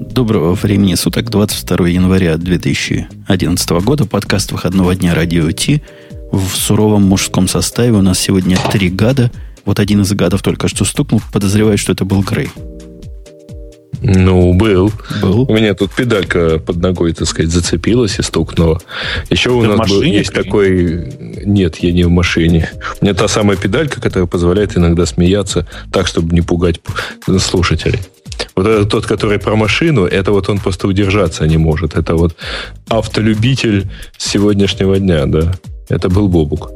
Доброго времени суток, 22 января 2011 года, подкаст выходного дня Радио Ти. В суровом мужском составе у нас сегодня три гада. Вот один из гадов только что стукнул, подозревает, что это был Грей. Ну, был. Был. У меня тут педалька под ногой, так сказать, зацепилась и стукнула. Еще у Ты нас был, есть такой... Нет, я не в машине. У меня та самая педалька, которая позволяет иногда смеяться так, чтобы не пугать слушателей. Вот этот тот, который про машину, это вот он просто удержаться не может. Это вот автолюбитель сегодняшнего дня, да. Это был Бобук.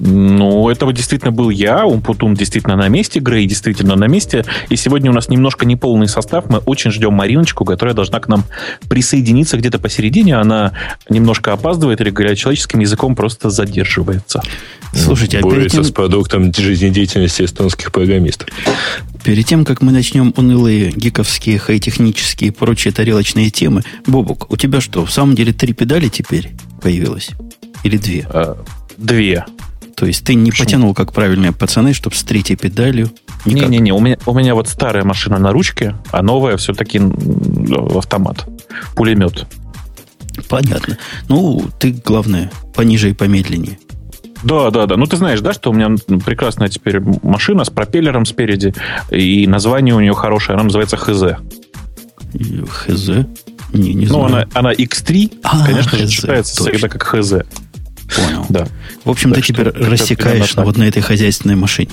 Ну, это действительно был я, Умпутун действительно на месте, Грей действительно на месте. И сегодня у нас немножко неполный состав. Мы очень ждем Мариночку, которая должна к нам присоединиться где-то посередине. Она немножко опаздывает, или, говоря человеческим языком, просто задерживается. Слушайте, а Борется тем... с продуктом жизнедеятельности эстонских программистов. Перед тем, как мы начнем унылые гиковские, хай-технические и прочие тарелочные темы, Бобук, у тебя что, в самом деле три педали теперь появилось? Или две? А, две. То есть ты не Почему? потянул, как правильные пацаны, чтобы с третьей педалью. Не-не-не, у меня, у меня вот старая машина на ручке, а новая все-таки автомат. Пулемет. Понятно. Ну, ты, главное, пониже и помедленнее. Да, да, да. Ну, ты знаешь, да, что у меня прекрасная теперь машина с пропеллером спереди, и название у нее хорошее, она называется ХЗ. ХЗ? Не, не ну, знаю. Ну, она, она X3, а, конечно же, читается точно. всегда как ХЗ. Понял. Да. В общем, так ты теперь рассекаешь вот на этой хозяйственной машине.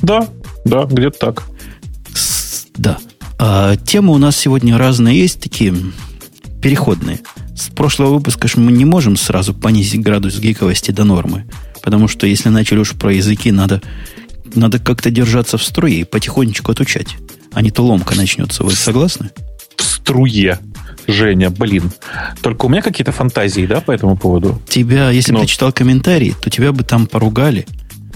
Да, да, где-то так. Да. А, темы у нас сегодня разные есть, такие переходные. С прошлого выпуска мы не можем сразу понизить градус гиковости до нормы. Потому что если начали уж про языки, надо, надо как-то держаться в струе и потихонечку отучать. А не то ломка начнется. Вы согласны? В струе. Женя, блин. Только у меня какие-то фантазии, да, по этому поводу? Тебя, если Но... бы ты читал комментарии, то тебя бы там поругали.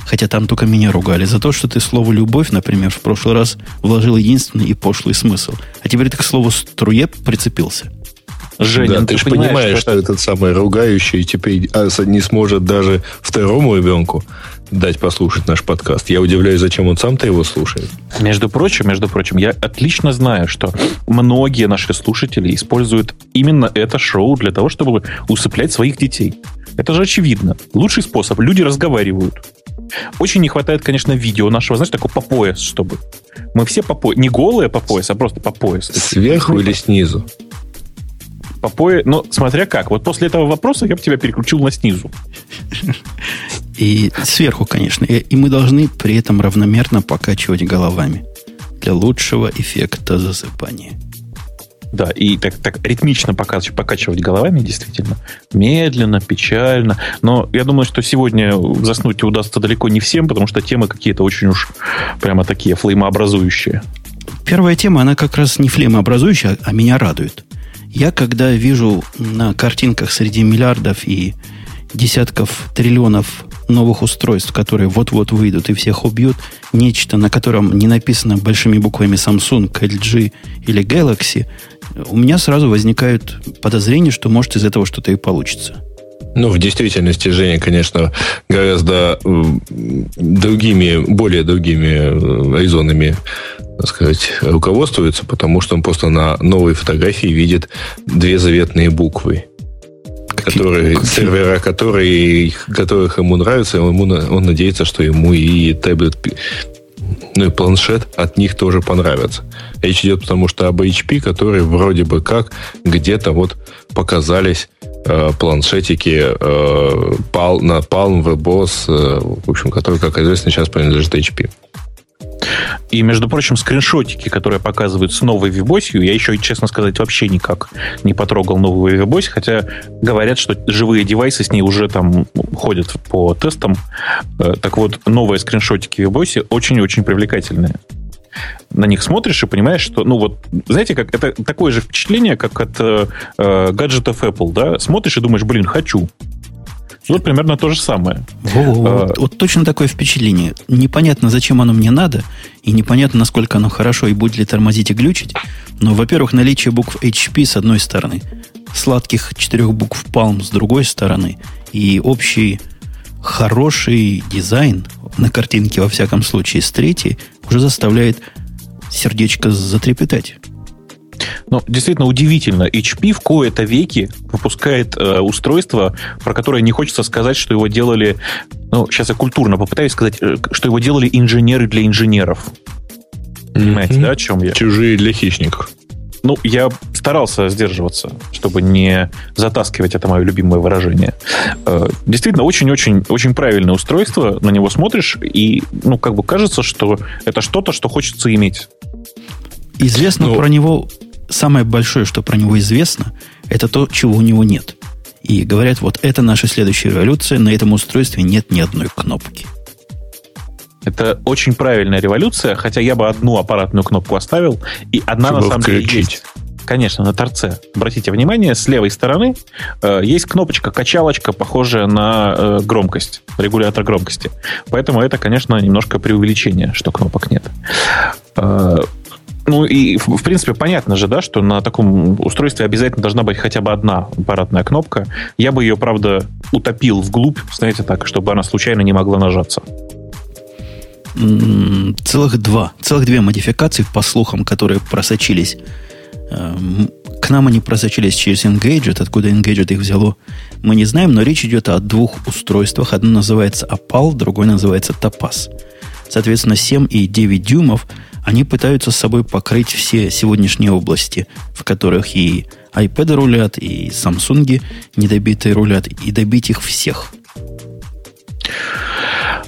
Хотя там только меня ругали за то, что ты слово «любовь», например, в прошлый раз вложил единственный и пошлый смысл. А теперь ты к слову «струе» прицепился. Женя, да, ты, ты же понимаешь, понимаешь что, что этот самый ругающий теперь а, не сможет даже второму ребенку дать послушать наш подкаст. Я удивляюсь, зачем он сам-то его слушает. Между прочим, между прочим, я отлично знаю, что многие наши слушатели используют именно это шоу для того, чтобы усыплять своих детей. Это же очевидно. Лучший способ. Люди разговаривают. Очень не хватает, конечно, видео нашего, знаешь, такого по пояс, чтобы. Мы все по пояс. Не голые по пояс, а просто по пояс. Сверху или снизу? По пояс. Ну, смотря как. Вот после этого вопроса я бы тебя переключил на снизу. И сверху, конечно. И, мы должны при этом равномерно покачивать головами для лучшего эффекта засыпания. Да, и так, так ритмично покачивать головами, действительно. Медленно, печально. Но я думаю, что сегодня заснуть удастся далеко не всем, потому что темы какие-то очень уж прямо такие флеймообразующие. Первая тема, она как раз не флеймообразующая, а меня радует. Я, когда вижу на картинках среди миллиардов и десятков триллионов новых устройств, которые вот-вот выйдут и всех убьют, нечто, на котором не написано большими буквами Samsung, LG или Galaxy, у меня сразу возникают подозрения, что может из этого что-то и получится. Ну, в действительности, Женя, конечно, гораздо другими, более другими резонами, так сказать, руководствуется, потому что он просто на новой фотографии видит две заветные буквы которые, Какие? сервера, которые, которых ему нравятся, ему, он надеется, что ему и таблет, ну и планшет от них тоже понравятся. Речь идет потому что об HP, которые вроде бы как где-то вот показались э, планшетики э, Pal, на Palm, WebOS, э, в общем, который, как известно, сейчас принадлежит HP. И, между прочим, скриншотики, которые показывают с новой вебосью, я еще, честно сказать, вообще никак не потрогал новую вебось, хотя говорят, что живые девайсы с ней уже там ходят по тестам. Э, так вот, новые скриншотики вебоси очень-очень привлекательные на них смотришь и понимаешь, что, ну вот, знаете, как это такое же впечатление, как от э, э гаджетов Apple, да? Смотришь и думаешь, блин, хочу. Вот примерно то же самое. А, вот, вот точно такое впечатление. Непонятно, зачем оно мне надо, и непонятно, насколько оно хорошо и будет ли тормозить и глючить. Но, во-первых, наличие букв HP с одной стороны, сладких четырех букв Palm с другой стороны, и общий хороший дизайн на картинке, во всяком случае, с третьей, уже заставляет сердечко затрепетать. Ну, действительно удивительно. HP в кои-то веки выпускает э, устройство, про которое не хочется сказать, что его делали... Ну, сейчас я культурно попытаюсь сказать, э, что его делали инженеры для инженеров. Понимаете, mm-hmm. да, о чем я? Чужие для хищников. Ну, я старался сдерживаться, чтобы не затаскивать это мое любимое выражение. Э, действительно, очень-очень очень правильное устройство. На него смотришь, и, ну, как бы кажется, что это что-то, что хочется иметь. Известно ну, про него, самое большое, что про него известно, это то, чего у него нет. И говорят, вот это наша следующая революция, на этом устройстве нет ни одной кнопки. Это очень правильная революция, хотя я бы одну аппаратную кнопку оставил, и одна Чтобы на самом включить. деле есть. Конечно, на торце. Обратите внимание, с левой стороны э, есть кнопочка, качалочка, похожая на э, громкость, регулятор громкости. Поэтому это, конечно, немножко преувеличение, что кнопок нет. Э, ну и, в, принципе, понятно же, да, что на таком устройстве обязательно должна быть хотя бы одна аппаратная кнопка. Я бы ее, правда, утопил вглубь, знаете так, чтобы она случайно не могла нажаться целых два, целых две модификации, по слухам, которые просочились. Эм, к нам они просочились через Engadget, откуда Engadget их взяло, мы не знаем, но речь идет о двух устройствах. Одно называется Opal, другое называется Topaz. Соответственно, 7 и 9 дюймов, они пытаются с собой покрыть все сегодняшние области, в которых и iPad рулят, и Samsung недобитые рулят, и добить их всех –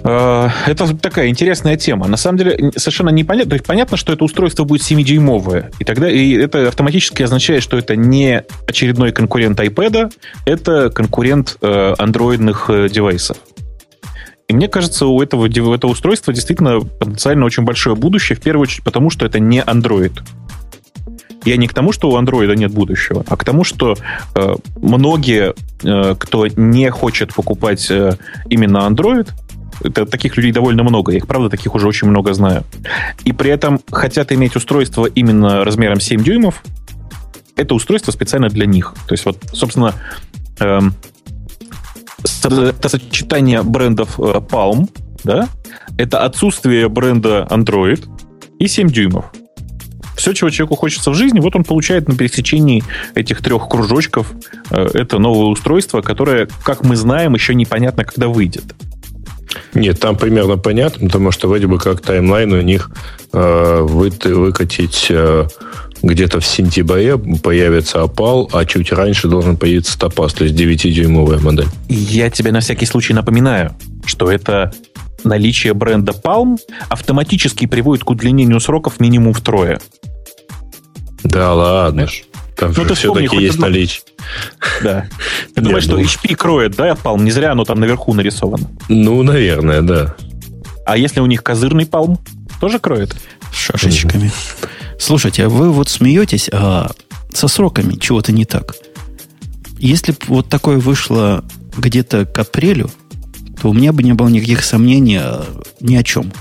Э, это такая интересная тема. На самом деле, совершенно непонятно. То есть понятно, что это устройство будет 7-дюймовое. И тогда и это автоматически означает, что это не очередной конкурент iPad, это конкурент э, андроидных э, девайсов. И мне кажется, у этого, у этого устройства действительно потенциально очень большое будущее, в первую очередь потому, что это не Android. Я не к тому, что у андроида нет будущего, а к тому, что э, многие, э, кто не хочет покупать э, именно Android, это, таких людей довольно много. Я их, правда, таких уже очень много знаю. И при этом хотят иметь устройство именно размером 7 дюймов. Это устройство специально для них. То есть, вот, собственно, эм, это сочетание брендов э, Palm, да, это отсутствие бренда Android и 7 дюймов. Все, чего человеку хочется в жизни, вот он получает на пересечении этих трех кружочков э, это новое устройство, которое, как мы знаем, еще непонятно, когда выйдет. Нет, там примерно понятно, потому что вроде бы как таймлайн у них э, вы, выкатить э, где-то в сентябре появится опал, а чуть раньше должен появиться топаз, то есть 9-дюймовая модель. Я тебе на всякий случай напоминаю, что это наличие бренда Palm автоматически приводит к удлинению сроков минимум втрое. Да ладно. Там ну, же все-таки есть одно... наличие. Да. Ты думаешь, что HP кроет, да, Palm? Не зря оно там наверху нарисовано. Ну, наверное, да. А если у них козырный Palm, тоже кроет? С шашечками. Слушайте, а вы вот смеетесь, а со сроками чего-то не так. Если бы вот такое вышло где-то к апрелю, то у меня бы не было никаких сомнений а, ни о чем.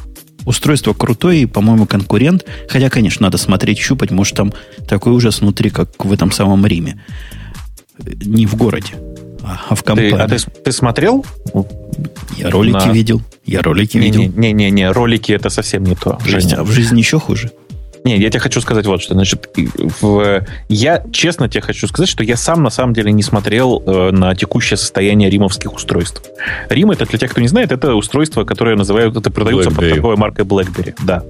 Устройство крутое и, по-моему, конкурент. Хотя, конечно, надо смотреть, щупать. Может, там такой ужас внутри, как в этом самом Риме. Не в городе, а в компании. Ты, а ты, ты смотрел? Я ролики на... видел. Я ролики не, видел. Не-не-не, ролики это совсем не то. Женя. А в жизни еще хуже. Не, я тебе хочу сказать вот что. Значит, в, я честно тебе хочу сказать, что я сам на самом деле не смотрел э, на текущее состояние римовских устройств. Рим это для тех, кто не знает, это устройство, которое называют, это продаются под торговой маркой BlackBerry. Да.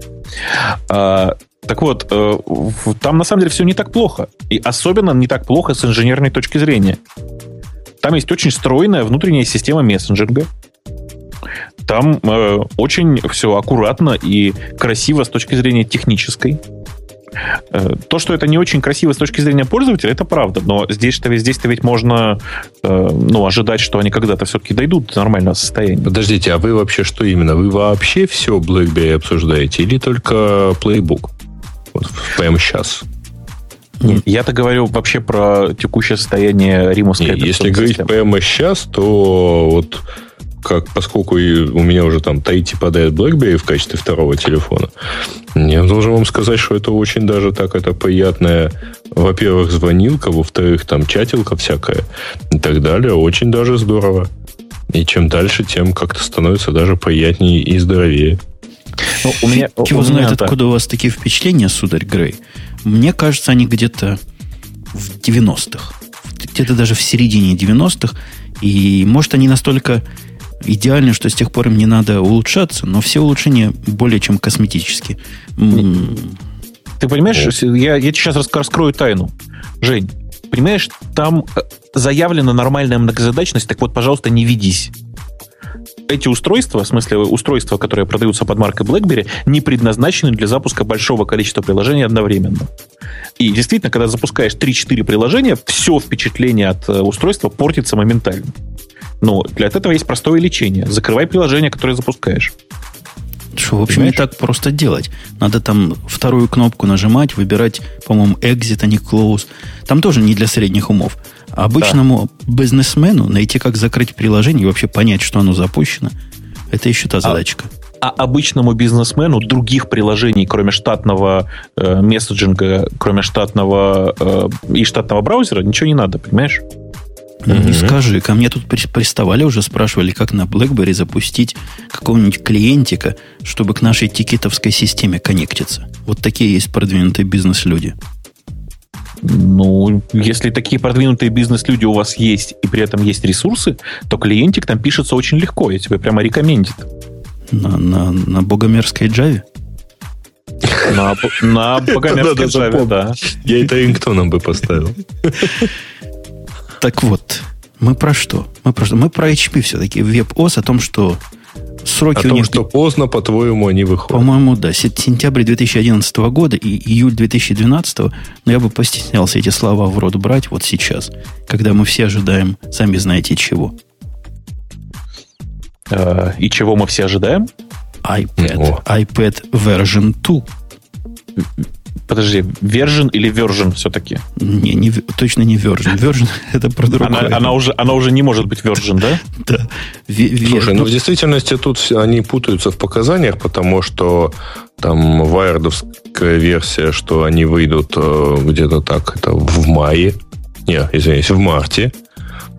А, так вот, э, там на самом деле все не так плохо. И особенно не так плохо с инженерной точки зрения. Там есть очень стройная внутренняя система мессенджинга, там э, очень все аккуратно и красиво с точки зрения технической. Э, то, что это не очень красиво с точки зрения пользователя, это правда. Но здесь-то ведь, здесь-то ведь можно э, ну, ожидать, что они когда-то все-таки дойдут до нормального состояния. Подождите, а вы вообще что именно? Вы вообще все BlackBerry обсуждаете или только Playbook? Вот прямо сейчас. Нет, я-то говорю вообще про текущее состояние римовской. Не, если говорить прямо сейчас, то вот как, поскольку у меня уже там Таити подает BlackBerry в качестве второго телефона, я должен вам сказать, что это очень даже так, это приятная, во-первых, звонилка, во-вторых, там чатилка всякая и так далее. Очень даже здорово. И чем дальше, тем как-то становится даже приятнее и здоровее. Ну, у меня, его знает, меня, откуда да. у вас такие впечатления, сударь Грей. Мне кажется, они где-то в 90-х. Где-то даже в середине 90-х. И может они настолько идеальны, что с тех пор им не надо улучшаться, но все улучшения более чем косметические. Ты понимаешь, я, я сейчас раскрою тайну. Жень, понимаешь, там э, заявлена нормальная многозадачность, так вот, пожалуйста, не ведись эти устройства, в смысле устройства, которые продаются под маркой BlackBerry, не предназначены для запуска большого количества приложений одновременно. И действительно, когда запускаешь 3-4 приложения, все впечатление от э, устройства портится моментально. Но для этого есть простое лечение. Закрывай приложение, которое запускаешь. Что, в общем, Понимаешь? не так просто делать. Надо там вторую кнопку нажимать, выбирать, по-моему, exit, а не close. Там тоже не для средних умов. Обычному да. бизнесмену найти, как закрыть приложение и вообще понять, что оно запущено, это еще та а задачка. А, а обычному бизнесмену других приложений, кроме штатного э, месседжинга, кроме штатного э, и штатного браузера, ничего не надо, понимаешь? Не скажи, ко мне тут приставали уже, спрашивали, как на BlackBerry запустить какого-нибудь клиентика, чтобы к нашей тикетовской системе коннектиться. Вот такие есть продвинутые бизнес-люди. Ну, если такие продвинутые бизнес-люди у вас есть, и при этом есть ресурсы, то клиентик там пишется очень легко. Я тебе прямо рекомендит. На, на, на богомерзкой Java? На, на богомерзкой Java, да. Я это рингтоном бы поставил. Так вот, мы про что? Мы про что? Мы про HP все-таки. WebOS о том, что Сроки О у том, них... что поздно, по-твоему, они выходят. По-моему, да. Сентябрь 2011 года и июль 2012. Но я бы постеснялся эти слова в рот брать вот сейчас, когда мы все ожидаем, сами знаете чего. Э, и чего мы все ожидаем? iPad. О. iPad version 2. Подожди, Virgin или Virgin все-таки? Не, не, точно не Virgin. Virgin это про другое. Она, она, уже, она уже не может быть Virgin, да? Да. Слушай, ну в действительности тут они путаются в показаниях, потому что там вайердовская версия, что они выйдут э, где-то так, это в мае. Не, извините, в марте.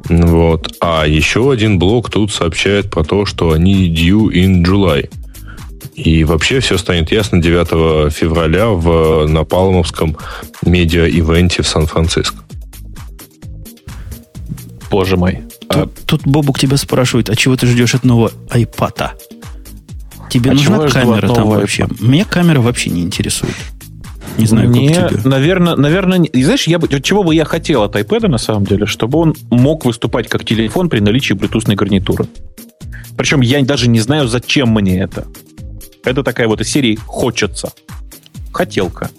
Вот. А еще один блок тут сообщает про то, что они due in July. И вообще все станет ясно 9 февраля в Напалмовском медиа-ивенте в Сан-Франциско. Боже мой. Тут, а... тут Бобук тебя спрашивает, а чего ты ждешь от нового айпата? Тебе а нужна камера там вообще? iPad? Меня камера вообще не интересует. Не знаю, Мне, как тебе. Наверное, наверное, и знаешь, я бы, чего бы я хотел от iPad на самом деле, чтобы он мог выступать как телефон при наличии Bluetooth гарнитуры. Причем я даже не знаю, зачем мне это. Это такая вот из серии «хочется». Хотелка.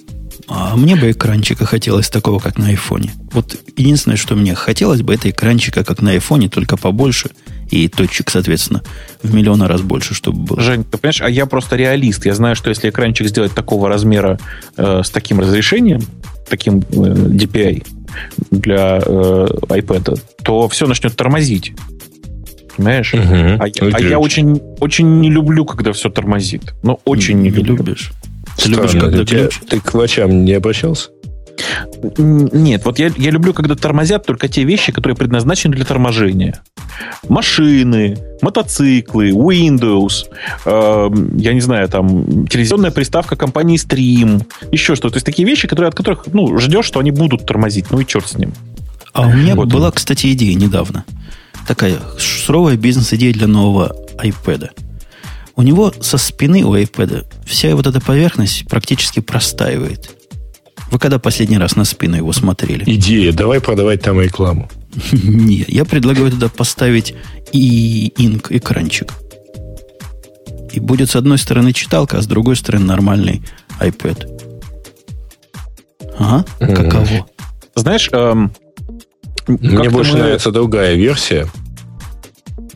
А мне бы экранчика хотелось такого, как на айфоне. Вот единственное, что мне хотелось бы, это экранчика, как на айфоне, только побольше. И точек, соответственно, в миллион раз больше, чтобы было. Жень, ты понимаешь, а я просто реалист. Я знаю, что если экранчик сделать такого размера э, с таким разрешением, таким э, DPI для э, iPad, то все начнет тормозить. Понимаешь? Угу. А, а я очень, очень не люблю, когда все тормозит. Ну, очень не, не люблю. любишь. Ты любишь, когда тебя, Ты к врачам не обращался? Нет, вот я, я люблю, когда тормозят только те вещи, которые предназначены для торможения. Машины, мотоциклы, Windows, э, я не знаю, там, телевизионная приставка компании Stream, еще что-то. То есть такие вещи, которые, от которых, ну, ждешь, что они будут тормозить. Ну и черт с ним. А у меня вот была, кстати, идея недавно такая суровая бизнес-идея для нового iPad. У него со спины у iPad вся вот эта поверхность практически простаивает. Вы когда последний раз на спину его смотрели? Идея. Давай продавать там рекламу. Не, я предлагаю туда поставить и инк экранчик. И будет с одной стороны читалка, а с другой стороны нормальный iPad. Ага, каково? Знаешь, эм, мне больше мы... нравится другая версия,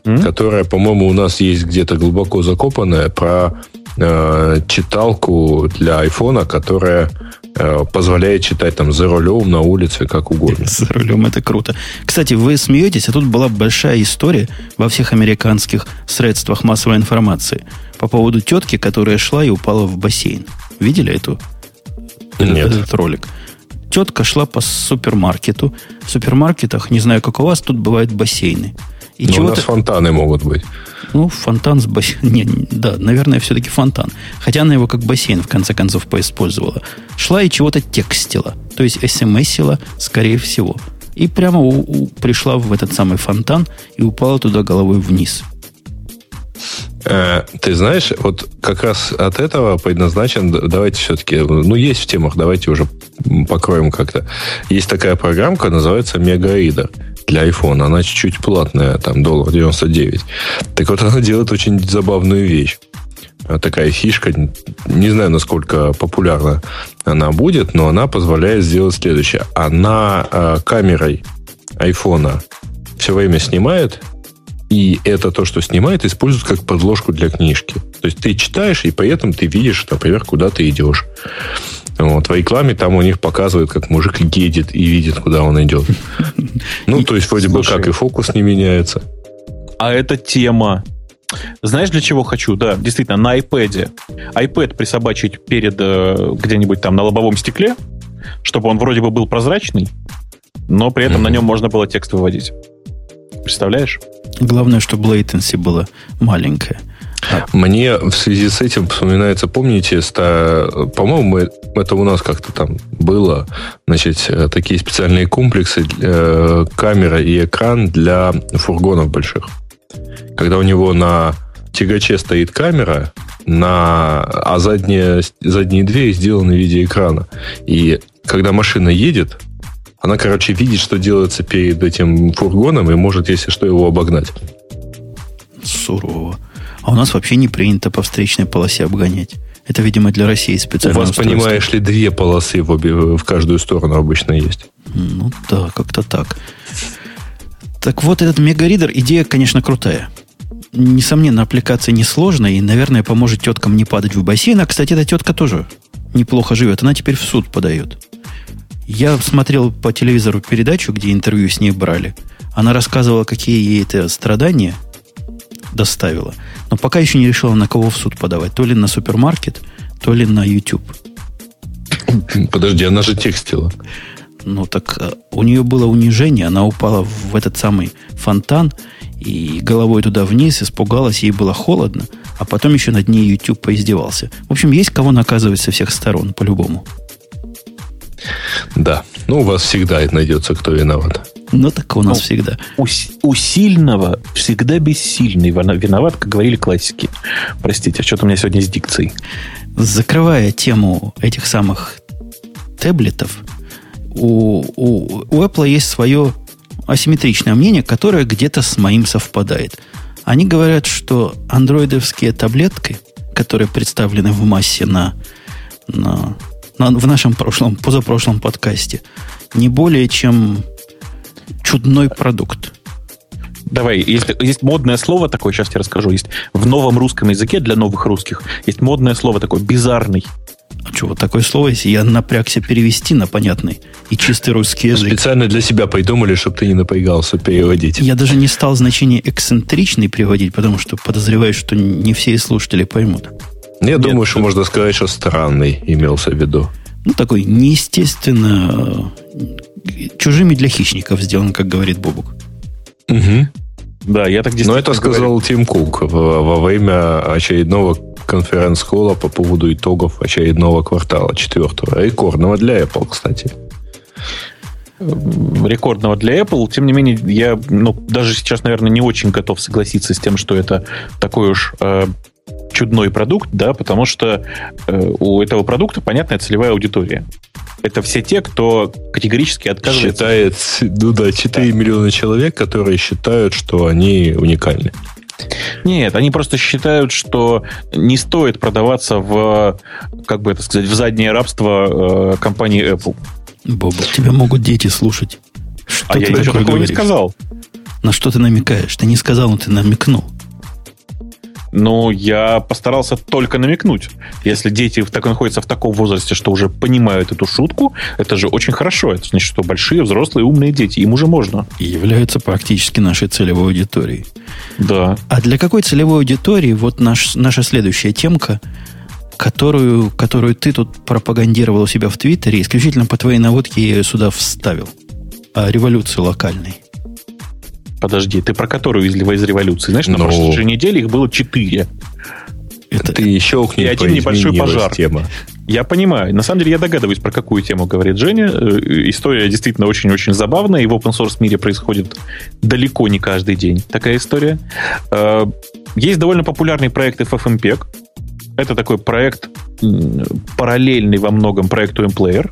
mm? которая, по-моему, у нас есть где-то глубоко закопанная про э, читалку для айфона, которая э, позволяет читать там за рулем, на улице, как угодно. За рулем это круто. Кстати, вы смеетесь, а тут была большая история во всех американских средствах массовой информации по поводу тетки, которая шла и упала в бассейн. Видели эту? Нет. Этот ролик тетка шла по супермаркету. В супермаркетах, не знаю, как у вас, тут бывают бассейны. И Но у нас фонтаны могут быть. Ну, фонтан с бассейном. Не, да, наверное, все-таки фонтан. Хотя она его как бассейн, в конце концов, поиспользовала. Шла и чего-то текстила. То есть смсила, скорее всего. И прямо у, у, пришла в этот самый фонтан и упала туда головой вниз. Э, ты знаешь, вот как раз от этого предназначен, давайте все-таки, ну, есть в темах, давайте уже покроем как-то. Есть такая программка, называется Мегаидер для iPhone. Она чуть-чуть платная, там, доллар 99. Так вот, она делает очень забавную вещь. Такая фишка, не знаю, насколько популярна она будет, но она позволяет сделать следующее. Она э, камерой айфона все время снимает и это то, что снимает, используют как подложку для книжки. То есть ты читаешь, и при этом ты видишь, например, куда ты идешь. Вот, в рекламе там у них показывают, как мужик едет и видит, куда он идет. Ну, то есть, вроде бы как и фокус не меняется. А эта тема. Знаешь, для чего хочу? Да, действительно, на iPad. iPad присобачить перед э, где-нибудь там на лобовом стекле, чтобы он вроде бы был прозрачный, но при этом mm-hmm. на нем можно было текст выводить. Представляешь? Главное, чтобы latency было маленькое. Мне в связи с этим вспоминается, помните, ста, по-моему, это у нас как-то там было, значит, э, такие специальные комплексы, э, камера и экран для фургонов больших. Когда у него на тягаче стоит камера, на, а задняя, задние двери сделаны в виде экрана. И когда машина едет, она, короче, видит, что делается перед этим фургоном и может, если что, его обогнать. Сурово. А у нас вообще не принято по встречной полосе обгонять. Это, видимо, для России специально. У вас, устройство. понимаешь ли, две полосы в, обе, в каждую сторону обычно есть. Ну да, как-то так. Так вот, этот мегаридер, идея, конечно, крутая. Несомненно, аппликация несложная и, наверное, поможет теткам не падать в бассейн. А, кстати, эта тетка тоже неплохо живет. Она теперь в суд подает. Я смотрел по телевизору передачу, где интервью с ней брали. Она рассказывала, какие ей это страдания доставило. Но пока еще не решила, на кого в суд подавать. То ли на супермаркет, то ли на YouTube. Подожди, она же текстила. Ну так э, у нее было унижение, она упала в этот самый фонтан и головой туда вниз, испугалась, ей было холодно, а потом еще над ней YouTube поиздевался. В общем, есть кого наказывать со всех сторон, по-любому. Да. Ну, у вас всегда найдется, кто виноват. Ну, так у нас ну, всегда. У, у сильного всегда бессильный виноват, как говорили классики. Простите, а что-то у меня сегодня с дикцией. Закрывая тему этих самых таблетов, у, у, у Apple есть свое асимметричное мнение, которое где-то с моим совпадает. Они говорят, что андроидовские таблетки, которые представлены в массе на, на на, в нашем прошлом, позапрошлом подкасте, не более чем чудной продукт. Давай, есть, есть модное слово такое, сейчас тебе расскажу. Есть в новом русском языке для новых русских есть модное слово такое бизарный. А что, вот такое слово, если я напрягся перевести на понятный и чистый русский язык. Специально для себя придумали, чтобы ты не напрягался переводить. Я даже не стал значение эксцентричный переводить, потому что подозреваю, что не все слушатели поймут. Я Нет, думаю, что можно сказать, что странный имелся в виду. Ну, такой неестественно чужими для хищников сделан, как говорит Бобук. Угу. Да, я так действительно Но это сказал говорю. Тим Кук во время очередного конференц-холла по поводу итогов очередного квартала, четвертого. Рекордного для Apple, кстати рекордного для Apple. Тем не менее, я ну, даже сейчас, наверное, не очень готов согласиться с тем, что это такой уж э, чудной продукт, да, потому что э, у этого продукта понятная целевая аудитория. Это все те, кто категорически отказывается. Считает, ну да, 4 да. миллиона человек, которые считают, что они уникальны. Нет, они просто считают, что не стоит продаваться в, как бы это сказать, в заднее рабство э, компании Apple. Боба, тебя могут дети слушать. Что а я ничего такого говоришь? не сказал. На что ты намекаешь? Ты не сказал, но ты намекнул. Ну, я постарался только намекнуть. Если дети так, находятся в таком возрасте, что уже понимают эту шутку, это же очень хорошо. Это значит, что большие, взрослые, умные дети. Им уже можно. И являются практически нашей целевой аудиторией. Да. А для какой целевой аудитории вот наш, наша следующая темка, которую, которую ты тут пропагандировал у себя в Твиттере, исключительно по твоей наводке я ее сюда вставил. О революции локальной. Подожди, ты про которую из, из революции? Знаешь, на Ну. прошлой неделе их было четыре. Это, Ты щелкни, И один небольшой пожар. Тема. Я понимаю. На самом деле я догадываюсь, про какую тему говорит Женя. Э, История действительно очень-очень забавная, и в open source мире происходит далеко не каждый день такая история. Э, Есть довольно популярный проект FFmpeg. Это такой проект параллельный во многом проекту Emplayer.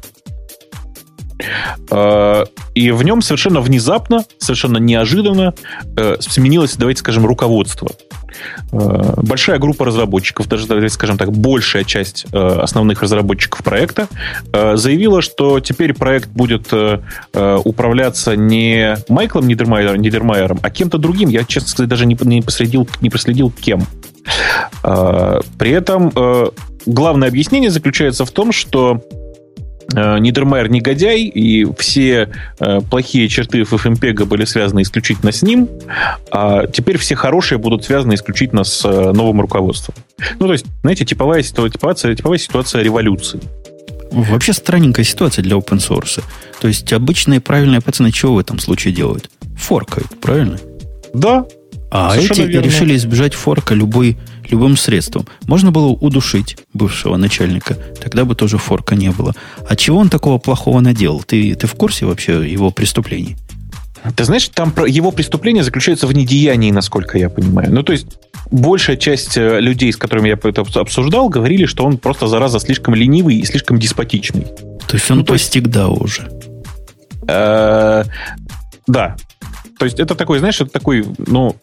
Э, И в нем совершенно внезапно, совершенно неожиданно э, сменилось, давайте скажем, руководство. Э, Большая группа разработчиков, даже, давайте скажем так, большая часть основных разработчиков проекта заявила, что теперь проект будет управляться не Майклом Нидермайером, Нидермайером, а кем-то другим. Я, честно сказать, даже не, не, проследил, не проследил кем. При этом главное объяснение заключается в том, что Нидермайер негодяй, и все э, плохие черты FFmpeg были связаны исключительно с ним, а теперь все хорошие будут связаны исключительно с э, новым руководством. Ну, то есть, знаете, типовая ситуация, типовая, типовая ситуация революции. Вообще странненькая ситуация для open source. То есть обычные правильные пацаны чего в этом случае делают? Форкают, правильно? Да, А Совершенно эти верно. решили избежать форка любой, любым средством. Можно было удушить бывшего начальника, тогда бы тоже форка не было. А чего он такого плохого наделал? Ты, ты в курсе вообще его преступлений? Ты знаешь, там его преступление заключается в недеянии, насколько я понимаю. Ну, то есть, большая часть э, людей, с которыми я это обсуждал, говорили, что он просто, зараза, слишком ленивый и слишком деспотичный. То есть он Ну, постиг да уже. Э, Да. То есть это такой, знаешь, это такой, ну,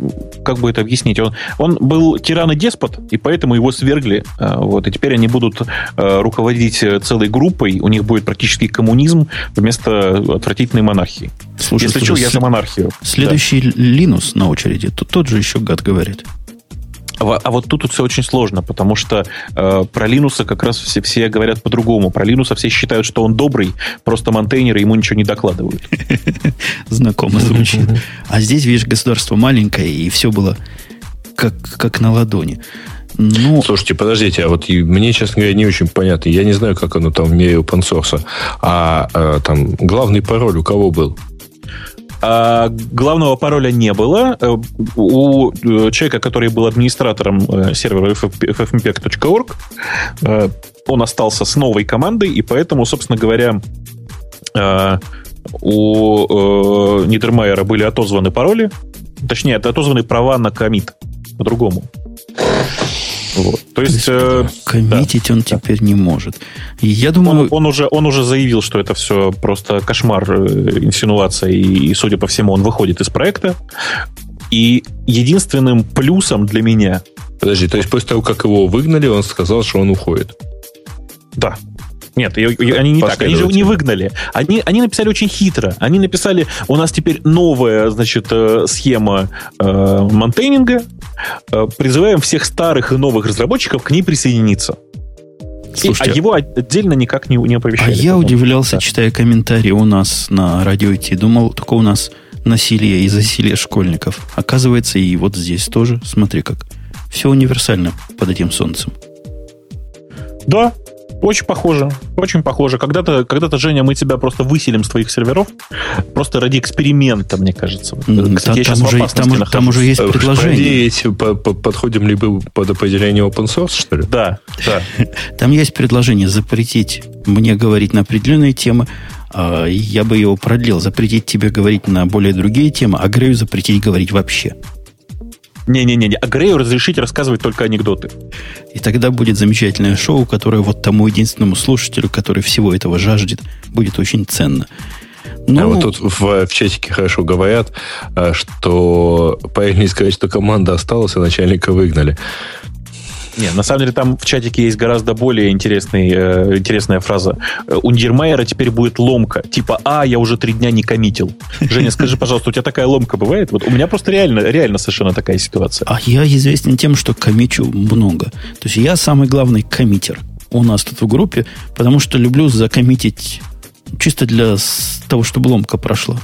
как бы это объяснить? Он, он был тиран и деспот, и поэтому его свергли. э, Вот, и теперь они будут э, руководить э, целой группой, у них будет практически коммунизм вместо отвратительной монархии. Слушай, Если слушай, что, я за монархию. Следующий Линус на очереди, то тот же еще гад говорит. А а вот тут все очень сложно, потому что э, про Линуса как раз все, все говорят по-другому. Про Линуса все считают, что он добрый, просто монтейнеры ему ничего не докладывают. Знакомо звучит. А здесь, видишь, государство маленькое, и все было как, как на ладони. Ну, Слушайте, подождите, а вот мне, честно говоря, не очень понятно. Я не знаю, как оно там в мире open source. А, э, там главный пароль у кого был? А главного пароля не было. Э, У э, человека, который был администратором э, сервера ffmpeg.org, э, он остался с новой командой, и поэтому, собственно говоря, э, у э, Нидермайера были отозваны пароли, точнее, отозваны права на комит по-другому. Вот. То есть, э, коммитить он теперь не может. И я он, думаю, он уже, он уже заявил, что это все просто кошмар, э, инсинуация, и, и, судя по всему, он выходит из проекта. И единственным плюсом для меня, Подожди, то есть после того, как его выгнали, он сказал, что он уходит. да, нет, и- и они не так, они же не выгнали. Они, они написали очень хитро. Они написали, у нас теперь новая, значит, э, схема э, монтейнинга, Э, призываем всех старых и новых разработчиков к ней присоединиться. И- Слушайте, а его отдельно никак не, не а оповещали. я по-моему. удивлялся, Да. читая комментарии у нас на радио IT. Думал, только у нас насилие и засилие школьников. Оказывается, и вот здесь тоже. Смотри как. Все универсально под этим солнцем. Да, очень похоже. Очень похоже. Когда-то, когда-то, Женя, мы тебя просто выселим с твоих серверов. Просто ради эксперимента, мне кажется. Кстати, там, уже, там, уже- там нахожусь. уже есть Э, предложение. По- по- подходим ли мы под определение open source, что ли? Да, да. Там есть предложение запретить мне говорить на определенные темы. а я бы его продлил. Запретить тебе говорить на более другие темы, а Грею запретить говорить вообще. Не-не-не, а Грею разрешить рассказывать только анекдоты. И тогда будет замечательное шоу, которое вот тому единственному слушателю, который всего этого жаждет, будет очень ценно. Ну, А вот тут в, в чатике хорошо говорят, а, что правильнее сказать, что команда осталась, а начальника выгнали. Не, на самом деле там в чатике есть гораздо более интересный, э, интересная фраза. Э, У Нидермайера теперь будет ломка. Типа, а, я уже три дня не коммитил. Женя, скажи, пожалуйста, у тебя такая ломка бывает? Вот у меня просто реально, реально совершенно такая ситуация. а я известен тем, что комичу много. То есть я самый главный коммитер у нас тут в группе, потому что люблю закоммитить чисто для того, чтобы ломка прошла.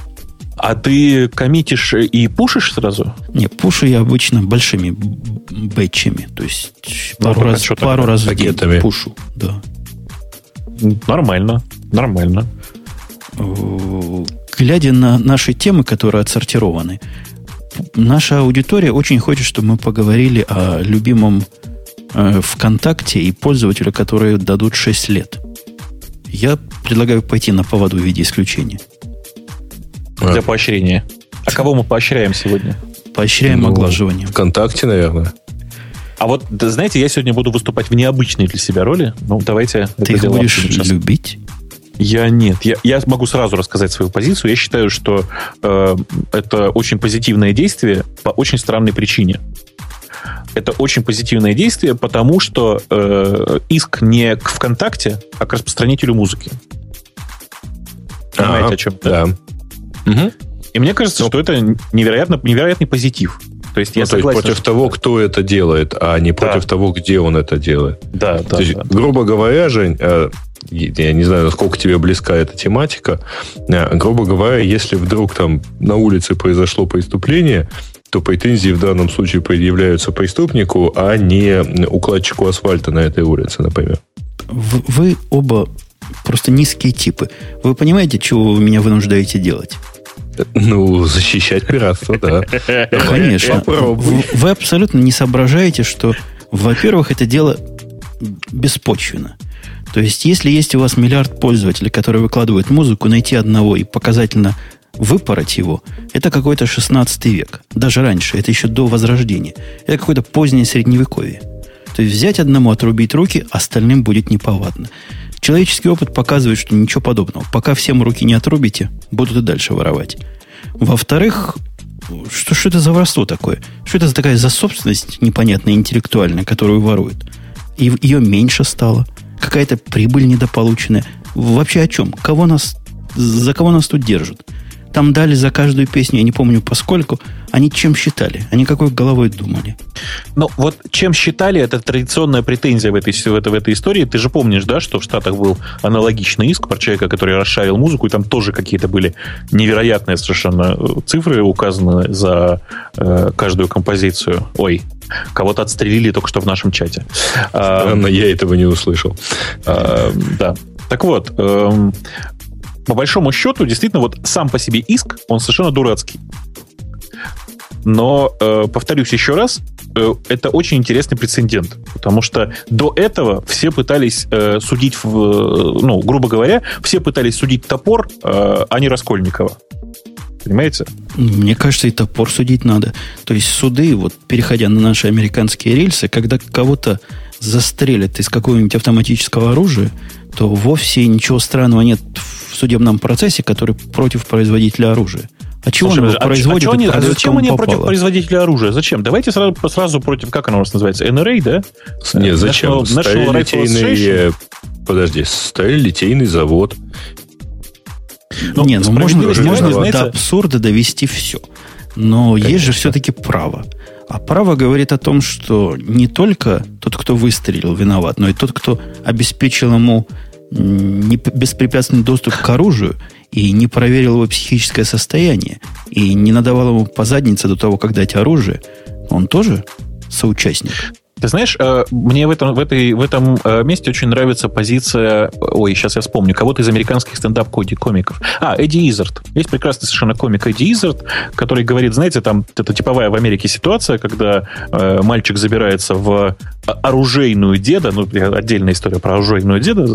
А ты коммитишь и пушишь сразу? Не, пушу я обычно большими б- бэтчами. То есть Ну, пару а раз, пару раз в день пушу. Да. Нормально, нормально. Э, Глядя на наши темы, которые отсортированы, наша аудитория очень хочет, чтобы мы поговорили о любимом э, ВКонтакте и пользователя, которые дадут 6 лет. Я предлагаю пойти на поводу в виде исключения. Для поощрения. А кого мы поощряем сегодня? Поощряем ну, оглаживание. ВКонтакте, наверное. А вот, да, знаете, я сегодня буду выступать в необычной для себя роли. Ну, давайте... Ты их будешь сейчас. любить? Я нет. Я, я могу сразу рассказать свою позицию. Я считаю, что э, это очень позитивное действие по очень странной причине. Это очень позитивное действие, потому что э, иск не к ВКонтакте, а к распространителю музыки. Понимаете, а, о чем? Да. Угу. И мне кажется, ну, что это невероятно, невероятный позитив. То есть, я ну, согласен, то есть против того, кто это делает, а не против да. того, где он это делает. Да, да. То есть, да. грубо говоря, Жень, э, я не знаю, насколько тебе близка эта тематика, э, грубо говоря, если вдруг там на улице произошло преступление, то претензии в данном случае предъявляются преступнику, а не укладчику асфальта на этой улице, например. Вы оба просто низкие типы. Вы понимаете, чего вы меня вынуждаете делать? Ну, защищать пиратство, да. Конечно. Вы абсолютно не соображаете, что, во-первых, это дело беспочвенно. То есть, если есть у вас миллиард пользователей, которые выкладывают музыку, найти одного и показательно выпороть его, это какой-то 16 век. Даже раньше, это еще до Возрождения. Это какое-то позднее Средневековье. То есть взять одному, отрубить руки, остальным будет неповадно. Человеческий опыт показывает, что ничего подобного. Пока всем руки не отрубите, будут и дальше воровать. Во-вторых, что, что это за воровство такое? Что это за такая за собственность непонятная, интеллектуальная, которую воруют? И ее меньше стало. Какая-то прибыль недополученная. Вообще о чем? Кого нас, за кого нас тут держат? Там дали за каждую песню, я не помню поскольку, они чем считали? Они какой головой думали? Ну, вот чем считали, это традиционная претензия в этой, в, этой, в этой истории. Ты же помнишь, да, что в Штатах был аналогичный иск про человека, который расшарил музыку, и там тоже какие-то были невероятные совершенно э, цифры указаны за э, каждую композицию. Ой, кого-то отстрелили только что в нашем чате. Странно, а, я этого не услышал. А, да. Так вот, эм, по большому счету, действительно, вот сам по себе иск, он совершенно дурацкий. Но, э, повторюсь еще раз, э, это очень интересный прецедент, потому что до этого все пытались э, судить, в, ну, грубо говоря, все пытались судить топор, э, а не Раскольникова. Понимаете? Мне кажется, и топор судить надо. То есть суды, вот переходя на наши американские рельсы, когда кого-то застрелят из какого-нибудь автоматического оружия, то вовсе ничего странного нет в судебном процессе, который против производителя оружия. А чего Слушай, он его а, производит? А, а, а зачем они попало? против производителя оружия? Зачем? Давайте сразу, сразу против, как оно у нас называется, NRA, да? Нет, зачем? National, National Подожди, сталелитейный завод. Ну, не, ну можно, можно знаете, до абсурда довести все. Но Конечно. есть же все-таки право. А право говорит о том, что не только тот, кто выстрелил, виноват, но и тот, кто обеспечил ему беспрепятственный доступ к оружию и не проверил его психическое состояние, и не надавал ему по заднице до того, как дать оружие, он тоже соучастник. Ты знаешь, э, мне в этом, в этой, в этом э, месте очень нравится позиция... Ой, сейчас я вспомню. Кого-то из американских стендап-комиков. А, Эдди Изард. Есть прекрасный совершенно комик Эдди Изард, который говорит, знаете, там это типовая в Америке ситуация, когда э, мальчик забирается в оружейную деда, ну, отдельная история про оружейную деда,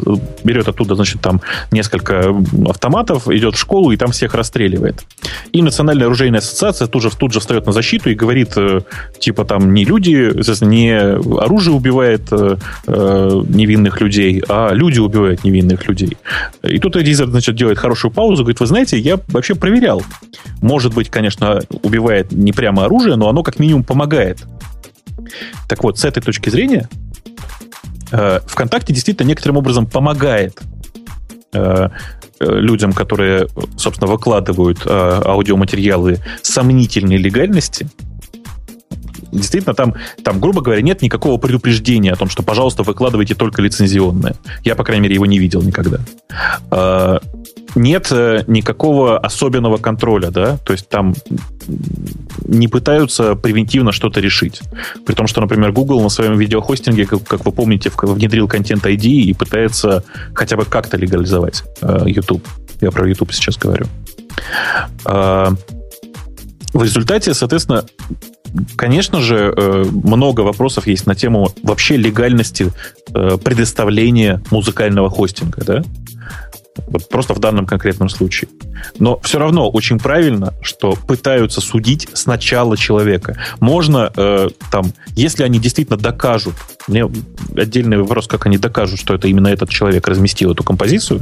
берет оттуда, значит, там несколько автоматов, идет в школу и там всех расстреливает. И Национальная оружейная ассоциация тут же, тут же встает на защиту и говорит, типа, там не люди, не оружие убивает э, э, невинных людей, а люди убивают невинных людей. И тут Эдизер, значит, делает хорошую паузу, говорит, вы знаете, я вообще проверял. Может быть, конечно, убивает не прямо оружие, но оно как минимум помогает. Так вот, с этой точки зрения, э, ВКонтакте действительно некоторым образом помогает э, э людям, которые, собственно, выкладывают э, аудиоматериалы сомнительной легальности, действительно там, там, грубо говоря, нет никакого предупреждения о том, что, пожалуйста, выкладывайте только лицензионное. Я, по крайней мере, его не видел никогда. А, нет э, никакого особенного контроля, да, то есть там не пытаются превентивно что-то решить. При том, что, например, Google на своем видеохостинге, как, как вы помните, внедрил контент ID и пытается хотя бы как-то легализовать э, YouTube. Я про YouTube сейчас говорю. Э, В результате, соответственно, конечно же, э, много вопросов есть на тему вообще легальности э, предоставления музыкального хостинга, да? Вот просто в данном конкретном случае. Но все равно очень правильно, что пытаются судить сначала человека. Можно э, там, если они действительно докажут, мне отдельный вопрос, как они докажут, что это именно этот человек разместил эту композицию,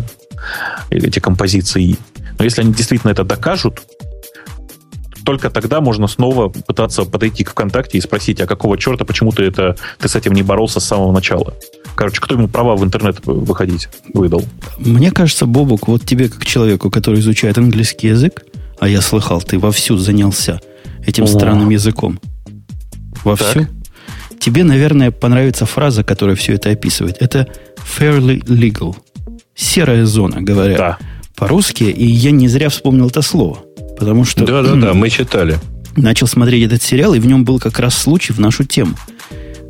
эти композиции. Но если они действительно это докажут, только тогда можно снова пытаться подойти к ВКонтакте и спросить, а какого черта, почему ты это ты с этим не боролся с самого начала? Короче, кто ему права в интернет выходить выдал? Мне кажется, Бобук, вот тебе, как человеку, который изучает английский язык, а я слыхал, ты вовсю занялся этим О. странным языком. Вовсю? Так. Тебе, наверное, понравится фраза, которая все это описывает. Это fairly legal. Серая зона, говоря да. по-русски. И я не зря вспомнил это слово. Потому что... Да-да-да, мы читали. Начал смотреть этот сериал, и в нем был как раз случай в нашу тему.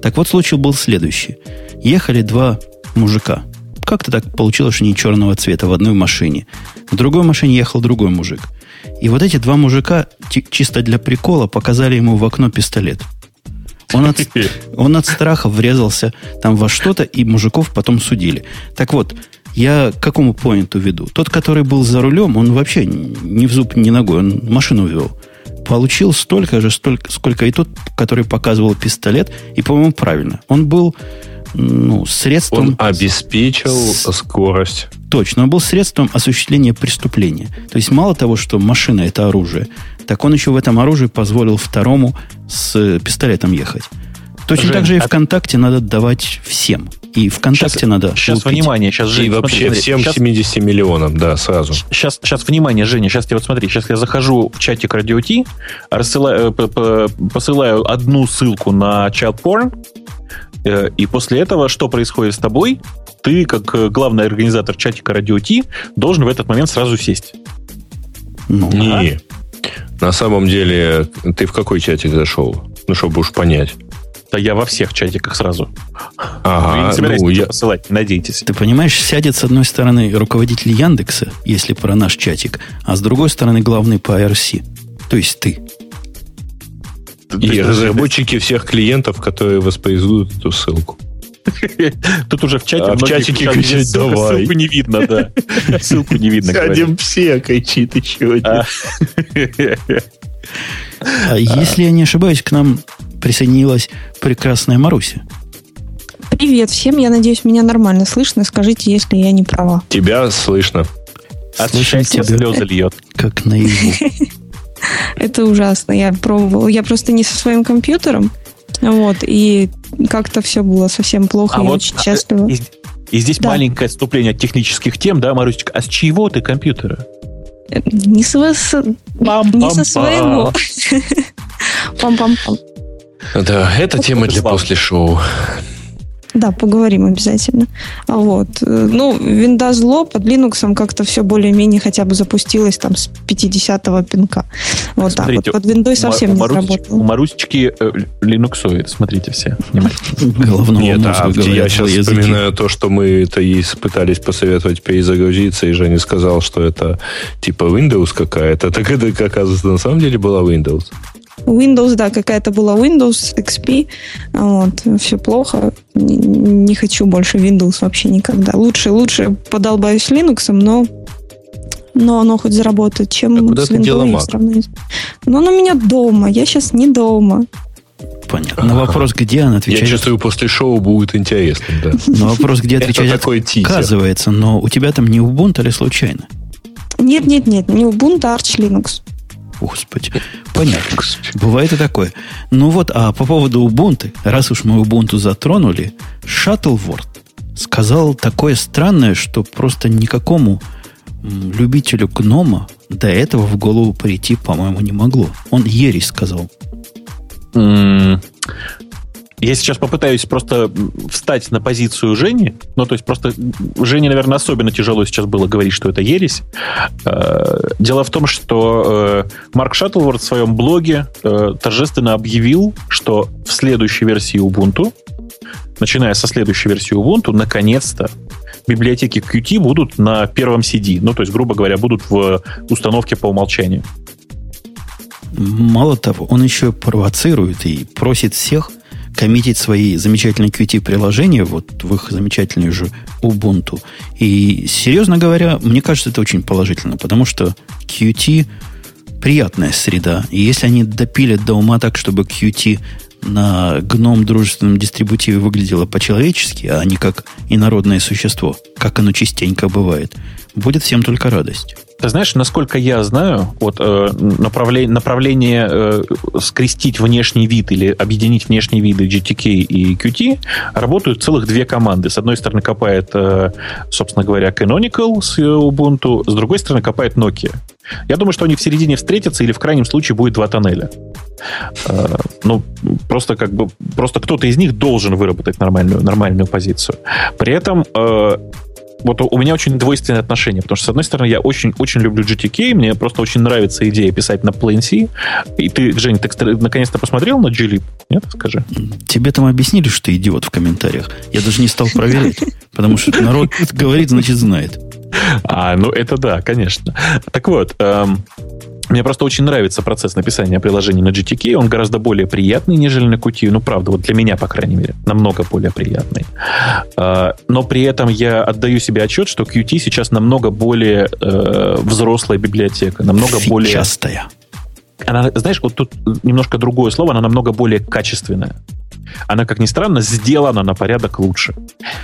Так вот, случай был следующий. Ехали два мужика. Как-то так получилось, что не черного цвета в одной машине. В другой машине ехал другой мужик. И вот эти два мужика чисто для прикола показали ему в окно пистолет. Он от, он от страха врезался там во что-то, и мужиков потом судили. Так вот, я к какому поинту веду? Тот, который был за рулем, он вообще ни в зуб, ни ногой, он машину вел. Получил столько же, столько, сколько и тот, который показывал пистолет, и, по-моему, правильно. Он был ну, средством... Он обеспечил с... скорость. Точно, он был средством осуществления преступления. То есть мало того, что машина это оружие, так он еще в этом оружии позволил второму с пистолетом ехать. Точно Жень, так же и а... ВКонтакте надо давать всем. И ВКонтакте сейчас, надо Сейчас, лупить. внимание, сейчас, Женя, И вообще смотри, всем сейчас, 70 миллионам, да, сразу. Сейчас, сейчас, внимание, Женя, сейчас я вот смотри, сейчас я захожу в чатик Radio T, рассылаю, э, посылаю одну ссылку на child porn, э, и после этого что происходит с тобой? Ты, как э, главный организатор чатика Radio T, должен в этот момент сразу сесть. Ну, Не. А? На самом деле, ты в какой чатик зашел? Ну, чтобы уж понять. Да я во всех чатиках сразу. Ага, Вы не ну, я... посылать, надейтесь. Ты понимаешь, сядет с одной стороны руководитель Яндекса, если про наш чатик, а с другой стороны главный по IRC. То есть ты. И разработчики всех клиентов, которые воспроизведут эту ссылку. Тут уже в чате а в чатике кричать давай. Ссылку не видно, да. Ссылку не видно. Сядем все, кричит еще один. А. а если я не ошибаюсь, к нам присоединилась прекрасная Маруся. Привет всем, я надеюсь, меня нормально слышно. Скажите, если я не права. Тебя слышно. От счастья слезы льет. Как наяву. Это ужасно. Я пробовала. Я просто не со своим компьютером. Вот, и как-то все было совсем плохо. А я вот очень счастлива. И, и здесь да. маленькое отступление от технических тем, да, Марусечка? А с чьего ты компьютера? Не, с, не со своего. Пам-пам-пам. Да, это тема для после шоу. Да, поговорим обязательно. Вот. Ну, Windows зло под Linux как-то все более-менее хотя бы запустилось там с 50-го пинка. Вот смотрите, так вот. Под Windows совсем не заработало. У Марусечки э, смотрите все. Головного Нет, а я сейчас языки. вспоминаю то, что мы это ей пытались посоветовать перезагрузиться, и Женя сказал, что это типа Windows какая-то. Так это, оказывается, на самом деле была Windows. Windows, да, какая-то была Windows XP. Вот, все плохо. Не, не хочу больше Windows вообще никогда. Лучше, лучше подолбаюсь Linux, но но оно хоть заработает, чем а с Windows Но оно у меня дома. Я сейчас не дома. Понятно. На вопрос, где она отвечает... Я чувствую, после шоу будет интересно, да. На вопрос, где отвечать отказывается, но у тебя там не Ubuntu или случайно? Нет, нет, нет, не Ubuntu, а Arch Linux. Господи. Понятно. Бывает и такое. Ну вот, а по поводу Ubuntu, раз уж мы Ubuntu затронули, Shuttleworth сказал такое странное, что просто никакому любителю гнома до этого в голову прийти, по-моему, не могло. Он ересь сказал. Я сейчас попытаюсь просто встать на позицию Жени. Ну, то есть просто Жене, наверное, особенно тяжело сейчас было говорить, что это ересь. Э, дело в том, что э, Марк Шаттлворд в своем блоге э, торжественно объявил, что в следующей версии Ubuntu, начиная со следующей версии Ubuntu, наконец-то библиотеки Qt будут на первом CD. Ну, то есть, грубо говоря, будут в установке по умолчанию. Мало того, он еще провоцирует и просит всех коммитить свои замечательные Qt-приложения вот в их замечательную же Ubuntu. И, серьезно говоря, мне кажется, это очень положительно, потому что Qt приятная среда. И если они допилят до ума так, чтобы Qt на гном дружественном дистрибутиве выглядело по-человечески, а не как инородное существо, как оно частенько бывает, будет всем только радость. Ты знаешь, насколько я знаю, вот э, направление, направление э, скрестить внешний вид или объединить внешние виды GTK и Qt работают целых две команды. С одной стороны копает, э, собственно говоря, Canonical с Ubuntu, с другой стороны копает Nokia. Я думаю, что они в середине встретятся или в крайнем случае будет два тоннеля. Э, ну, просто как бы просто кто-то из них должен выработать нормальную, нормальную позицию. При этом э, вот у меня очень двойственное отношение, потому что, с одной стороны, я очень-очень люблю GTK, мне просто очень нравится идея писать на Plain C. И ты, Жень, ты наконец-то посмотрел на GLib? Нет, скажи. Тебе там объяснили, что ты идиот в комментариях? Я даже не стал проверять, потому что народ говорит, значит, знает. А, ну это да, конечно. Так вот, эм, мне просто очень нравится процесс написания приложений на GTK. Он гораздо более приятный, нежели на Qt. Ну, правда, вот для меня, по крайней мере, намного более приятный. А, но при этом я отдаю себе отчет, что Qt сейчас намного более э, взрослая библиотека, намного Фичастая. более... Она, знаешь, вот тут немножко другое слово, она намного более качественная она, как ни странно, сделана на порядок лучше.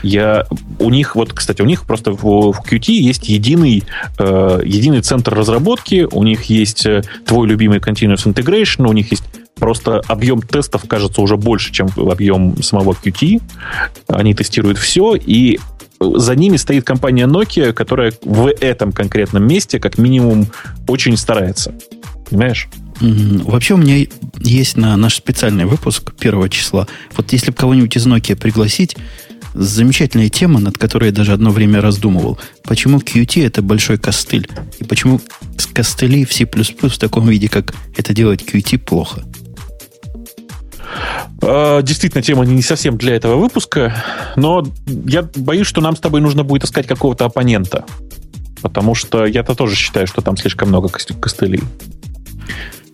Я, у них, вот, кстати, у них просто в, в Qt есть единый, э, единый центр разработки, у них есть э, твой любимый Continuous Integration, у них есть просто объем тестов, кажется, уже больше, чем объем самого Qt. Они тестируют все, и за ними стоит компания Nokia, которая в этом конкретном месте, как минимум, очень старается. Понимаешь? Вообще у меня есть на наш специальный выпуск первого числа. Вот если бы кого-нибудь из Nokia пригласить, замечательная тема, над которой я даже одно время раздумывал. Почему Qt это большой костыль? И почему костыли в C++ в таком виде, как это делает Qt, плохо? А, действительно, тема не совсем для этого выпуска, но я боюсь, что нам с тобой нужно будет искать какого-то оппонента. Потому что я-то тоже считаю, что там слишком много костылей.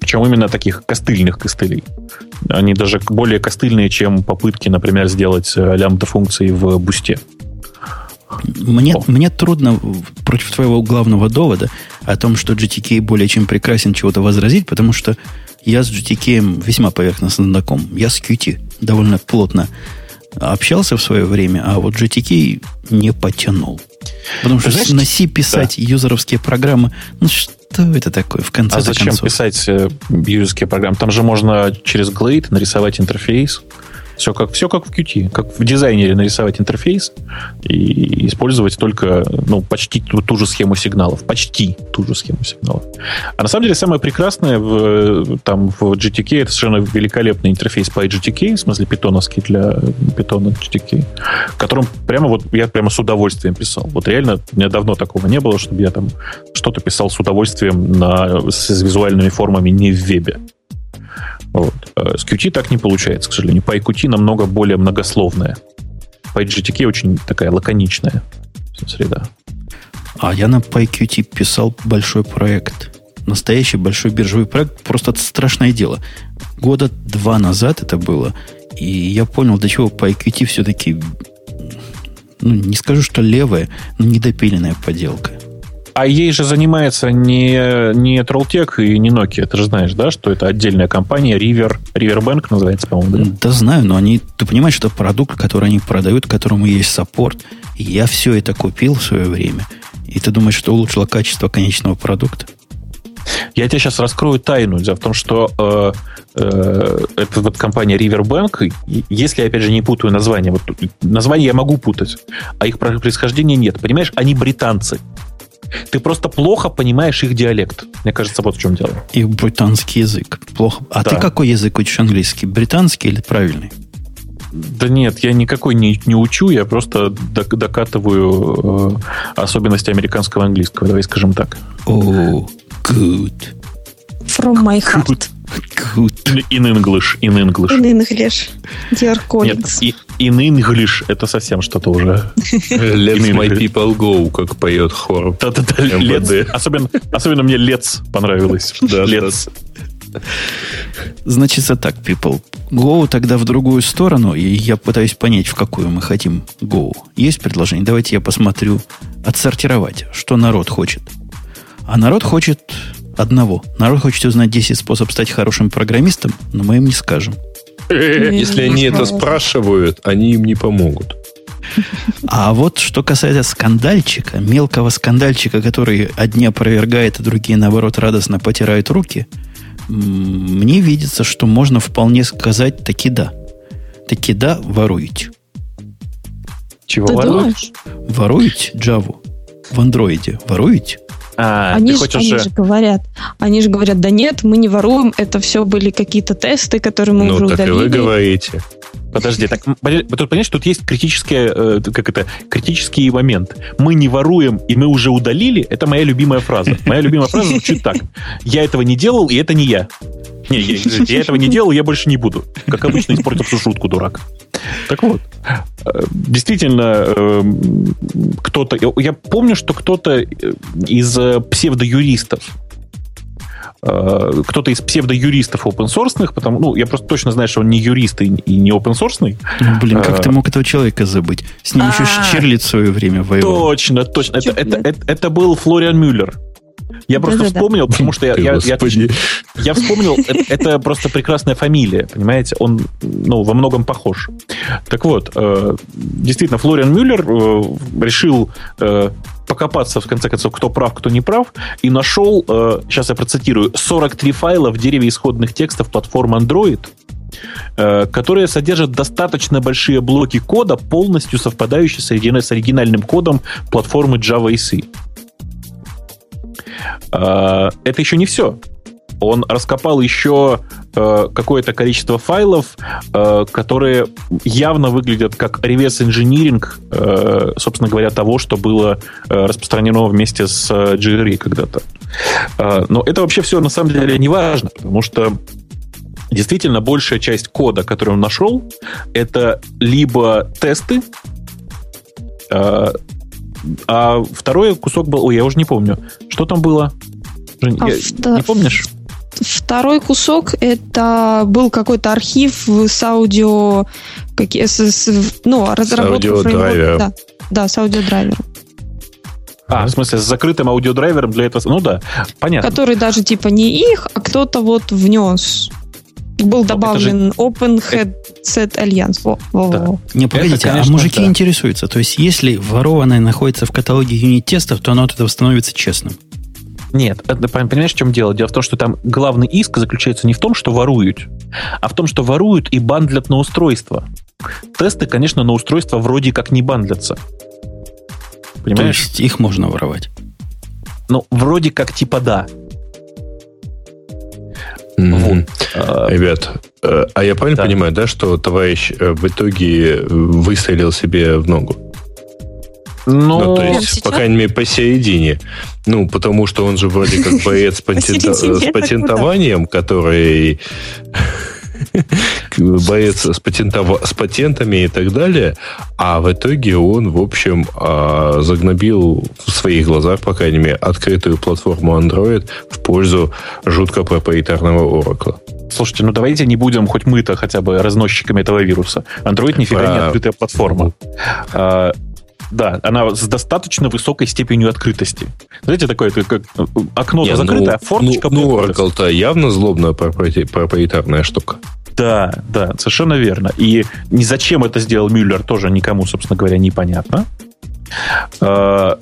Причем именно таких костыльных костылей. Они даже более костыльные, чем попытки, например, сделать э, лямбда-функции в бусте. Мне, мне трудно против твоего главного довода о том, что GTK более чем прекрасен чего-то возразить, потому что я с GTK весьма поверхностно знаком. Я с Qt довольно плотно общался в свое время, а вот GTK не потянул. Потому что Знаешь, на C писать да. юзеровские программы, ну что это такое в конце А зачем концов? писать э, юзерские программы? Там же можно через Glade нарисовать интерфейс. Все как, все как в Qt, как в дизайнере нарисовать интерфейс и использовать только ну, почти ту, ту же схему сигналов. Почти ту же схему сигналов. А на самом деле самое прекрасное в, там, в GTK это совершенно великолепный интерфейс по GTK, в смысле питоновский для питона GTK, которым прямо вот я прямо с удовольствием писал. Вот реально у меня давно такого не было, чтобы я там что-то писал с удовольствием на, с визуальными формами не в вебе. Вот. Э, с Qt так не получается, к сожалению. PyQt намного более многословная. PyGTK очень такая лаконичная среда. А я на PyQt писал большой проект. Настоящий большой биржевой проект. Просто страшное дело. Года два назад это было. И я понял, до чего PyQt все-таки ну, не скажу, что левая, но недопиленная поделка. А ей же занимается не, не Trolltech и не Nokia. Ты же знаешь, да, что это отдельная компания, River, Riverbank называется, по-моему, да? Да знаю, но они, ты понимаешь, что продукт, который они продают, которому есть саппорт. И я все это купил в свое время. И ты думаешь, что улучшило качество конечного продукта? Я тебе сейчас раскрою тайну. Дело в том, что э, э, эта вот компания Riverbank, если я, опять же, не путаю название, вот название я могу путать, а их происхождения нет. Понимаешь, они британцы. Ты просто плохо понимаешь их диалект. Мне кажется, вот в чем дело. Их британский язык. Плохо. А да. ты какой язык учишь английский? Британский или правильный? Да нет, я никакой не, не учу, я просто докатываю э, особенности американского английского, давай скажем так. О, oh, good. From my heart. Good. Good. In English. In English. In English. Dear colleagues. Нет, in English это совсем что-то уже. Let my people go, как поет хор. Да-да-да. Особенно, особенно мне Let's понравилось. Да, Let's. Значит, так, people. Go тогда в другую сторону, и я пытаюсь понять, в какую мы хотим Go. Есть предложение? Давайте я посмотрю, отсортировать, что народ хочет. А народ хочет одного. Народ хочет узнать 10 способов стать хорошим программистом, но мы им не скажем. Если они это спрашивают, они им не помогут. А вот что касается скандальчика, мелкого скандальчика, который одни опровергает, а другие, наоборот, радостно потирают руки, мне видится, что можно вполне сказать таки да. Таки да, воруете. Чего Ты воруешь? Воруете Java в андроиде. Воруете? А, они, же, они же говорят, они же говорят, да нет, мы не воруем, это все были какие-то тесты, которые мы ну, уже так удалили. И вы говорите. Подожди, так тут понимаете, тут есть критический, э, как это, критический момент. Мы не воруем, и мы уже удалили. Это моя любимая фраза. Моя любимая фраза звучит так: Я этого не делал, и это не я. Не, я, я этого не делал, я больше не буду. Как обычно, испортил всю шутку, дурак. Так вот, э, действительно, эм, кто-то... Я помню, что кто-то из псевдоюристов кто-то из псевдоюристов open source, потому ну, я просто точно знаю, что он не юрист и, не open source. Ну, блин, как ты мог этого человека забыть? С ним еще Шерлиц в свое время воевал. Точно, точно. Это, это, это, это был Флориан Мюллер. Я просто да, вспомнил, да. потому что я, я, я, я вспомнил, это, это просто прекрасная фамилия, понимаете? Он ну, во многом похож. Так вот, э, действительно, Флориан Мюллер э, решил э, покопаться, в конце концов, кто прав, кто не прав, и нашел, э, сейчас я процитирую, 43 файла в дереве исходных текстов платформы Android, э, которые содержат достаточно большие блоки кода, полностью совпадающие с, оригинальным кодом платформы Java и C. А, это еще не все. Он раскопал еще э, какое-то количество файлов, э, которые явно выглядят как реверс-инжиниринг, э, собственно говоря, того, что было распространено вместе с GRE когда-то. Но это вообще все на самом деле не важно, потому что действительно большая часть кода, который он нашел, это либо тесты, а второй кусок был... Ой, я уже не помню. Что там было? Жень, а я, втор... Не помнишь? Второй кусок это был какой-то архив с аудио, какие, с, с, ну, разработка фреймворка. Да, да, с аудиодрайвером. А, в смысле, с закрытым аудиодрайвером для этого... Ну да, понятно. Который даже типа не их, а кто-то вот внес. Был добавлен же... Open Headset Alliance. Во, во, да. во. Не, погодите, это, конечно, а мужики да. интересуются. То есть, если ворованное находится в каталоге юнит-тестов, то оно от этого становится честным. Нет, понимаешь, в чем дело? Дело в том, что там главный иск заключается не в том, что воруют, а в том, что воруют и бандлят на устройство. Тесты, конечно, на устройство вроде как не бандлятся. Понимаешь? То есть их можно воровать? Ну, вроде как типа да. Вот. А, Ребят, э, а я правильно да. понимаю, да, что товарищ э, в итоге выстрелил себе в ногу? Ну, ну, то есть, сейчас? по крайней мере, посередине. Ну, потому что он же вроде как боец с патентованием, который боец с, патентов... с патентами и так далее, а в итоге он, в общем, а, загнобил в своих глазах, по крайней мере, открытую платформу Android в пользу жутко проприетарного Oracle. Слушайте, ну давайте не будем, хоть мы-то хотя бы разносчиками этого вируса. Android нифига а... не открытая платформа. А, да, она с достаточно высокой степенью открытости. Знаете, такое как окно-то закрытое, а форточка... Ну, ну Oracle-то явно злобная проприетарная штука. Да, да, совершенно верно. И ни зачем это сделал Мюллер, тоже никому, собственно говоря, непонятно. А,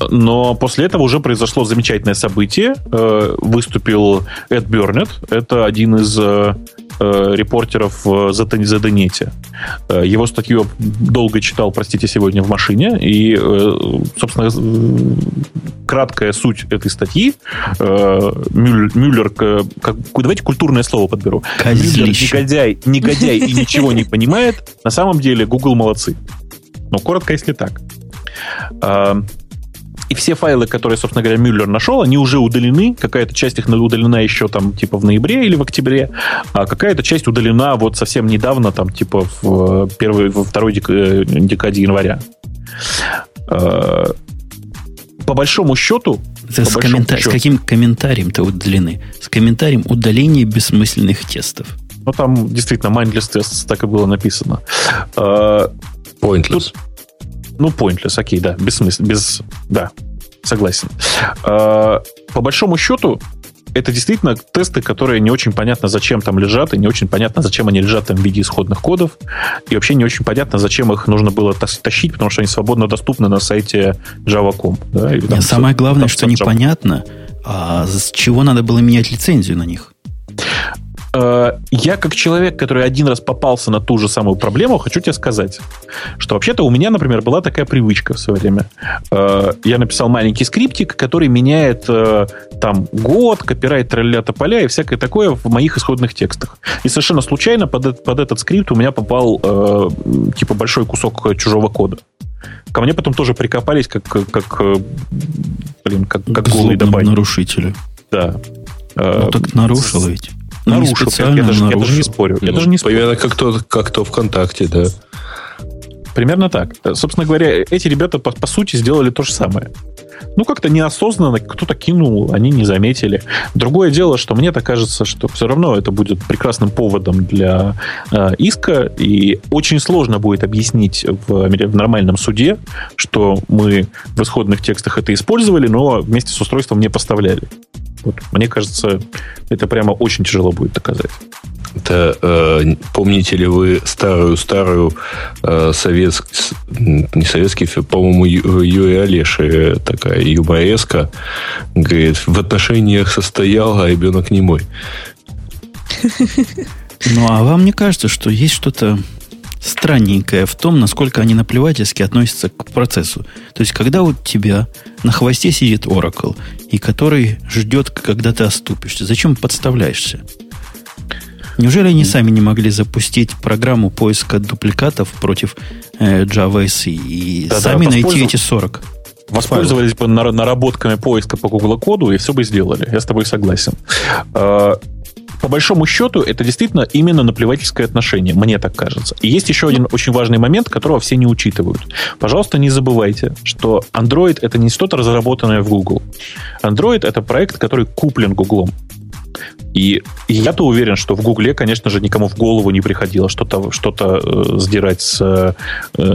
но после этого уже произошло замечательное событие. А, выступил Эд Бернет. Это один из э, э, репортеров в. Э, его статью долго читал, простите, сегодня в машине. И, собственно, краткая суть этой статьи. Мюллер, Мюллер как, давайте культурное слово подберу. Козлище. Мюллер негодяй, негодяй и ничего не понимает. На самом деле Google молодцы. Но коротко, если так. И все файлы, которые, собственно говоря, Мюллер нашел, они уже удалены. Какая-то часть их удалена еще там типа в ноябре или в октябре, а какая-то часть удалена вот совсем недавно, там типа в первой, во второй дек- э, декаде января. Э, по большому счету... Это по с, большому коммента... счету- с каким комментарием-то удалены? С комментарием удаления бессмысленных тестов. Ну, там действительно mindless tests так и было написано. Э, Pointless. Ну, pointless, окей, да, без смысла, без, да, согласен. Э, По большому счету, это действительно тесты, которые не очень понятно, зачем там лежат, и не очень понятно, зачем они лежат там в виде исходных кодов, и вообще не очень понятно, зачем их нужно было тащить, потому что они свободно доступны на сайте java.com. Да, или там Нет, Самое главное, там что непонятно, а с чего надо было менять лицензию на них. Э, Я, как человек, который один раз попался на ту же самую проблему, хочу тебе сказать, что вообще-то у меня, например, была такая привычка в свое время. Э, Я написал маленький скриптик, который меняет э, там год, копирайт, тролля поля и всякое такое в моих исходных текстах. И совершенно случайно под, этот- под этот скрипт у меня попал типа большой кусок чужого кода. Ко мне потом тоже прикопались, как, как, блин, как, как злобному добавить. нарушителю. Да. Ну так нарушил ведь. Нарушил. Я, я даже, я даже не спорю. Я Ну, даже не спорю. Примерно как то, как то ВКонтакте, да. Примерно так. Э, Собственно говоря, эти ребята, по, по сути, сделали то же самое. Ну, как-то неосознанно кто-то кинул, они не заметили. Другое дело, что мне так кажется, что все равно это будет прекрасным поводом для э, иска, и очень сложно будет объяснить в, в нормальном суде, что мы в исходных текстах это использовали, но вместе с устройством не поставляли. Вот, мне кажется, это прямо очень тяжело будет доказать. Это, э, помните ли вы старую-старую э, советск... не советский, по-моему, Ю- Юрий Олеши такая юмореска, говорит, в отношениях состоял, а ребенок не мой. Ну, а вам не кажется, что есть что-то странненькое в том, насколько они наплевательски относятся к процессу? То есть, когда у тебя на хвосте сидит Oracle, и который ждет, когда ты оступишься, зачем подставляешься? Неужели они сами не могли запустить программу поиска дупликатов против э, Java SE и Да-да, сами найти воспользов- эти 40? Воспользовались бы нар- наработками поиска по Google коду и все бы сделали. Я с тобой согласен. По большому счету, это действительно именно наплевательское отношение, мне так кажется. И есть еще один очень важный момент, которого все не учитывают. Пожалуйста, не забывайте, что Android это не что-то разработанное в Google. Android это проект, который куплен Google. И я-то уверен, что в Гугле, конечно же, никому в голову не приходило что-то что э, сдирать с э,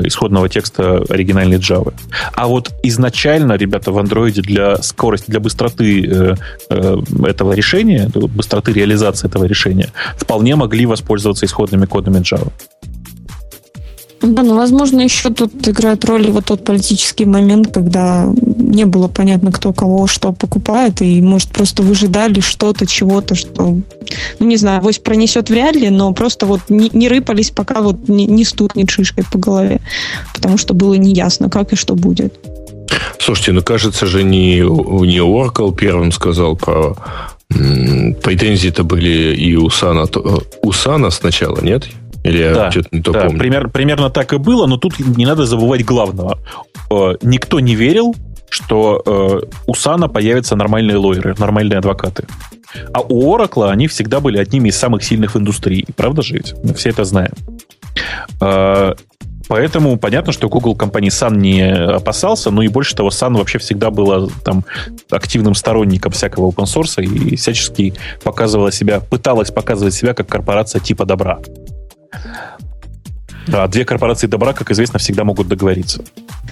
исходного текста оригинальной Java. А вот изначально, ребята, в Android для скорости, для быстроты э, э, этого решения, быстроты реализации этого решения, вполне могли воспользоваться исходными кодами Java. Да, ну, возможно, еще тут играет роль вот тот политический момент, когда не было понятно, кто кого что покупает, и, может, просто выжидали что-то, чего-то, что, ну, не знаю, авось пронесет вряд ли, но просто вот не, не рыпались, пока вот не, не стукнет шишкой по голове, потому что было неясно, как и что будет. Слушайте, ну кажется же не, не Oracle первым сказал про претензии-то были и у Сана, то- у Сана сначала, нет? Или я Да, что-то не то Да, помню? пример- примерно так и было, но тут не надо забывать главного. Э, Никто не верил, что э, у Сана появятся нормальные лоеры, нормальные адвокаты. А у Oracle они всегда были одними из самых сильных в индустрии. Правда же ведь? Мы все это знаем. Э, Поэтому понятно, что Google компании Sun не опасался, но и больше того, Sun вообще всегда была там активным сторонником всякого open source и всячески показывала себя, пыталась показывать себя как корпорация типа добра. Да, две корпорации добра, как известно, всегда могут договориться.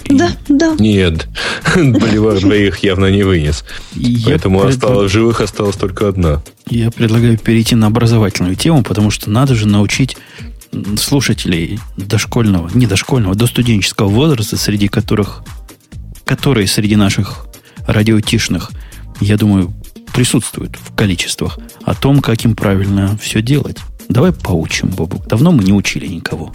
И- Да, да. Нет, Боливар двоих явно не вынес. Поэтому осталось, в живых осталась только одна. Я предлагаю перейти на образовательную тему, потому что надо же научить слушателей дошкольного, не дошкольного, до студенческого возраста, среди которых, которые среди наших радиотишных, я думаю, присутствуют в количествах, о том, как им правильно все делать. Давай поучим, Бобук. Давно мы не учили никого.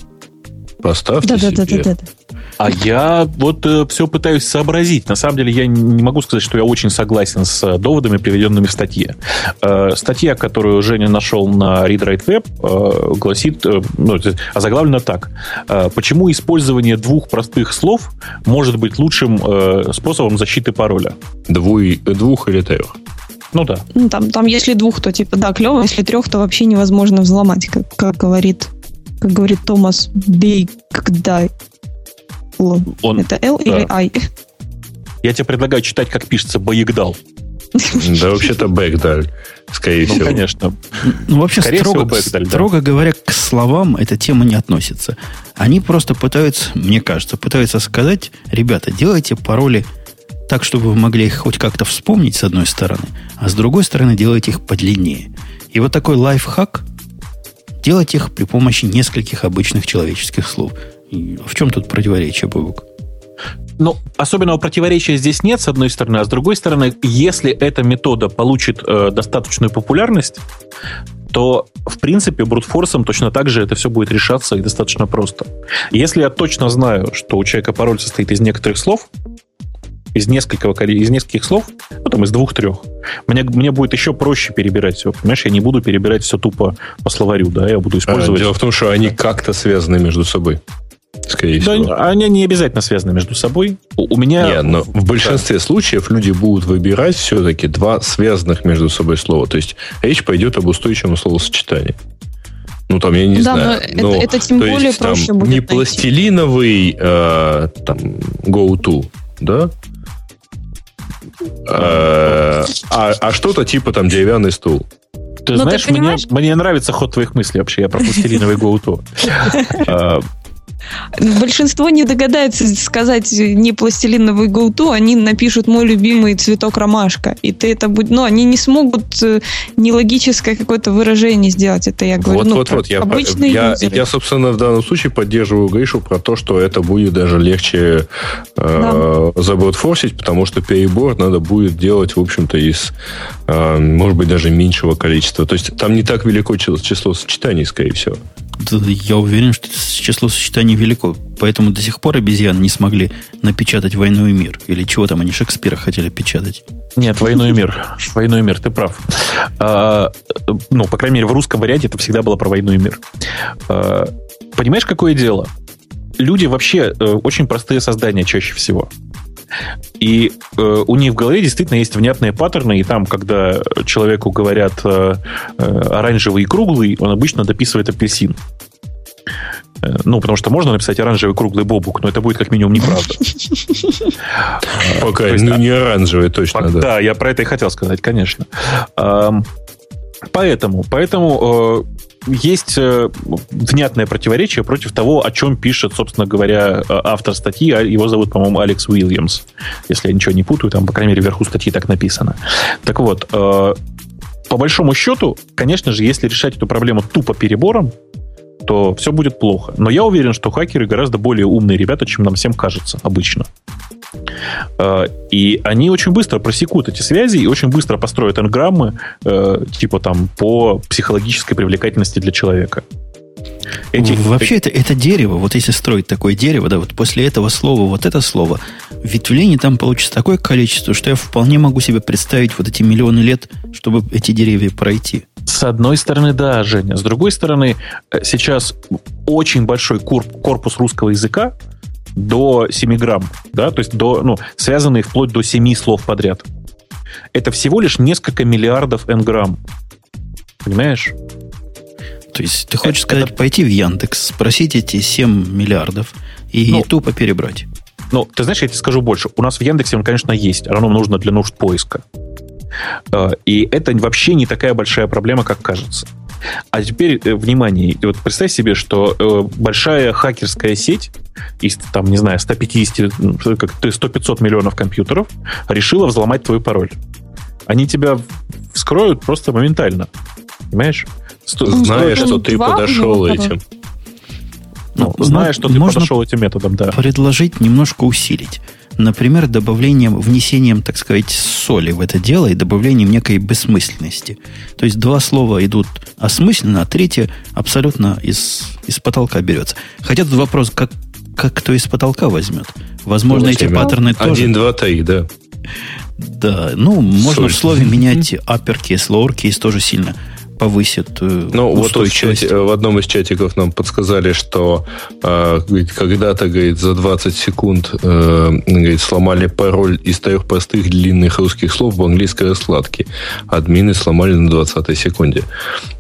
Поставьте Да, да, да, себе. да, да. А я вот все пытаюсь сообразить. На самом деле я не могу сказать, что я очень согласен с э, доводами, приведенными в статье. Э, Статья, которую Женя нашел на Read Write Web, э, гласит, э, ну, озаглавлена так. Э, Почему использование двух простых слов может быть лучшим э, способом защиты пароля? Двуй- двух или трех. Ну да. Ну, там, там, если двух, то типа, да, клево, если трех, то вообще невозможно взломать, как, как говорит, как говорит Томас Бейгдай. Л. Он, Это L или I? Я тебе предлагаю читать, как пишется Баегдал. Да, вообще-то Бэкдаль, скорее Ну, всего. конечно. Ну, вообще, Скорее строго, всего, Бэкдаль, да. строго говоря, к словам эта тема не относится. Они просто пытаются, мне кажется, пытаются сказать, ребята, делайте пароли так, чтобы вы могли их хоть как-то вспомнить, с одной стороны, а с другой стороны, делайте их подлиннее. И вот такой лайфхак – делать их при помощи нескольких обычных человеческих слов. И в чем тут противоречие, Бобук? Ну, особенного противоречия здесь нет, с одной стороны, а с другой стороны, если эта метода получит э, достаточную популярность, то, в принципе, брутфорсом точно так же это все будет решаться и достаточно просто. Если я точно знаю, что у человека пароль состоит из некоторых слов, из, несколького, коли- из нескольких слов, ну, там, из двух-трех, мне, мне будет еще проще перебирать все. Понимаешь, я не буду перебирать все тупо по словарю, да, я буду А, использовать... Дело в том, что они как-то связаны между собой. Скорее Да, всего. они не обязательно связаны между собой. У у меня... Не, но в большинстве случаев люди будут выбирать все-таки два связанных между собой слова. То есть речь пойдет об устойчивом словосочетании. Ну, там, я не Да, знаю. но это- ну, это тем то более есть, там, проще будет Не найти. пластилиновый э, там, go-to, да? Э, а, а что-то типа там деревянный стул. Ты Ну, ты знаешь, мне, понимаешь- мне нравится ход твоих мыслей вообще. Я про пластилиновый гоуту. Большинство не догадается сказать не пластилиновый go они напишут мой любимый цветок ромашка. И ты это будет... Ну, они не смогут э, нелогическое какое-то выражение сделать. Это я говорю. Вот, ну, вот, вот. Я, я, юзеры. я, собственно, в данном случае поддерживаю Гришу про то, что это будет даже легче э, забродфорсить, потому что перебор надо будет делать, в общем-то, из, э, может быть, даже меньшего количества. То есть там не так велико число, число сочетаний, скорее всего. Да, Я уверен, что число сочетаний велико. Поэтому до сих пор обезьяны не смогли напечатать «Войну и мир». Или чего там они Шекспира хотели печатать. Нет, «Войну и мир». «Войну и мир», ты прав. А, ну, по крайней мере, в русском варианте это всегда было про «Войну и мир». А, понимаешь, какое дело? Люди вообще э, очень простые создания чаще всего. И э, у них в голове действительно есть внятные паттерны, и там, когда человеку говорят э, э, оранжевый и круглый, он обычно дописывает апельсин. Э, Ну, потому что можно написать оранжевый круглый бобук, но это будет как минимум неправда. Пока ну, а- не оранжевый, точно, да. Я про это и хотел сказать, конечно. Поэтому, поэтому э, есть э, внятное противоречие против того, о чем пишет, собственно говоря, э, автор статьи. А Его зовут, по-моему, Алекс Уильямс. Если я ничего не путаю, там, по крайней мере, вверху статьи так написано. Так вот, э, по большому счету, конечно же, если решать эту проблему тупо перебором, то все будет плохо. Но я уверен, что хакеры гораздо более умные ребята, чем нам всем кажется обычно. Э, И они очень быстро просекут эти связи и очень быстро построят энграммы, э, типа там по психологической привлекательности для человека. Эти- Вообще это, это дерево, вот если строить такое дерево, да, вот после этого слова, вот это слово, ветвлений там получится такое количество, что я вполне могу себе представить вот эти миллионы лет, чтобы эти деревья пройти. С одной стороны, да, Женя. С другой стороны, э, сейчас очень большой кор- корпус русского языка до 7 грамм, да, то есть до, ну, связанный вплоть до 7 слов подряд. Это всего лишь несколько миллиардов n-грамм. Понимаешь? То есть ты хочешь Это- сказать, пойти в Яндекс, спросить эти 7 миллиардов и Ну, тупо перебрать. Ну, ты знаешь, я тебе скажу больше. У нас в Яндексе он, конечно, есть. Оно нам нужно для нужд поиска. Э, И это вообще не такая большая проблема, как кажется. А теперь, э, внимание, вот представь себе, что э, большая хакерская сеть из, там, не знаю, 150, ну, как ты, 100-500 миллионов компьютеров решила взломать твой пароль. Они тебя вскроют просто моментально. Понимаешь? Сто- Ну, Зная, сколько? что ты подошел этим. ну, Ну, зная, что ты подошел этим методом, да. предложить немножко усилить. Например, добавлением, внесением, так сказать, соли в это дело и добавлением некой бессмысленности. То есть два слова идут осмысленно, а третье абсолютно из, из потолка берется. Хотя тут вопрос, как, как кто из потолка возьмет. Возможно, Ну, эти паттерны тоже... Один, два, три, да. Да, ну, можно Соль. в слове менять uppercase, lowercase тоже сильно повысит э, Ну, вот в, чате, в одном из чатиков нам подсказали, что э, когда-то, говорит, за 20 секунд э, говорит, сломали пароль из трех простых длинных русских слов в английской раскладке. Админы сломали на 20 секунде.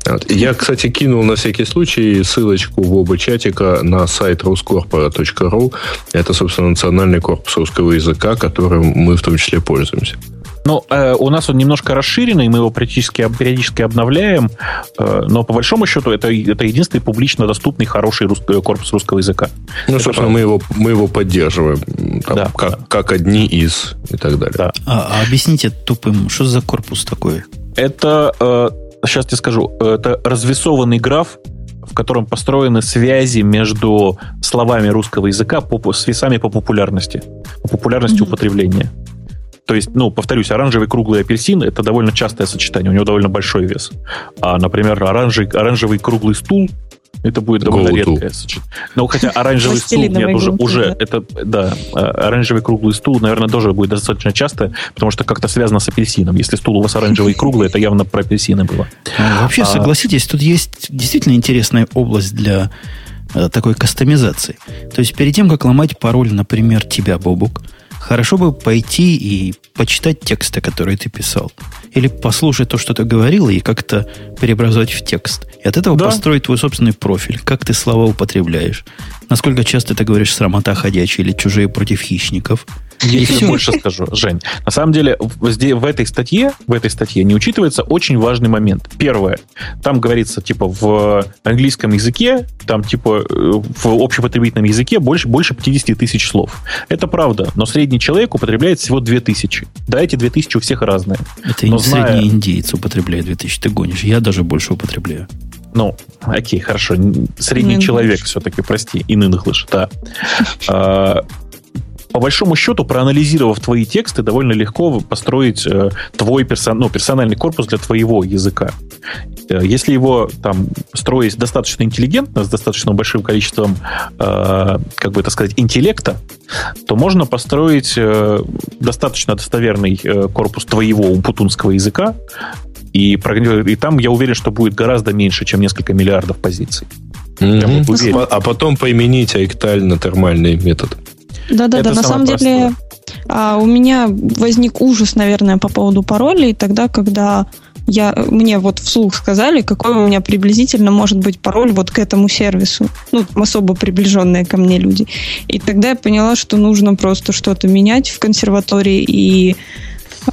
Вот. Я, кстати, кинул на всякий случай ссылочку в оба чатика на сайт ruscorpora.ru. Это, собственно, национальный корпус русского языка, которым мы в том числе пользуемся. Ну, э, у нас он немножко расширенный, мы его периодически, периодически обновляем, э, но по большому счету это, это единственный публично доступный хороший рус, э, корпус русского языка. Ну, это собственно, мы его, мы его поддерживаем, там, да, как, да. как одни из и так далее. Да. А, а объясните тупым, что за корпус такой? Это, э, сейчас тебе скажу, это развесованный граф, в котором построены связи между словами русского языка по, с весами по популярности, по популярности mm-hmm. употребления. То есть, ну, повторюсь, оранжевый круглый апельсин это довольно частое сочетание, у него довольно большой вес. А, например, оранжевый, оранжевый круглый стул это будет довольно Go редкое сочетание. Но хотя оранжевый стул нет, уже, уже это, да, а, оранжевый круглый стул, наверное, тоже будет достаточно часто, потому что как-то связано с апельсином. Если стул у вас оранжевый и круглый, это явно про апельсины было. Ну, вообще, а, согласитесь, тут есть действительно интересная область для э, такой кастомизации. То есть перед тем, как ломать пароль, например, тебя, Бобук, Хорошо бы пойти и почитать тексты, которые ты писал. Или послушать то, что ты говорил, и как-то преобразовать в текст. И от этого да. построить твой собственный профиль. Как ты слова употребляешь. Насколько часто ты говоришь «срамота ходячая» или «чужие против хищников». Я тебе больше скажу, Жень. На самом деле, в этой статье, в этой статье не учитывается очень важный момент. Первое, там говорится, типа, в английском языке, там, типа, в общепотребительном языке больше, больше 50 тысяч слов. Это правда, но средний человек употребляет всего 2000. Да, эти 2000 у всех разные. Это но средний зная... индейец употребляет 2000, ты гонишь. Я даже больше употребляю. Ну, окей, хорошо. Средний человек все-таки, прости, и нынглыш, да. По большому счету, проанализировав твои тексты, довольно легко построить э, твой персон, ну, персональный корпус для твоего языка. Э, если его там строить достаточно интеллигентно, с достаточно большим количеством, э, как бы это сказать, интеллекта, то можно построить э, достаточно достоверный э, корпус твоего умпутунского языка, и, и там я уверен, что будет гораздо меньше, чем несколько миллиардов позиций. Mm-hmm. А потом поименить аэктально-термальный метод. Да-да-да, на самом простое. деле а, у меня возник ужас, наверное, по поводу паролей тогда, когда я, мне вот вслух сказали, какой у меня приблизительно может быть пароль вот к этому сервису. Ну, особо приближенные ко мне люди. И тогда я поняла, что нужно просто что-то менять в консерватории и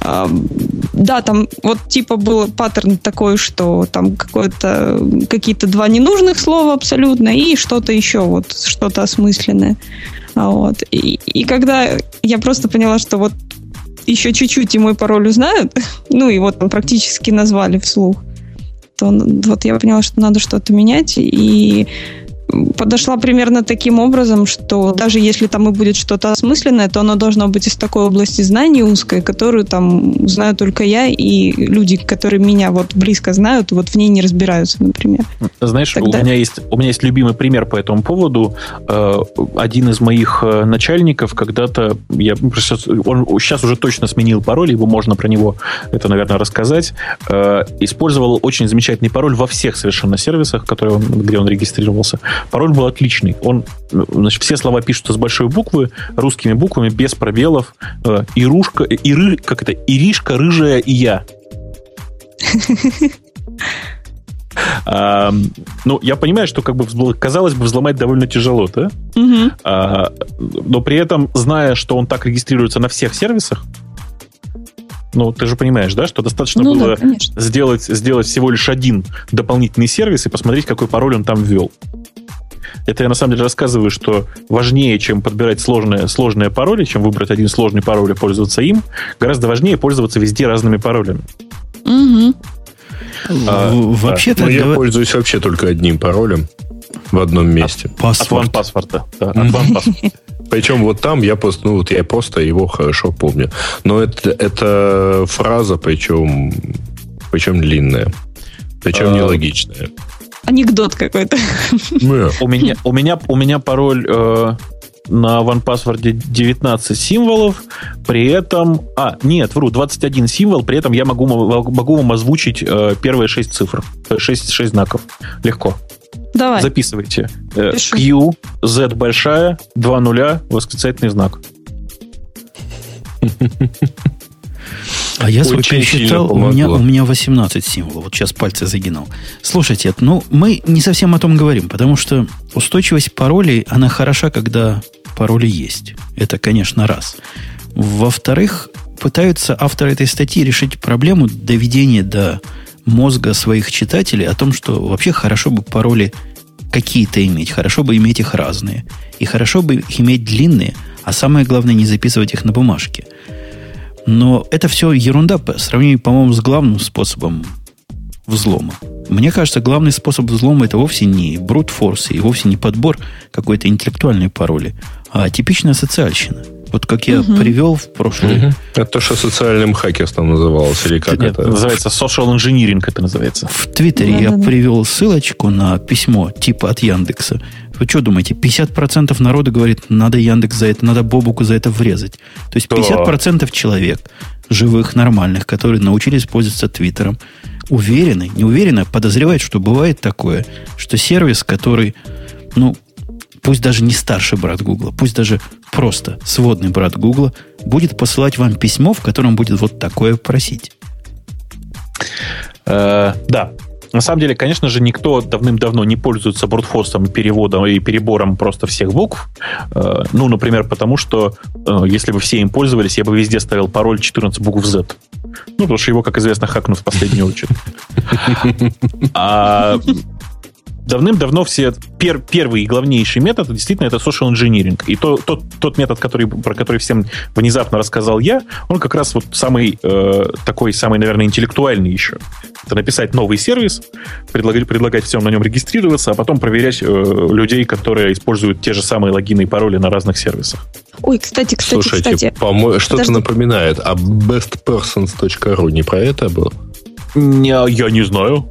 да, там вот типа был паттерн такой, что там какое-то какие-то два ненужных слова абсолютно и что-то еще, вот что-то осмысленное. Вот. И, и когда я просто поняла, что вот еще чуть-чуть и мой пароль узнают, ну и вот практически назвали вслух, то вот я поняла, что надо что-то менять, и подошла примерно таким образом, что даже если там и будет что-то осмысленное, то оно должно быть из такой области знаний узкой, которую там знаю только я и люди, которые меня вот близко знают, вот в ней не разбираются, например. Знаешь, Тогда... у меня есть у меня есть любимый пример по этому поводу. Э, один из моих э, начальников когда-то я он сейчас уже точно сменил пароль, его можно про него это, наверное, рассказать. Э, использовал очень замечательный пароль во всех совершенно сервисах, которые он, где он регистрировался. Пароль был отличный. Он, значит, все слова пишутся с большой буквы, русскими буквами, без пробелов. Э, Ирушка, Иры, как это? Иришка, рыжая и я. А, ну, я понимаю, что, как бы, казалось бы, взломать довольно тяжело, да? Угу. А, но при этом, зная, что он так регистрируется на всех сервисах, ну, ты же понимаешь, да, что достаточно ну, было да, сделать, сделать всего лишь один дополнительный сервис и посмотреть, какой пароль он там ввел. Это я на самом деле рассказываю, что важнее, чем подбирать сложные, сложные пароли, чем выбрать один сложный пароль и пользоваться им, гораздо важнее пользоваться везде разными паролями. Угу. А, вообще-то... Да. Ну, я пользуюсь вообще только одним паролем в одном месте. От, от OnePassword. Да, от. Причем вот там я просто, ну вот я просто его хорошо помню. Но это, это фраза, причем, причем длинная. Причем а, нелогичная анекдот какой-то. У меня, у меня, у меня пароль, э, на OnePassword 19 символов, при этом... А, нет, вру, 21 символ, при этом я могу, могу вам озвучить э, первые 6 цифр, 6, 6 знаков. Легко. Давай. Записывайте. Э, Q, Z большая, 2 нуля, восклицательный знак. А я свой пересчитал, у меня, у меня 18 символов. Вот сейчас пальцы загинул. Слушайте, ну, мы не совсем о том говорим, потому что устойчивость паролей, она хороша, когда пароли есть. Это, конечно, раз. Во-вторых, пытаются авторы этой статьи решить проблему доведения до мозга своих читателей о том, что вообще хорошо бы пароли какие-то иметь, хорошо бы иметь их разные. И хорошо бы их иметь длинные, а самое главное, не записывать их на бумажке. Но это все ерунда по сравнению, по-моему, с главным способом взлома. Мне кажется, главный способ взлома это вовсе не брутфорс и вовсе не подбор какой-то интеллектуальной пароли, а типичная социальщина. Вот как я угу. привел в прошлый... Угу. Это то, что социальным хакерством называлось, или как Нет, это? Называется social engineering, это называется. В Твиттере да, я да, привел ссылочку на письмо типа от Яндекса. Вы что думаете, 50% народа говорит, надо Яндекс за это, надо Бобуку за это врезать. То есть 50% да. человек, живых, нормальных, которые научились пользоваться Твиттером, уверены, не уверены, подозревают, что бывает такое, что сервис, который, ну, пусть даже не старший брат Гугла, пусть даже просто сводный брат Гугла, будет посылать вам письмо, в котором будет вот такое просить. Э, да. На самом деле, конечно же, никто давным-давно не пользуется брутфорсом, переводом и перебором просто всех букв. Э, ну, например, потому что э, если бы все им пользовались, я бы везде ставил пароль 14 букв Z. Ну, потому что его, как известно, хакнут в последнюю очередь. А давным-давно все пер, первый и главнейший метод действительно это social engineering. И то, тот, тот метод, который, про который всем внезапно рассказал я, он как раз вот самый э, такой, самый, наверное, интеллектуальный еще. Это написать новый сервис, предлагать, предлагать всем на нем регистрироваться, а потом проверять э, людей, которые используют те же самые логины и пароли на разных сервисах. Ой, кстати, кстати, Слушайте, кстати. По-моему, что-то напоминает. А bestpersons.ru не про это было? Не, я не знаю.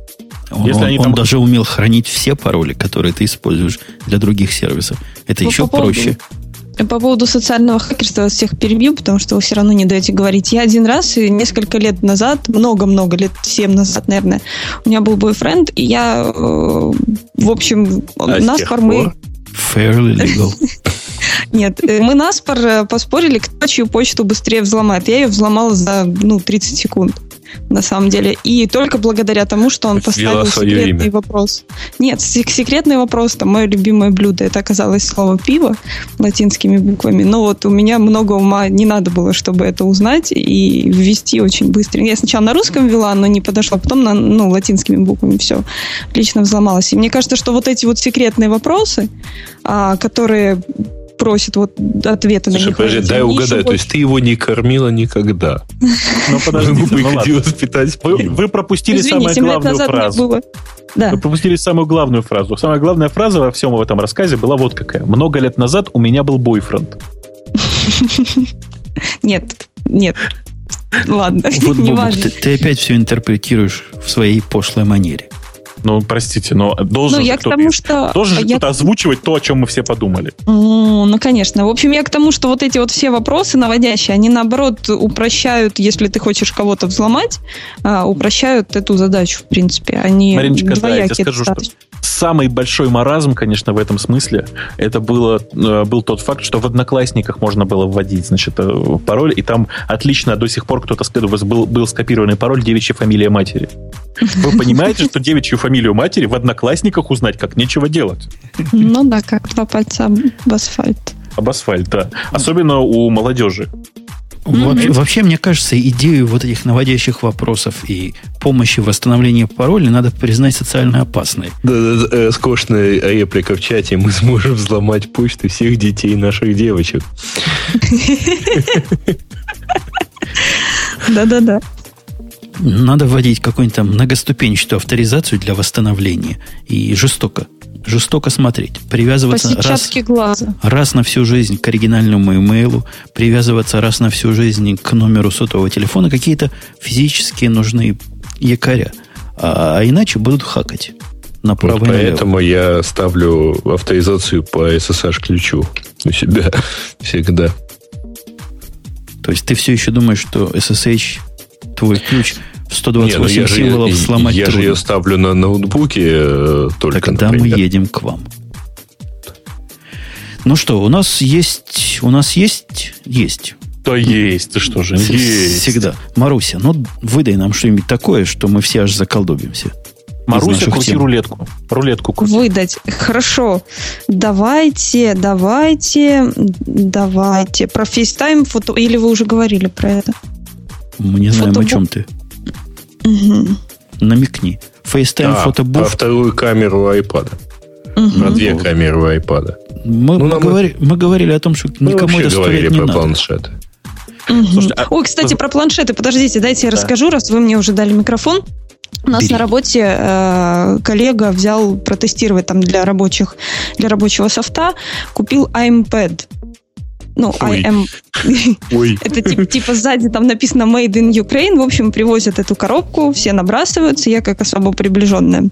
Он, Если они он там... даже умел хранить все пароли, которые ты используешь для других сервисов. Это ну, еще по проще. Поводу, по поводу социального хакерства всех перебью, потому что вы все равно не даете говорить. Я один раз, несколько лет назад, много-много лет, 7 назад, наверное, у меня был бойфренд, и я, э, в общем, а нас мы... Fairly legal. Нет, э, мы наспор э, поспорили, кто чью почту быстрее взломает. Я ее взломала за, ну, 30 секунд на самом деле. И только благодаря тому, что он поставил секретный вопрос. Нет, секретный вопрос, там, мое любимое блюдо, это оказалось слово пиво латинскими буквами. Но вот у меня много ума не надо было, чтобы это узнать и ввести очень быстро. Я сначала на русском ввела, но не подошла, потом на, ну, латинскими буквами все лично взломалось. И мне кажется, что вот эти вот секретные вопросы, а, которые просит вот ответы Слушай, на них. подожди, дай угадаю, то есть ты его не кормила никогда? Ну, подождите, приходилось питать Вы пропустили самую главную фразу. Да. Вы пропустили самую главную фразу. Самая главная фраза во всем в этом рассказе была вот какая. Много лет назад у меня был бойфренд. Нет, нет. Ладно, вот, не важно. Ты, ты опять все интерпретируешь в своей пошлой манере. Ну, простите, но должен ну, я к тому, что... должен я... кто-то озвучивать то, о чем мы все подумали. Ну, ну, конечно. В общем, я к тому, что вот эти вот все вопросы наводящие, они, наоборот, упрощают, если ты хочешь кого-то взломать, а, упрощают эту задачу, в принципе. Они Мариночка, да, я тебе скажу, достаточно. что самый большой маразм, конечно, в этом смысле, это было, э, был тот факт, что в Одноклассниках можно было вводить, значит, э, пароль, и там отлично до сих пор кто-то был, был скопированный пароль девичья фамилия матери. Вы понимаете, что девичью фамилию матери в Одноклассниках узнать как нечего делать? Ну да, как два пальца об асфальт. Об асфальт, да. Особенно у молодежи. Вообще, вообще, мне кажется, идею вот этих наводящих вопросов и помощи в восстановлении пароля надо признать социально опасной. Да, да, да, скучная реплика в чате. Мы сможем взломать почты всех детей наших девочек. Да-да-да. Надо вводить какую-нибудь там многоступенчатую авторизацию для восстановления. И жестоко жестоко смотреть. Привязываться раз, глаза. раз на всю жизнь к оригинальному имейлу, привязываться раз на всю жизнь к номеру сотового телефона, какие-то физически нужны якоря. А, а иначе будут хакать. направо вот Поэтому я ставлю авторизацию по SSH-ключу у себя всегда. То есть ты все еще думаешь, что SSH, твой ключ в 128 Не, ну символов же, сломать Я трудно. же ее ставлю на ноутбуке э, только, Тогда например. мы едем к вам. Ну что, у нас есть... У нас есть... Есть. Да есть, ты что же, есть. Всегда. Маруся, ну выдай нам что-нибудь такое, что мы все аж заколдобимся. Маруся, крути тем. рулетку. Рулетку крути. Выдать. Хорошо. Давайте, давайте, давайте. Про FaceTime фото... Или вы уже говорили про это? Мы не знаем, Фотобу... о чем ты. Угу. Намекни. FaceTime а, фотобуф. Про вторую камеру iPad. Угу. Про две камеры у iPad. Мы, ну, мы, говори, мы говорили о том, что никому это говорили не про надо. планшеты. Угу. Слушайте, а... Ой, кстати, про планшеты. Подождите, дайте я да. расскажу, раз вы мне уже дали микрофон. У нас Бери. на работе э, коллега взял протестировать там для рабочих, для рабочего софта, купил iPad. Ну, Ой. I am... Ой. Это типа, типа сзади там написано Made in Ukraine. В общем, привозят эту коробку, все набрасываются. Я как особо приближенная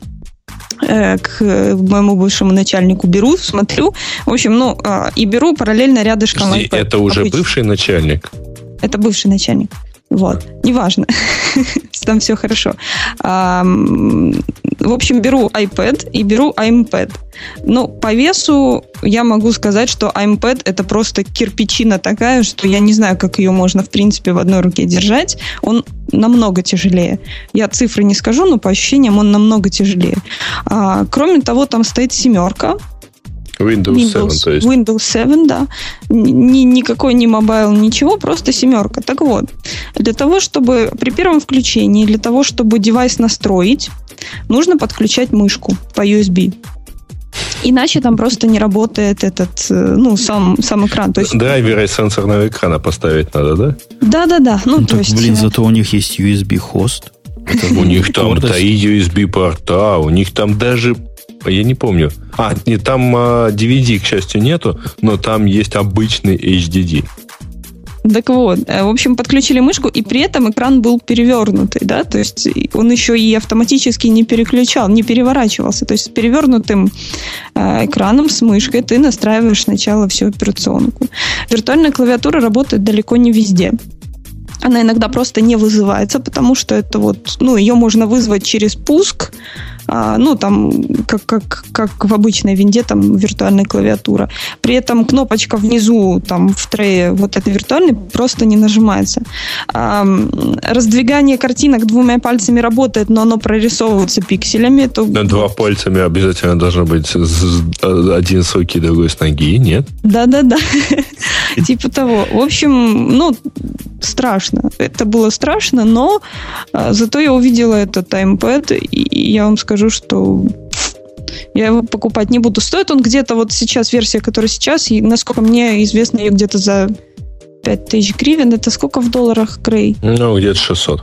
э, к моему бывшему начальнику беру, смотрю. В общем, ну, э, и беру параллельно рядышком Подожди, iPad. Это уже обычный. бывший начальник? Это бывший начальник. Вот, неважно, там все хорошо. В общем, беру iPad и беру iPad. Но по весу я могу сказать, что iPad это просто кирпичина такая, что я не знаю, как ее можно, в принципе, в одной руке держать. Он намного тяжелее. Я цифры не скажу, но по ощущениям он намного тяжелее. А, кроме того, там стоит семерка, Windows, Windows 7, то есть. Windows 7, да. Ни, никакой не mobile, ничего, просто семерка. Так вот, для того, чтобы при первом включении, для того, чтобы девайс настроить, нужно подключать мышку по USB. Иначе там просто не работает этот, э, ну, сам, сам экран. То есть... Драйверы сенсорного экрана поставить надо, да? Да-да-да. Ну, ну то так, есть... блин, зато у них есть USB-хост. У них там и USB-порта, у них там даже я не помню. А, не, там DVD, к счастью, нету, но там есть обычный HDD. Так вот, э, в общем, подключили мышку, и при этом экран был перевернутый, да, то есть он еще и автоматически не переключал, не переворачивался. То есть с перевернутым э, экраном с мышкой ты настраиваешь сначала всю операционку. Виртуальная клавиатура работает далеко не везде. Она иногда просто не вызывается, потому что это вот, ну, ее можно вызвать через пуск, а, ну, там, как, как, как в обычной винде, там, виртуальная клавиатура. При этом кнопочка внизу, там, в трее, вот этой виртуальной, просто не нажимается. А, раздвигание картинок двумя пальцами работает, но оно прорисовывается пикселями. То... Два пальцами обязательно должно быть один с руки, другой с ноги, нет? Да-да-да. Типа того. В общем, ну, страшно. Это было страшно, но а, зато я увидела этот таймпэд, и я вам скажу, что я его покупать не буду. Стоит он где-то, вот сейчас версия, которая сейчас, и насколько мне известно, ее где-то за 5000 гривен. Это сколько в долларах, Грей? Ну, где-то 600.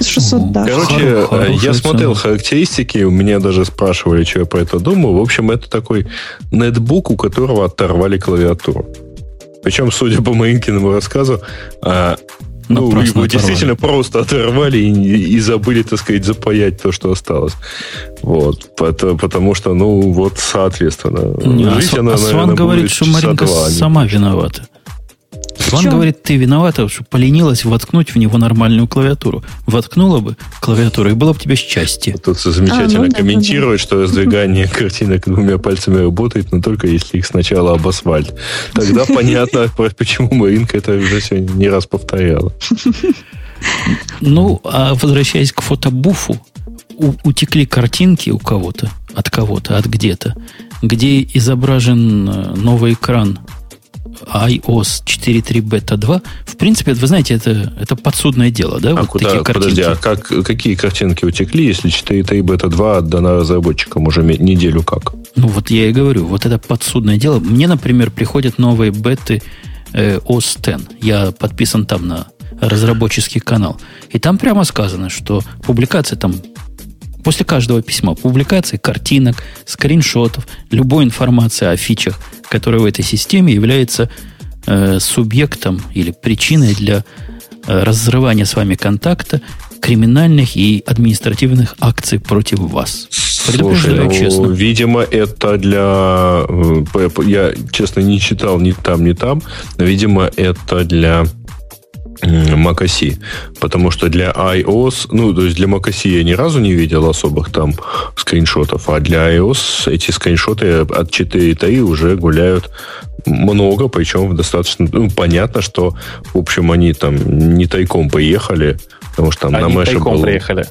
600, да. Короче, Хоро, я смотрел характеристики, у меня даже спрашивали, что я про это думаю. В общем, это такой нетбук, у которого оторвали клавиатуру. Причем, судя по Маинкиному рассказу, а, ну, его оторвали. действительно просто оторвали и, и забыли, так сказать, запаять то, что осталось. Вот. Потому, потому что, ну, вот, соответственно. Не, жить а, она, а наверное, говорит, что Маринка сама виновата. Ван говорит, ты виновата, что поленилась воткнуть в него нормальную клавиатуру. Воткнула бы клавиатуру, и было бы тебе счастье. Тут замечательно а, ну, комментирует, да, да. что раздвигание картинок двумя пальцами работает, но только если их сначала об асфальт. Тогда понятно, почему Маринка это уже сегодня не раз повторяла. Ну, а возвращаясь к фотобуфу, утекли картинки у кого-то, от кого-то, от где-то, где изображен э, новый экран iOS 4.3 Beta 2, в принципе, вы знаете, это, это подсудное дело, да? А вот куда, такие подожди, а как, какие картинки утекли, если 4.3 Beta 2 отдана разработчикам уже неделю как? Ну, вот я и говорю, вот это подсудное дело. Мне, например, приходят новые беты э, OS X. Я подписан там на разработческий канал. И там прямо сказано, что публикация там после каждого письма публикации картинок, скриншотов, любой информации о фичах, которая в этой системе является э, субъектом или причиной для э, разрывания с вами контакта криминальных и административных акций против вас. Слушай, ну, честно. видимо, это для... Э, я, честно, не читал ни там, ни там, видимо, это для macOS. Потому что для iOS, ну, то есть для macOS я ни разу не видел особых там скриншотов, а для iOS эти скриншоты от 4.3 уже гуляют много, причем достаточно ну, понятно, что, в общем, они там не тайком поехали, потому что там они на Мэше был... приехали.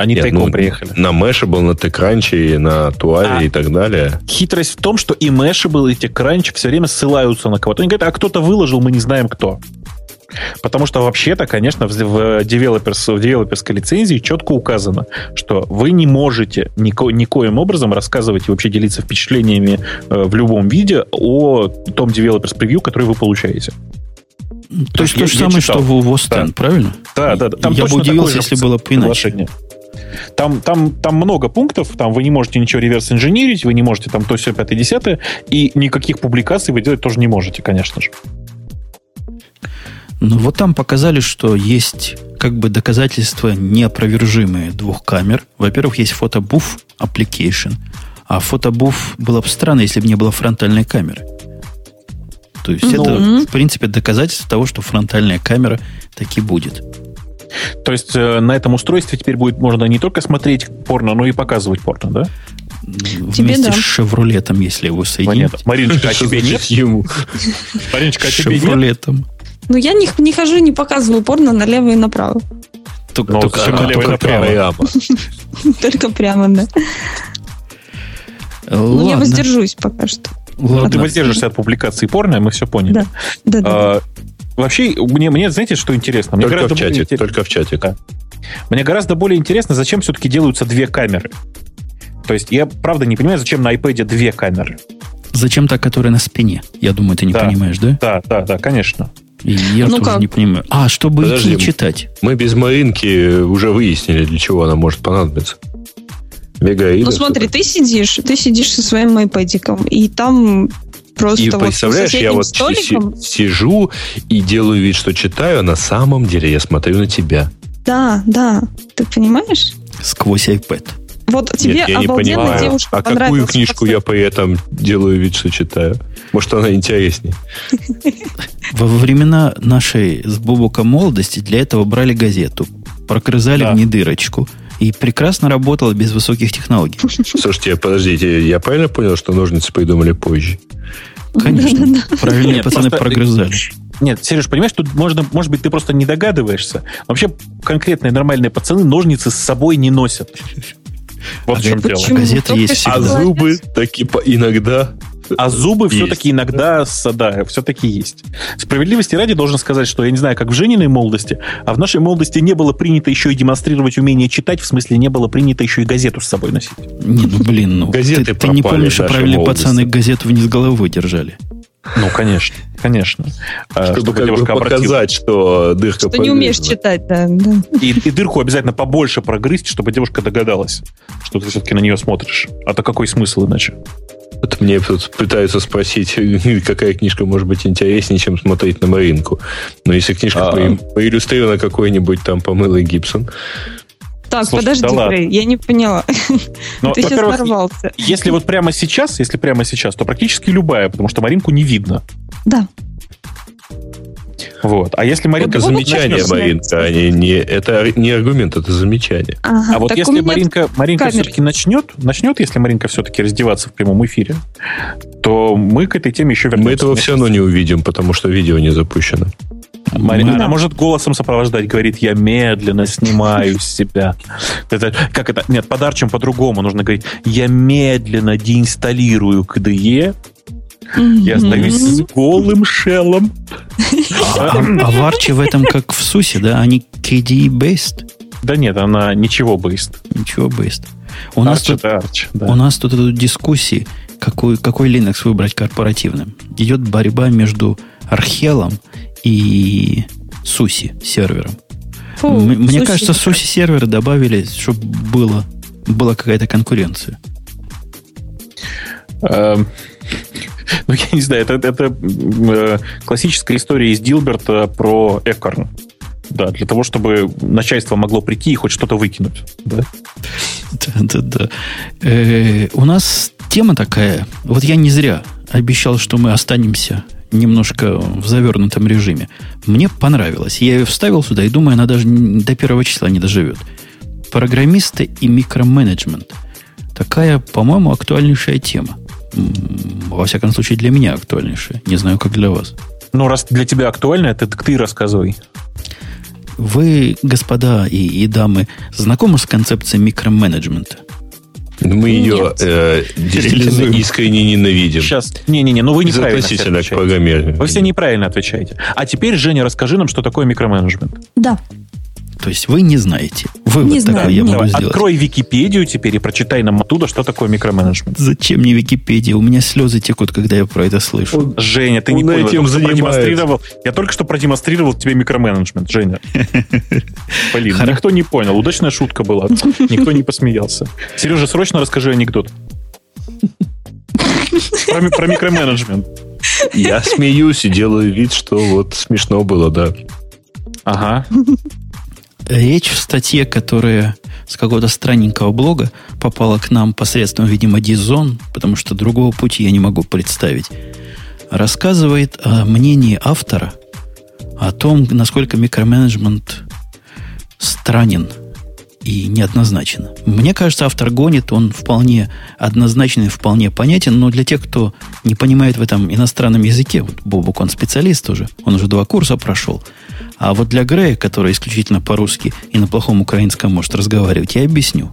Они Нет, тайком ну, приехали. На Mashable, на TechCrunch, на Туаре а, и так далее. Хитрость в том, что и Mashable, и TechCrunch все время ссылаются на кого-то. Они говорят, а кто-то выложил, мы не знаем кто. Потому что вообще-то, конечно, в, в, developers, в девелоперской лицензии четко указано, что вы не можете нико, никоим образом рассказывать и вообще делиться впечатлениями э, в любом виде о том developers preview, который вы получаете. То есть то же самое, что в Востен, да. правильно? Да, да. да. Там я бы удивился, если было бы иначе. Там, там, там много пунктов, там вы не можете ничего реверс инженерить, вы не можете там то все 5 10 и никаких публикаций вы делать тоже не можете, конечно же. Ну вот там показали, что есть как бы доказательства неопровержимые двух камер. Во-первых, есть фотобуф application, а фотобуф было бы странно, если бы не было фронтальной камеры. То есть ну, это, в принципе, доказательство того, что фронтальная камера таки будет. То есть э, на этом устройстве теперь будет можно не только смотреть порно, но и показывать порно, да? Тебе Вместе да. с «Шевролетом», если его соединить. Понятно. Мариночка, а тебе нет? Мариночка, а тебе нет? «Шевролетом». Ну, я не, не хожу, не показываю порно налево и направо. Только, ну, только, только, налево и направо. Только прямо, да. Ну, я воздержусь пока что. Ладно. Ты воздержишься от публикации порно, мы все поняли. Да, да, да. А, вообще, мне, мне, знаете, что интересно? Мне только в чате, интерес... только в чате. Да. Мне гораздо более интересно, зачем все-таки делаются две камеры. То есть я правда не понимаю, зачем на iPad две камеры. Зачем та, которая на спине? Я думаю, ты не да, понимаешь, да? Да, да, да, конечно. И я ну тоже как? не понимаю. А, чтобы Подожди, идти читать. Мы без Маринки уже выяснили, для чего она может понадобиться. Мегаида. Ну смотри, ты сидишь, ты сидишь со своим iPad, и там просто и вот представляешь, я вот столиком... сижу и делаю вид, что читаю, а на самом деле я смотрю на тебя. Да, да. Ты понимаешь? Сквозь iPad. Вот тебе Нет, я не понимаю. девушка А какую книжку я при этом делаю вид, что читаю? Может, она интереснее? Во времена нашей с Бубука молодости для этого брали газету, прокрызали да. в ней дырочку. И прекрасно работала без высоких технологий. Слушайте, подождите, я правильно понял, что ножницы придумали позже? Конечно. Правильно пацаны прогрызали. Нет, Сереж, понимаешь, тут можно, может быть, ты просто не догадываешься. Вообще, конкретные нормальные пацаны ножницы с собой не носят. Вот а в чем дело. Газеты есть всегда. А зубы таки иногда а зубы есть. все-таки иногда, да, все-таки есть. Справедливости ради должен сказать, что я не знаю, как в Жениной молодости, а в нашей молодости не было принято еще и демонстрировать умение читать, в смысле не было принято еще и газету с собой носить. Не, ну блин, ну Газеты ты, ты не помнишь, что правильные молодости. пацаны газету вниз головой держали. Ну, конечно, конечно. А, чтобы, чтобы как бы показать, что дырка Что не умеешь читать, да. да. И, и дырку обязательно побольше прогрызть, чтобы девушка догадалась, что ты все-таки на нее смотришь. А то какой смысл иначе? Вот мне тут пытаются спросить, какая книжка может быть интереснее, чем смотреть на Маринку. Но если книжка а... поиллюстрирована какой-нибудь там помылый Гибсон, так, Слушай, подожди, да Грей, я не поняла. Но, Ты сейчас нарвался. Если вот прямо сейчас, если прямо сейчас, то практически любая, потому что Маринку не видно. Да. Вот. А если Маринка... Это замечание, Маринка, а не, не, это не аргумент, это замечание. Ага, а вот если Маринка, Маринка все-таки начнет, начнет, если Маринка все-таки раздеваться в прямом эфире, то мы к этой теме еще вернемся. Мы этого все равно не увидим, потому что видео не запущено. Марина, она может голосом сопровождать, говорит, я медленно снимаю с себя. Это, как это? Нет, подарчем по-другому. Нужно говорить, я медленно деинсталлирую KDE, я остаюсь с голым шеллом. А, а в Арче в этом как в Сусе, да? Они KDE-based? Да нет, она ничего based. Ничего based. У нас, тут, Arch, да. у нас тут идут дискуссии, какой, какой Linux выбрать корпоративным. Идет борьба между Архелом и Суси сервером. Фу, Мне Суси кажется, Суси серверы добавили, чтобы было, была какая-то конкуренция. Эм, ну, я не знаю, это, это э, классическая история из Дилберта про Экорн. Да, для того, чтобы начальство могло прийти и хоть что-то выкинуть. Да? Да-да-да. Э, у нас тема такая. Вот я не зря обещал, что мы останемся немножко в завернутом режиме. Мне понравилось. Я ее вставил сюда и думаю, она даже до первого числа не доживет. Программисты и микроменеджмент. Такая, по-моему, актуальнейшая тема. Во всяком случае, для меня актуальнейшая. Не знаю, как для вас. Ну, раз для тебя актуально, это ты рассказывай. Вы, господа и, и дамы, знакомы с концепцией микроменеджмента? Мы ее э, действительно искренне ненавидим. Сейчас. Не-не-не, ну вы неправильно Относительно к программированию. Вы все неправильно отвечаете. А теперь, Женя, расскажи нам, что такое микроменеджмент. Да. То есть вы не знаете. Вы Не вот знаю. такой я могу Давай, сделать. открой Википедию теперь и прочитай нам оттуда, что такое микроменеджмент. Зачем мне Википедия? У меня слезы текут, когда я про это слышу. Женя, ты Он не понял. этим я, только что занимается. продемонстрировал, я только что продемонстрировал тебе микроменеджмент, Женя. Блин, никто не понял. Удачная шутка была. Никто не посмеялся. Сережа, срочно расскажи анекдот. Про, про микроменеджмент. Я смеюсь и делаю вид, что вот смешно было, да. Ага. Речь в статье, которая с какого-то странненького блога попала к нам посредством, видимо, Дизон, потому что другого пути я не могу представить, рассказывает о мнении автора о том, насколько микроменеджмент странен и неоднозначен. Мне кажется, автор гонит, он вполне однозначный, вполне понятен, но для тех, кто не понимает в этом иностранном языке, вот Бобук, он специалист уже, он уже два курса прошел, а вот для Грея, который исключительно по-русски и на плохом украинском может разговаривать, я объясню.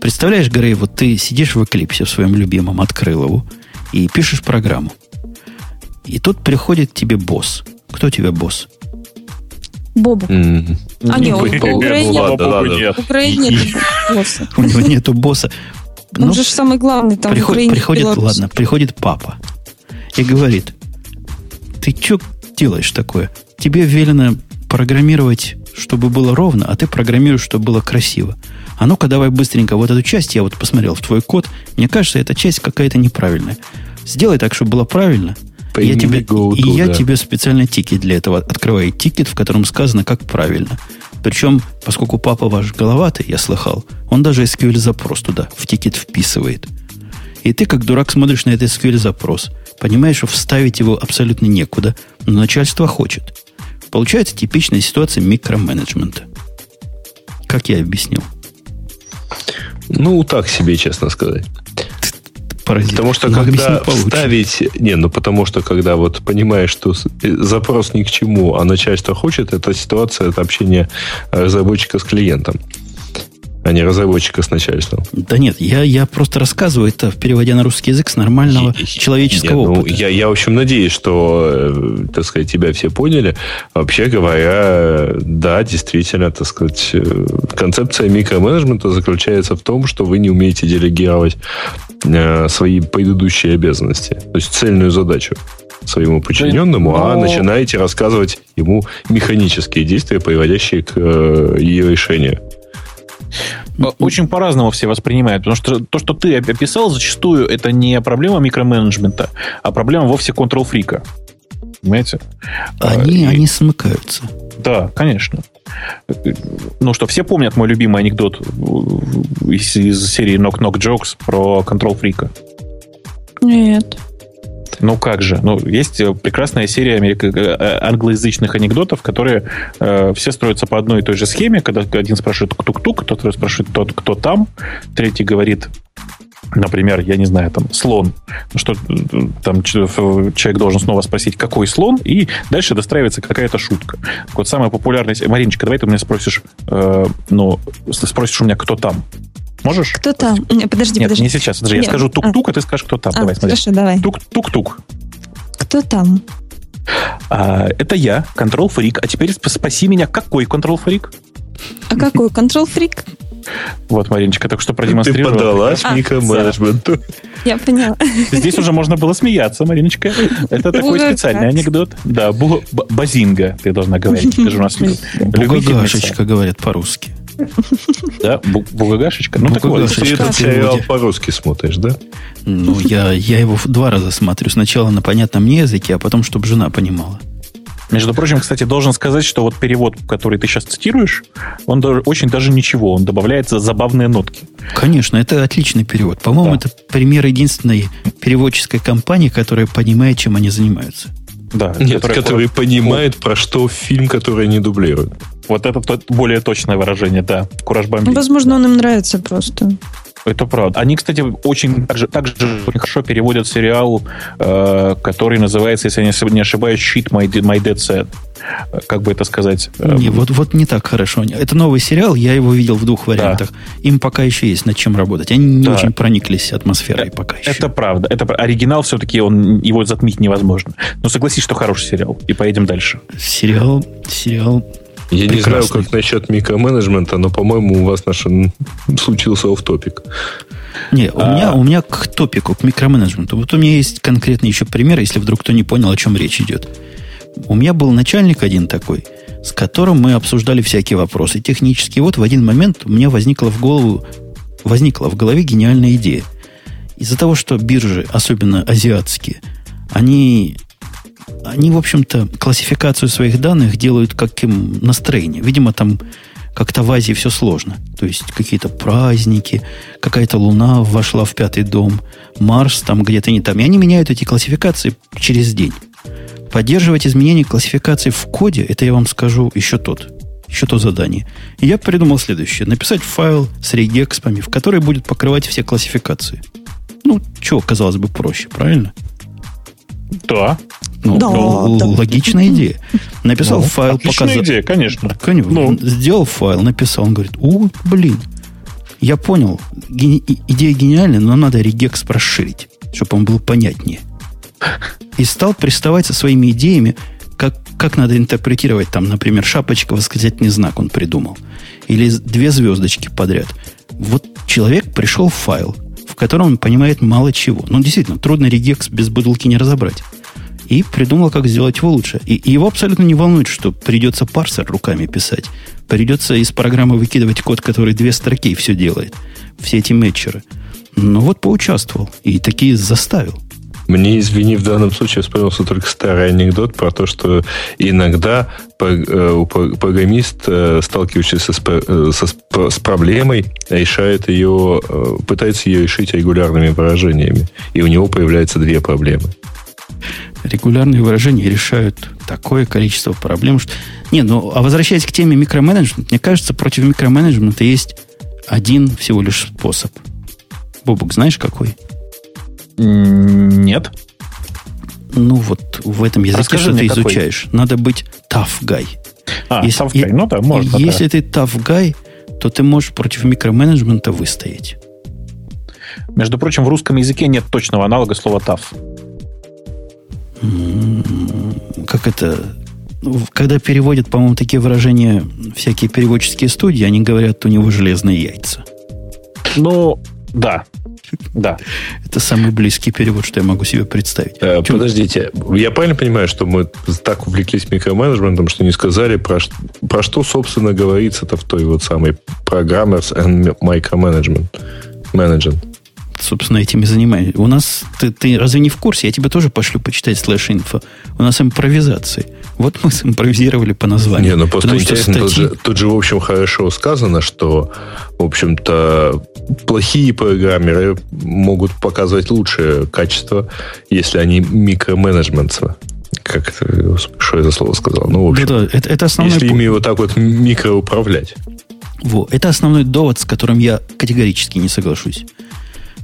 Представляешь, Грей, вот ты сидишь в Эклипсе в своем любимом, открыл его, и пишешь программу. И тут приходит к тебе босс. Кто у тебя босс? Бобу. М. А, нет. В Украине нет босса. У него нету босса. Он Ну, же самый главный там приходит, Беларусь. ладно, приходит папа и говорит, ты что делаешь такое? Тебе велено программировать, чтобы было ровно, а ты программируешь, чтобы было красиво. А ну-ка давай быстренько вот эту часть, я вот посмотрел в твой код, мне кажется, эта часть какая-то неправильная. Сделай так, чтобы было правильно. Я тебе, go и to, я да. тебе специально тикет для этого открываю. Тикет, в котором сказано, как правильно. Причем, поскольку папа ваш головатый, я слыхал, он даже SQL-запрос туда в тикет вписывает. И ты, как дурак, смотришь на этот SQL-запрос. Понимаешь, что вставить его абсолютно некуда, но начальство хочет. Получается типичная ситуация микроменеджмента. Как я объяснил? Ну, так себе, честно сказать. Паразит. Потому что Но когда объяснить получше. вставить... Не, ну потому что когда вот понимаешь, что э, запрос ни к чему, а начальство хочет, это ситуация, это общение разработчика с клиентом, а не разработчика с начальством. Да нет, я, я просто рассказываю это, переводя на русский язык, с нормального и- человеческого Нет, ну, опыта. я, я, в общем, надеюсь, что, э, так сказать, тебя все поняли. Вообще говоря, да, действительно, так сказать, э, концепция микроменеджмента заключается в том, что вы не умеете делегировать э, свои предыдущие обязанности, то есть цельную задачу своему подчиненному, а но- начинаете рассказывать ему механические действия, приводящие к э, ее решению. Очень по-разному все воспринимают, потому что то, что ты описал, зачастую это не проблема микроменеджмента, а проблема вовсе контрол-фрика. Понимаете? Они, И- они смыкаются. Да, конечно. Ну что, все помнят мой любимый анекдот из, из серии Knock Knock Jokes про контрол-фрика? Нет. Ну как же? Ну, есть э, прекрасная серия америка- э, англоязычных анекдотов, которые э, все строятся по одной и той же схеме, когда один спрашивает тук-тук, второй спрашивает тот, кто там, третий говорит, например, я не знаю, там, слон. Ну, Что э, там человек должен снова спросить, какой слон, и дальше достраивается какая-то шутка. Так Вот самая популярная... Мариночка, давай ты у меня спросишь, э, ну, спросишь у меня, кто там. Можешь? Кто там? Подожди, Нет, подожди. не сейчас. Подожди, я Нет. скажу тук-тук, а ты скажешь, кто там. А, давай, смотри. хорошо, давай. Тук-тук-тук. Кто там? А, это я, Control Freak. А теперь сп- спаси меня, какой Control Freak? А какой? Control Freak? Вот, Мариночка, так что Ты продемонстрировала. поддалась А, микроменеджменту. Я поняла. Здесь уже можно было смеяться, Мариночка. Это такой специальный анекдот. Да, базинга, ты должна говорить. Ты же у нас лю- любительница. Говорят по-русски. Да, бу- бугагашечка. Ну так вот. Ты сериал по-русски смотришь, да? Ну, я, я его два раза смотрю. Сначала на понятном мне языке, а потом, чтобы жена понимала. Между прочим, кстати, должен сказать, что вот перевод, который ты сейчас цитируешь, он даже, очень даже ничего, он добавляет забавные нотки. Конечно, это отличный перевод. По-моему, да. это пример единственной переводческой компании, которая понимает, чем они занимаются. Да, Нет, который, который понимает, про что фильм, который они дублируют. Вот это более точное выражение, да. Кураж бомбит. Возможно, он им нравится просто. Это правда. Они, кстати, очень также, также очень хорошо переводят сериал, э, который называется, если я не ошибаюсь, Shit My, My Dead Set. Как бы это сказать? Не, вот, вот не так хорошо. Это новый сериал, я его видел в двух вариантах. Да. Им пока еще есть над чем работать. Они не да. очень прониклись атмосферой это, пока еще. Это правда. Это оригинал все-таки он его затмить невозможно. Но согласись, что хороший сериал. И поедем дальше. Сериал, сериал я Прекрасный. не знаю, как насчет микроменеджмента, но, по-моему, у вас наш случился оф-топик. Не, у, а... меня, у меня к топику, к микроменеджменту. Вот у меня есть конкретный еще пример, если вдруг кто не понял, о чем речь идет. У меня был начальник один такой, с которым мы обсуждали всякие вопросы технические. Вот в один момент у меня возникла в голову, возникла в голове гениальная идея. Из-за того, что биржи, особенно азиатские, они они, в общем-то, классификацию своих данных делают как им настроение. Видимо, там как-то в Азии все сложно. То есть какие-то праздники, какая-то луна вошла в пятый дом, Марс там где-то не там. И они меняют эти классификации через день. Поддерживать изменения классификации в коде, это я вам скажу еще тот, еще то задание. И я придумал следующее. Написать файл с регекспами, в который будет покрывать все классификации. Ну, чего, казалось бы, проще, правильно? Да. Ну, да, ну, да. Логичная идея. Написал ну, файл, показал. идея, конечно. Конечно. Ну. Сделал файл, написал. Он говорит, у, блин, я понял, ге- идея гениальная, но надо регекс расширить, чтобы он был понятнее. И стал приставать со своими идеями, как, как надо интерпретировать там, например, шапочка, восклицательный знак он придумал. Или две звездочки подряд. Вот человек пришел в файл, в котором он понимает мало чего. Ну, действительно, трудно регекс без бутылки не разобрать и придумал, как сделать его лучше. И, и его абсолютно не волнует, что придется парсер руками писать. Придется из программы выкидывать код, который две строки все делает. Все эти метчеры. Ну вот поучаствовал. И такие заставил. Мне, извини, в данном случае вспомнился только старый анекдот про то, что иногда э, программист, э, сталкивающийся с, э, с проблемой, решает ее, пытается ее решить регулярными выражениями. И у него появляются две проблемы регулярные выражения решают такое количество проблем, что... Не, ну, а возвращаясь к теме микроменеджмента, мне кажется, против микроменеджмента есть один всего лишь способ. Бобук, знаешь какой? Нет. Ну, вот в этом языке, Расскажи что ты какой. изучаешь. Надо быть tough guy. А, если, tough guy, ну да, можно. Если да. ты tough guy, то ты можешь против микроменеджмента выстоять. Между прочим, в русском языке нет точного аналога слова tough как это, когда переводят, по-моему, такие выражения всякие переводческие студии, они говорят, у него железные яйца. Ну, да. Да. Это самый близкий перевод, что я могу себе представить. Э, подождите, я правильно понимаю, что мы так увлеклись микроменеджментом, что не сказали, про, про что, собственно, говорится-то в той вот самой Programmers and Micromanagement Management? собственно, этим и занимаюсь. У нас, ты, ты разве не в курсе? Я тебе тоже пошлю почитать слэш инфо. У нас импровизации. Вот мы симпровизировали по названию. Не, ну просто Потому интересно, статьи... тут, же, тут же, в общем, хорошо сказано, что, в общем-то, плохие программеры могут показывать лучшее качество, если они микроменеджментство как это, что я за слово сказал? Ну, в общем, да, да, это, это основной если ими вот так вот микроуправлять. Во, это основной довод, с которым я категорически не соглашусь.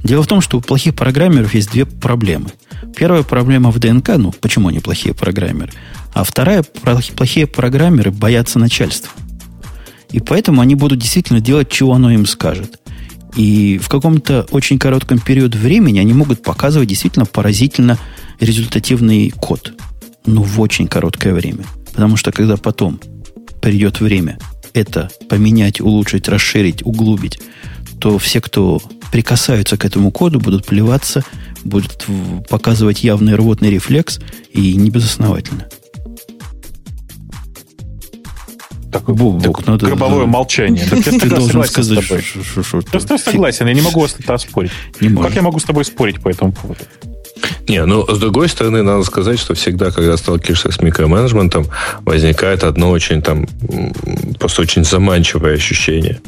Дело в том, что у плохих программеров есть две проблемы. Первая проблема в ДНК, ну, почему они плохие программеры? А вторая, плохие программеры боятся начальства. И поэтому они будут действительно делать, чего оно им скажет. И в каком-то очень коротком период времени они могут показывать действительно поразительно результативный код. Ну, в очень короткое время. Потому что когда потом придет время это поменять, улучшить, расширить, углубить, то все, кто прикасаются к этому коду, будут плеваться, будут показывать явный рвотный рефлекс и не безосновательно. Так, Бог, так, надо, гробовое да. молчание. Так ты должен сказать, что, что, Я согласен, я не могу с тобой спорить. Не как я могу с тобой спорить по этому поводу? Не, ну, с другой стороны, надо сказать, что всегда, когда сталкиваешься с микроменеджментом, возникает одно очень там, просто очень заманчивое ощущение.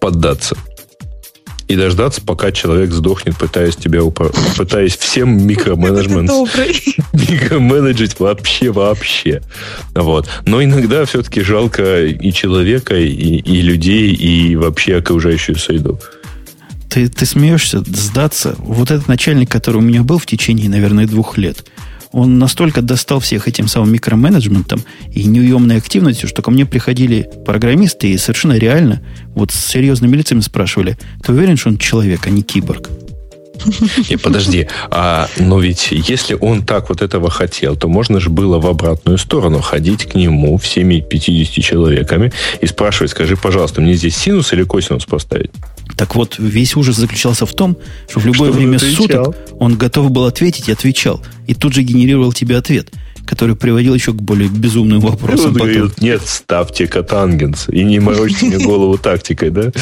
Поддаться и дождаться, пока человек сдохнет, пытаясь тебя упо... пытаясь всем микроменеджмент микроменеджить вообще вообще. Вот. Но иногда все-таки жалко и человека, и, и людей, и вообще окружающую среду. Ты, ты смеешься сдаться. Вот этот начальник, который у меня был в течение, наверное, двух лет, он настолько достал всех этим самым микроменеджментом и неуемной активностью, что ко мне приходили программисты и совершенно реально вот с серьезными лицами спрашивали, ты уверен, что он человек, а не киборг? Не, подожди, а, но ведь если он так вот этого хотел, то можно же было в обратную сторону ходить к нему всеми 50 человеками и спрашивать, скажи, пожалуйста, мне здесь синус или косинус поставить? Так вот, весь ужас заключался в том, что в любое что время суток он готов был ответить и отвечал. И тут же генерировал тебе ответ, который приводил еще к более безумным вопросам. Он говорит, нет, ставьте катангенс и не морочьте мне голову тактикой, да?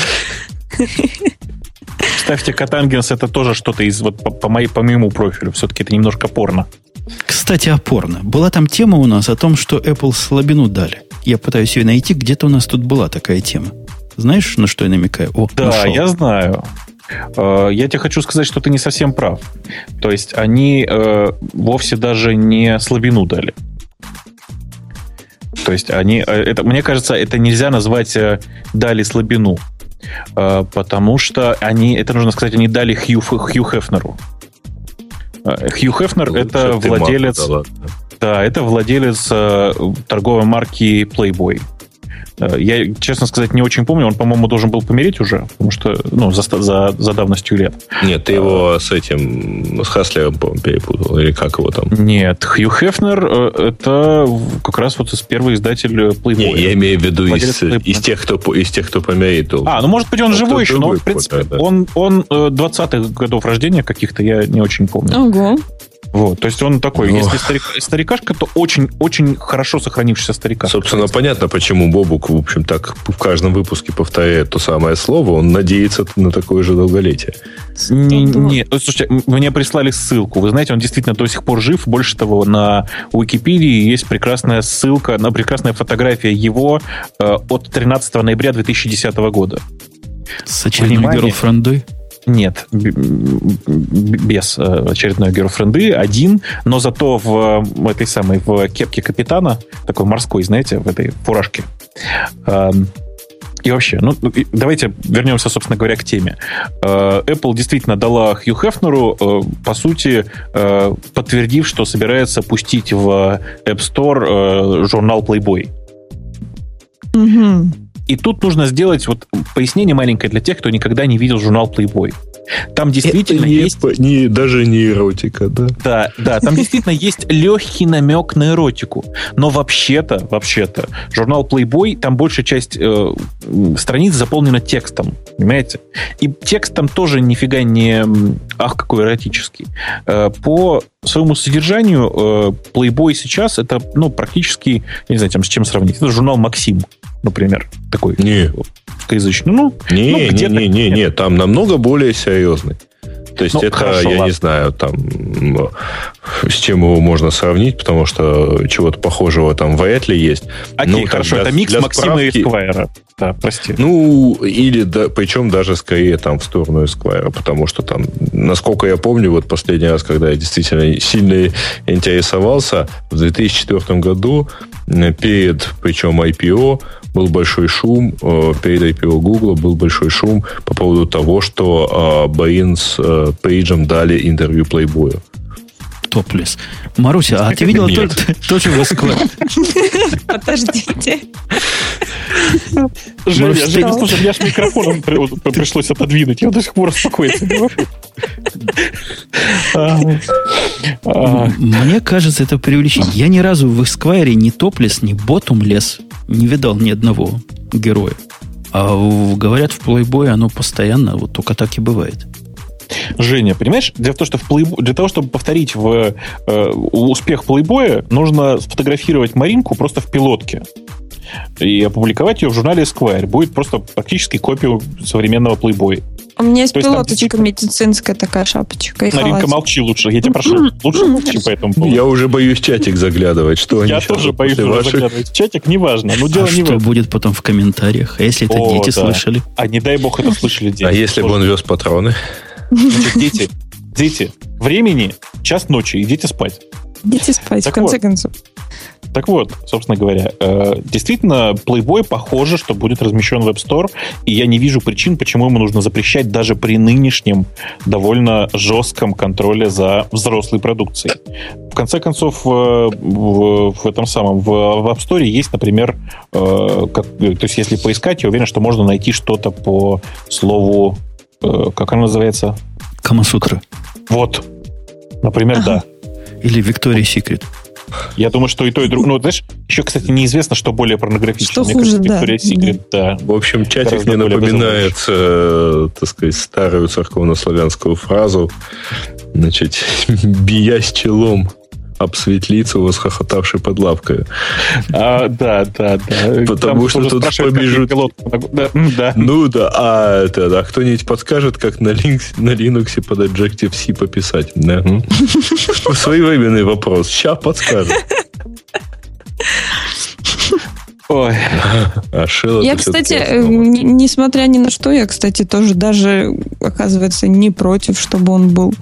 Ставьте катангенс, это тоже что-то из вот по, по, моей, по моему профилю. Все-таки это немножко порно. Кстати, опорно. Была там тема у нас о том, что Apple слабину дали. Я пытаюсь ее найти. Где-то у нас тут была такая тема. Знаешь, на что я намекаю? О, да, нашел. я знаю. Э, я тебе хочу сказать, что ты не совсем прав. То есть они э, вовсе даже не слабину дали. То есть они, э, это, мне кажется, это нельзя назвать э, дали слабину, э, потому что они, это нужно сказать, они дали Хью, Хью Хефнеру. Хью Хефнер ну, это владелец, да, это владелец э, торговой марки Playboy. Э, я, честно сказать, не очень помню. Он, по-моему, должен был помереть уже, потому что, ну, за, за, за давностью лет. Нет, ты его с этим, с Хаслером, по перепутал, или как его там? Нет, Хью Хефнер э, это как раз вот из первый издатель Playboy. Не, я имею в виду из, из, тех, кто, из тех, кто помереть А, ну, может быть, он а живой еще, но, в принципе, да. он, он 20-х э, годов рождения каких-то, я не очень помню. Ого. Вот, то есть он такой, Но... если старик, старикашка, то очень-очень хорошо сохранившийся старикашка. Собственно, понятно, почему Бобук, в общем, так в каждом выпуске повторяет то самое слово. Он надеется на такое же долголетие. Не, не, слушайте, мне прислали ссылку. Вы знаете, он действительно до сих пор жив. Больше того, на Википедии есть прекрасная ссылка, на прекрасная фотография его э, от 13 ноября 2010 года. С очередной герлфрендой? Нет, без э, очередной герфренды, один, но зато в, этой самой, в кепке капитана, такой морской, знаете, в этой фуражке. Эм, и вообще, ну, давайте вернемся, собственно говоря, к теме. Э, Apple действительно дала Хью Хефнеру, э, по сути, подтвердив, что собирается пустить в App Store журнал Playboy. Угу. И тут нужно сделать вот пояснение маленькое для тех, кто никогда не видел журнал Playboy. Там действительно Это не, есть... Не, даже не эротика, да? Да, да, там действительно есть легкий намек на эротику. Но вообще-то, вообще-то, журнал Playboy, там большая часть э, страниц заполнена текстом, понимаете? И текст там тоже нифига не, ах, какой эротический. Э, по своему содержанию э, Playboy сейчас это, ну, практически, я не знаю, там, с чем сравнить. Это журнал Максим например, такой не. русскоязычный. Ну, не, ну, не, не, не, не, там намного более серьезный. То есть ну, это, хорошо, я ладно. не знаю, там, с чем его можно сравнить, потому что чего-то похожего там вряд ли есть. Окей, ну, хорошо, для, это микс Максима справки, и Эсквайра. Да, прости. Ну, или, да, причем даже скорее там в сторону Эсквайра, потому что там, насколько я помню, вот последний раз, когда я действительно сильно интересовался, в 2004 году перед, причем IPO, был большой шум, э, перед IPO Google был большой шум по поводу того, что э, Баин с э, Пейджем дали интервью Playboy. Топлес. Маруся, а ты видела то, то, вы сказали? Подождите. Женя, Женя, слушай, мне аж микрофоном пришлось отодвинуть. Я до сих пор успокоиться не могу. Мне кажется, это привлечение. Я ни разу в Esquire ни топлес, ни ботумлес не видал ни одного героя. А говорят, в плейбое оно постоянно, вот только так и бывает. Женя, понимаешь, в том, что в плейбо... для того, чтобы повторить в, э, успех плейбоя, нужно сфотографировать Маринку просто в пилотке и опубликовать ее в журнале Esquire. Будет просто практически копию современного плейбоя. У меня есть пилоточка медицинская такая шапочка. Маринка, молчи лучше. Я тебя прошу. Лучше молчи по этому поводу. Я уже боюсь чатик заглядывать. Что Я тоже боюсь уже заглядывать в чатик. Неважно. Но дело а не что будет потом в комментариях? А если это О, дети да. слышали? А не дай бог это слышали дети. А если бы он вез патроны? Значит, дети, дети, времени, час ночи, идите спать. Идите спать, Так в конце вот. концов. Так вот, собственно говоря, э, действительно, Playboy похоже, что будет размещен в App Store, и я не вижу причин, почему ему нужно запрещать даже при нынешнем довольно жестком контроле за взрослой продукцией. В конце концов, в, в этом самом, в, в App Store есть, например, э, как- то есть если поискать, я уверен, что можно найти что-то по слову, как оно называется? Камасутра. Вот. Например, Ага. да. Или Виктория Секрет. Я думаю, что и то, и другое. Ну, знаешь, еще, кстати, неизвестно, что более порнографично. Что Мне хуже, кажется, да, Victoria's Secret, да. В общем, чатик Гораздо мне напоминает, э, так сказать, старую церковно-славянскую фразу. Значит, биясь челом об светлицу, восхохотавший под лавкой. А, да, да, да. Потому что тоже тут побежит- Да, да. Ну да, а это, да, кто-нибудь подскажет, как на, Linux, на Linux под Objective-C пописать? Да? Своевременный вопрос. Сейчас подскажет. Ой, А Shell Я, кстати, н- несмотря ни на что, я, кстати, тоже даже, оказывается, не против, чтобы он был,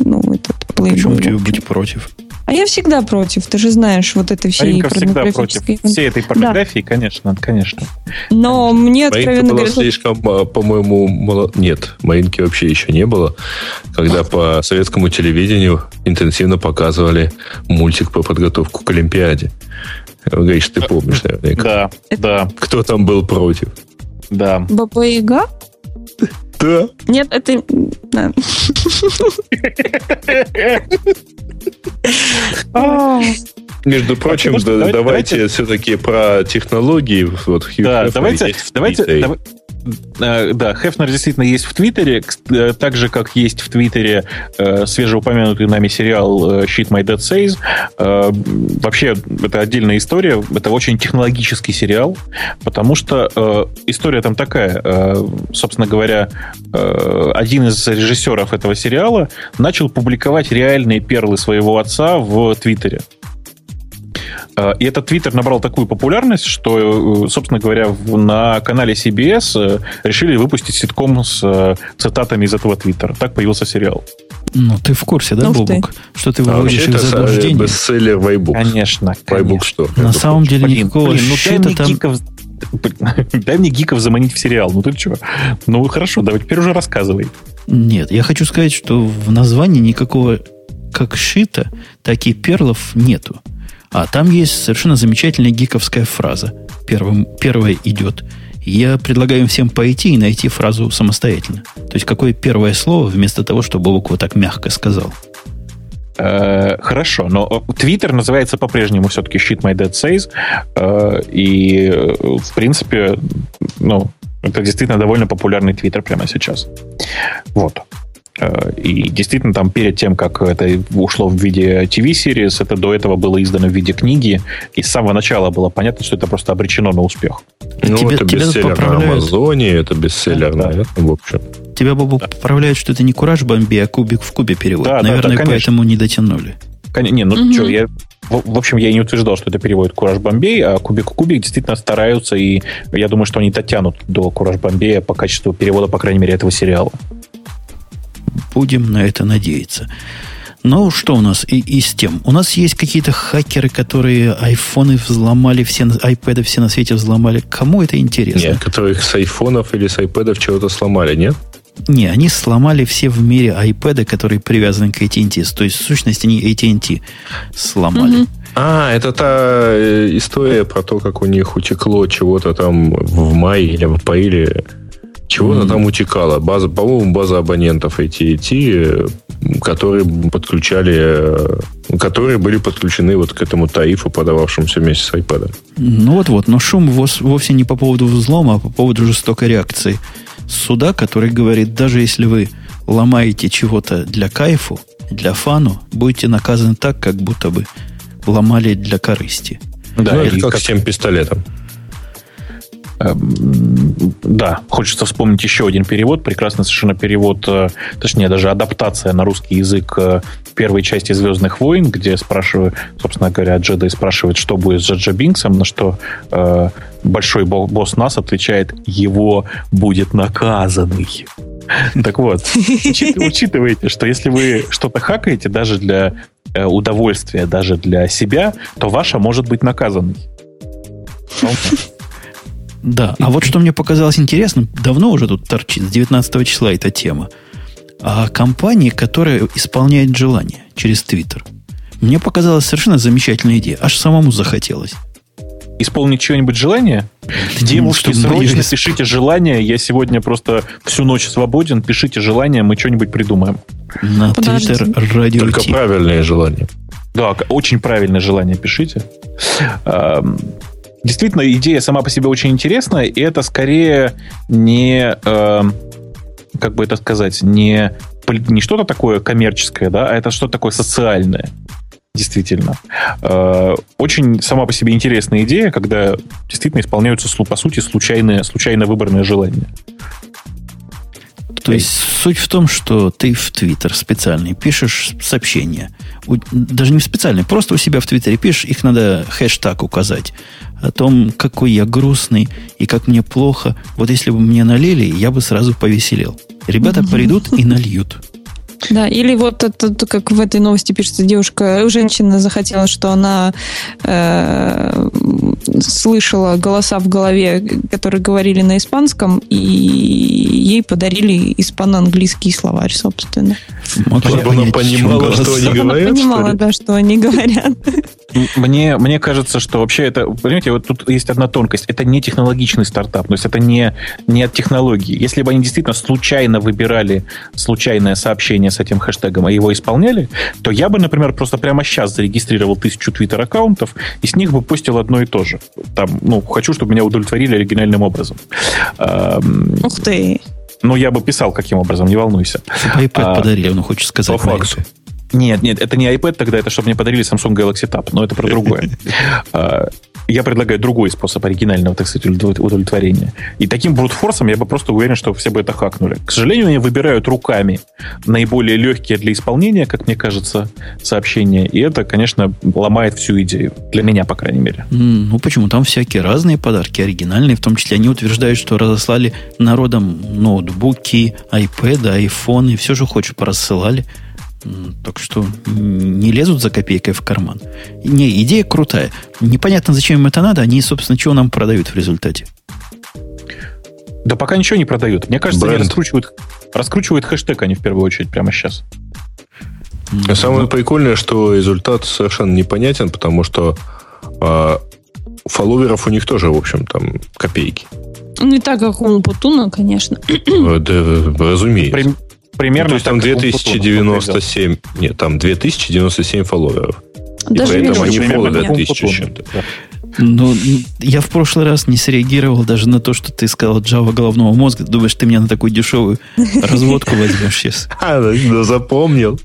ну, этот Почему в тебе быть против? А я всегда против, ты же знаешь, вот этой всей Маринка всегда против всей этой порнографии, конечно, конечно. Но мне, Маринка откровенно была говоря, слишком, а, по-моему, мало... Нет, Маринки вообще еще не было, когда по советскому телевидению интенсивно показывали мультик по подготовку к Олимпиаде. Говоришь, ты помнишь, наверняка. Да, да, Кто там был против? да. Баба Яга? Да. Нет, это... да. Между прочим, может, да- давайте- все-таки про технологии. Вот Да, давайте, давайте, да, Хефнер действительно есть в Твиттере, э, так же, как есть в Твиттере э, свежеупомянутый нами сериал э, Shit My Dad Says. Э, вообще, это отдельная история, это очень технологический сериал, потому что э, история там такая, э, собственно говоря, э, один из режиссеров этого сериала начал публиковать реальные перлы своего отца в Твиттере. Э, И этот твиттер набрал такую популярность, что, э, собственно говоря, на канале CBS э, решили выпустить ситком с э, цитатами из этого твиттера. Так появился сериал. Ну, ты в курсе, да, ты. Бобук? Что ты А выводишь вообще их это в заблуждение? бестселлер Вайбук. Конечно, Вайбук что? На самом деле Блин, никакого блин, ну мне там... гиков... Дай мне гиков заманить в сериал. Ну ты что? Ну хорошо, давай теперь уже рассказывай. Нет, я хочу сказать, что в названии никакого как шита, так и перлов нету. А там есть совершенно замечательная гиковская фраза. Первым, первая идет. Я предлагаю им всем пойти и найти фразу самостоятельно. То есть, какое первое слово вместо того, чтобы Бобук вот так мягко сказал. Э, Хорошо, но Твиттер называется по-прежнему все-таки Shit My Dad Says. э, И, э, в принципе, ну, это действительно довольно популярный Твиттер прямо сейчас. Вот. Э, И действительно, там перед тем, как это ушло в виде TV-series, это до этого было издано в виде книги, и с самого начала было понятно, что это просто обречено на успех. Ну, Тебя- это тебя бестселлер на. Амазоне, это бестселлер, Да. наверное, в общем. Тебя, Бобук, поправляют, что это не кураж бомби, а кубик в кубе перевод. Да, да, Наверное, да, конечно. поэтому не дотянули. Кон- Не, ну Мгм. что, я... В, в общем, я и не утверждал, что это переводит Кураж Бомбей, а Кубик Кубик действительно стараются, и я думаю, что они дотянут до Кураж Бомбея по качеству перевода, по крайней мере, этого сериала. Будем на это надеяться. Ну, что у нас и, из тем? У нас есть какие-то хакеры, которые айфоны взломали, все, айпэды все на свете взломали. Кому это интересно? Нет, которых с айфонов или с айпэдов чего-то сломали, нет? Не, они сломали все в мире айпэды, которые привязаны к AT&T. То есть, в сущности, они AT&T сломали. Мгм. А, это та э, история про то, как у них утекло чего-то там в мае или в апреле. Чего-то Мгм. там утекало. База, по-моему, база абонентов AT&T, которые подключали, э, которые были подключены вот к этому тарифу, подававшемуся вместе с iPad. Ну вот-вот, но шум вовсе не по поводу взлома, а по поводу жестокой реакции суда, который говорит, даже если вы ломаете чего-то для кайфу, для фану, будете наказаны так, как будто бы ломали для корысти. Да, ну, и это как, как- с тем пистолетом. Эм, да, хочется вспомнить еще один перевод, прекрасный совершенно перевод, э, точнее, даже адаптация на русский язык э, первой части «Звездных войн», где спрашивают, собственно говоря, Джедай спрашивает, что будет с Джаджа Бинксом, на что э, большой босс нас отвечает, его будет наказанный. Так вот, учитывайте, что если вы что-то хакаете даже для э, удовольствия, даже для себя, то ваша может быть наказанной. Да, а вот что мне показалось интересным, давно уже тут торчит, с 19 числа эта тема. А компании, которая исполняет желание через Твиттер. Мне показалась совершенно замечательная идея. Аж самому захотелось. Исполнить чего-нибудь желание? Девушки, срочно пишите желание. Я сегодня просто всю ночь свободен. Пишите желание, мы что-нибудь придумаем. На Твиттер радио Только правильные желания. Да, очень правильное желание пишите. Действительно, идея сама по себе очень интересная, и это скорее не, э, как бы это сказать, не, не что-то такое коммерческое, да, а это что-то такое социальное. Действительно. Э, очень сама по себе интересная идея, когда действительно исполняются, по сути, случайные, случайно выбранные желания. То есть суть в том, что ты в Твиттер специальный пишешь Даже не специальный, просто у себя в Твиттере пишешь, их надо хэштаг указать о том, какой я грустный и как мне плохо. Вот если бы мне налили, я бы сразу повеселел. Ребята придут и нальют. Да, или вот это, как в этой новости пишется, девушка, женщина захотела, что она э, слышала голоса в голове, которые говорили на испанском, и ей подарили испано-английский словарь, собственно. Чтобы она понимала, что они говорят. Она понимала, да, что они говорят. Мне, мне кажется, что вообще это, понимаете, вот тут есть одна тонкость. Это не технологичный стартап, то есть это не, не от технологии. Если бы они действительно случайно выбирали случайное сообщение с этим хэштегом, а его исполняли, то я бы, например, просто прямо сейчас зарегистрировал тысячу твиттер-аккаунтов и с них бы постил одно и то же. Там, ну, хочу, чтобы меня удовлетворили оригинальным образом. Ух ты! Ну, я бы писал, каким образом, не волнуйся. iPad а, подарили, он хочет сказать. По факту. Нет, нет, это не iPad тогда, это чтобы мне подарили Samsung Galaxy Tab, но это про другое. А, я предлагаю другой способ оригинального, так сказать, удовлетворения. И таким брутфорсом я бы просто уверен, что все бы это хакнули. К сожалению, они выбирают руками наиболее легкие для исполнения, как мне кажется, сообщения. И это, конечно, ломает всю идею. Для меня, по крайней мере. Ну, почему? Там всякие разные подарки, оригинальные. В том числе они утверждают, что разослали народам ноутбуки, iPad, iPhone, и все же хочешь, порассылали. Так что не лезут за копейкой в карман. Не, идея крутая. Непонятно, зачем им это надо. Они, собственно, чего нам продают в результате? Да пока ничего не продают. Мне кажется, Бренд. они раскручивают, раскручивают хэштег они в первую очередь прямо сейчас. А самое прикольное, что результат совершенно непонятен, потому что э, фолловеров у них тоже, в общем, там копейки. Не так, как у Путуна, конечно. Да, разумеется примерно... Ну, то есть там 2097... Нет, там 2097 фолловеров. Даже и поэтому они фолловят тысячу чем-то. Ну, я в прошлый раз не среагировал даже на то, что ты сказал Java головного мозга. Думаешь, ты меня на такую дешевую разводку возьмешь сейчас? А, ну, запомнил.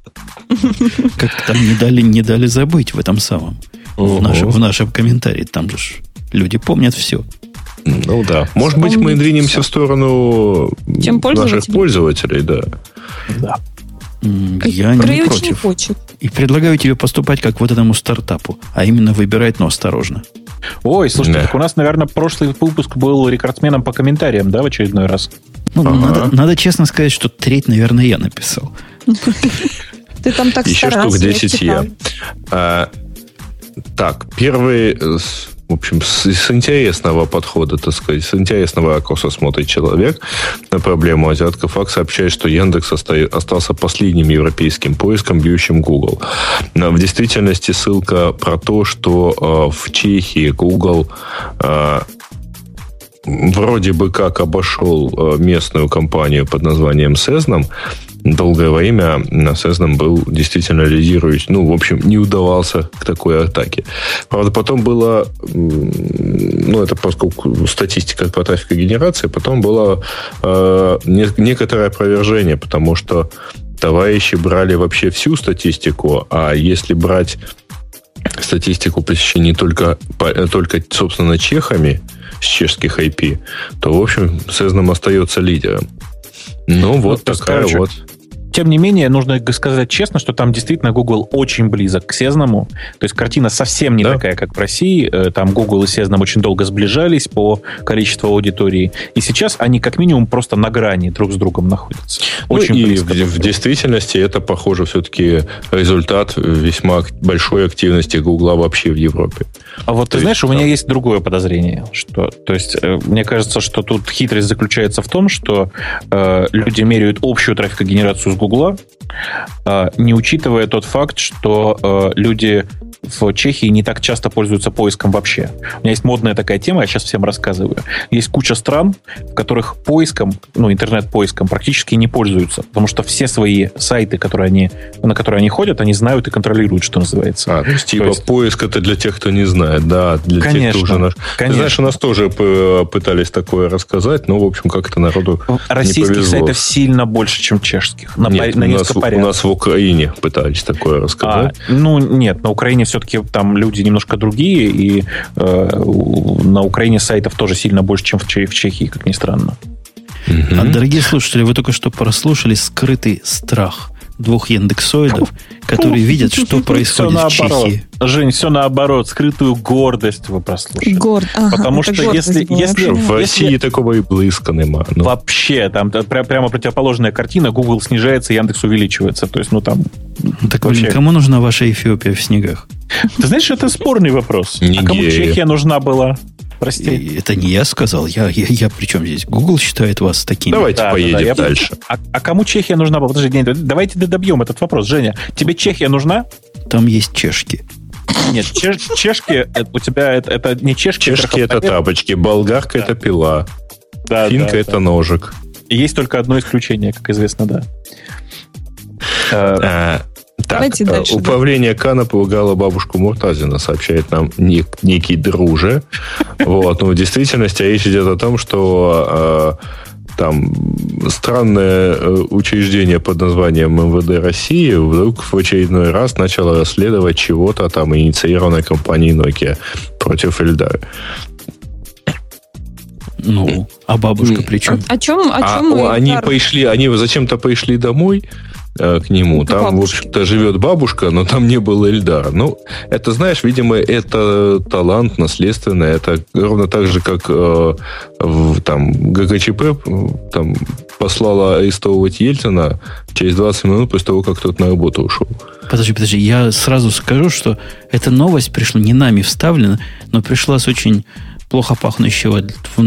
Как там не дали, не дали забыть в этом самом. В нашем, в нашем комментарии. Там же люди помнят все. Ну да. Может быть, мы двинемся в сторону Чем наших пользователей, да. Да. Я не против. хочет. И предлагаю тебе поступать как вот этому стартапу, а именно выбирать, но осторожно. Ой, слушайте, да. так у нас, наверное, прошлый выпуск был рекордсменом по комментариям, да, в очередной раз? Ну, ага. надо, надо честно сказать, что треть, наверное, я написал. Ты там так Еще штук 10 я. А, так, первый в общем, с, с интересного подхода, так сказать, с интересного ракурса смотрит человек на проблему азиатков. Факт сообщает, что Яндекс остался последним европейским поиском, бьющим Google. В действительности ссылка про то, что э, в Чехии Google э, вроде бы как обошел э, местную компанию под названием Сезном, долгое время Сезном был действительно лидирующий. Ну, в общем, не удавался к такой атаке. Правда, потом было, ну, это поскольку статистика по трафикогенерации, потом было э, некоторое опровержение, потому что товарищи брали вообще всю статистику, а если брать статистику посещений только, только собственно, чехами, с чешских IP, то, в общем, Сезном остается лидером. Ну, вот ну, такая короче, вот. Тем не менее, нужно сказать честно, что там действительно Google очень близок к Сезному. То есть картина совсем не да. такая, как в России. Э, там Google и Сезном очень долго сближались по количеству аудитории. И сейчас они как минимум просто на грани друг с другом находятся. Ну очень ну, близко. И в, в действительности это, похоже, все-таки результат весьма большой активности Google вообще в Европе. А вот то ты знаешь, у меня есть другое подозрение. Что, то есть, э, мне кажется, что тут хитрость заключается в том, что э, люди меряют общую трафикогенерацию с Гугла, а, не учитывая тот факт, что а, люди в Чехии не так часто пользуются поиском вообще. У меня есть модная такая тема, я сейчас всем рассказываю. Есть куча стран, в которых поиском, ну, интернет-поиском практически не пользуются, потому что все свои сайты, которые они, на которые они ходят, они знают и контролируют, что называется. А, то есть, типа, есть... поиск это для тех, кто не знает, да, для конечно, тех, кто уже... Наш... Конечно. Ты знаешь, у нас тоже пытались такое рассказать, но, в общем, как это народу Российских сайтов сильно больше, чем чешских. На, нет, на у, нас, у нас в Украине пытались такое рассказать. А, ну, нет, на Украине все все-таки там люди немножко другие, и э, на Украине сайтов тоже сильно больше, чем в, в Чехии, как ни странно. А, дорогие слушатели, вы только что прослушали скрытый страх двух яндексоидов, которые видят, что происходит в Чехии. Жень, все наоборот. Скрытую гордость вы прослушали. Горд. Ага, Потому что если, если... В России если, такого и близко нема. Ну. Вообще, там прямо противоположная картина. Google снижается, Яндекс увеличивается. То есть, ну там... Так, вообще... блин, кому нужна ваша Эфиопия в снегах? Ты знаешь, это спорный вопрос. Нигерия. А кому Чехия нужна была? Прости. Это не я сказал. Я, я, я при чем здесь? Google считает вас таким. Давайте да, поедем да, да. дальше. А, а кому Чехия нужна была? Подожди, нет, давайте добьем этот вопрос. Женя, тебе Чехия нужна? Там есть чешки. Нет, чеш, чешки, это, у тебя это, это не чешки. Чешки это тапочки, болгарка да. это пила, да, финка да, это да. ножик. есть только одно исключение, как известно, да. А, так, Давайте э, дальше. Управление да. Кана поругало бабушку Муртазина, сообщает нам нек, некий друже. Вот, но в действительности речь идет о том, что э, там странное э, учреждение под названием МВД России вдруг в очередной раз начало расследовать чего-то там инициированной компанией Nokia против Эльдара. Ну, а бабушка при чем? О, о чем? О чем а, они пришли, они зачем-то пришли домой, Э, к нему. Там, бабушки. в общем-то, живет бабушка, но там не было Эльдара. Ну, это, знаешь, видимо, это талант наследственный. Это ровно так же, как э, в, там ГКЧП там, послала арестовывать Ельцина через 20 минут после того, как тот на работу ушел. Подожди, подожди, я сразу скажу, что эта новость пришла не нами вставлена, но пришла с очень плохо пахнущего в,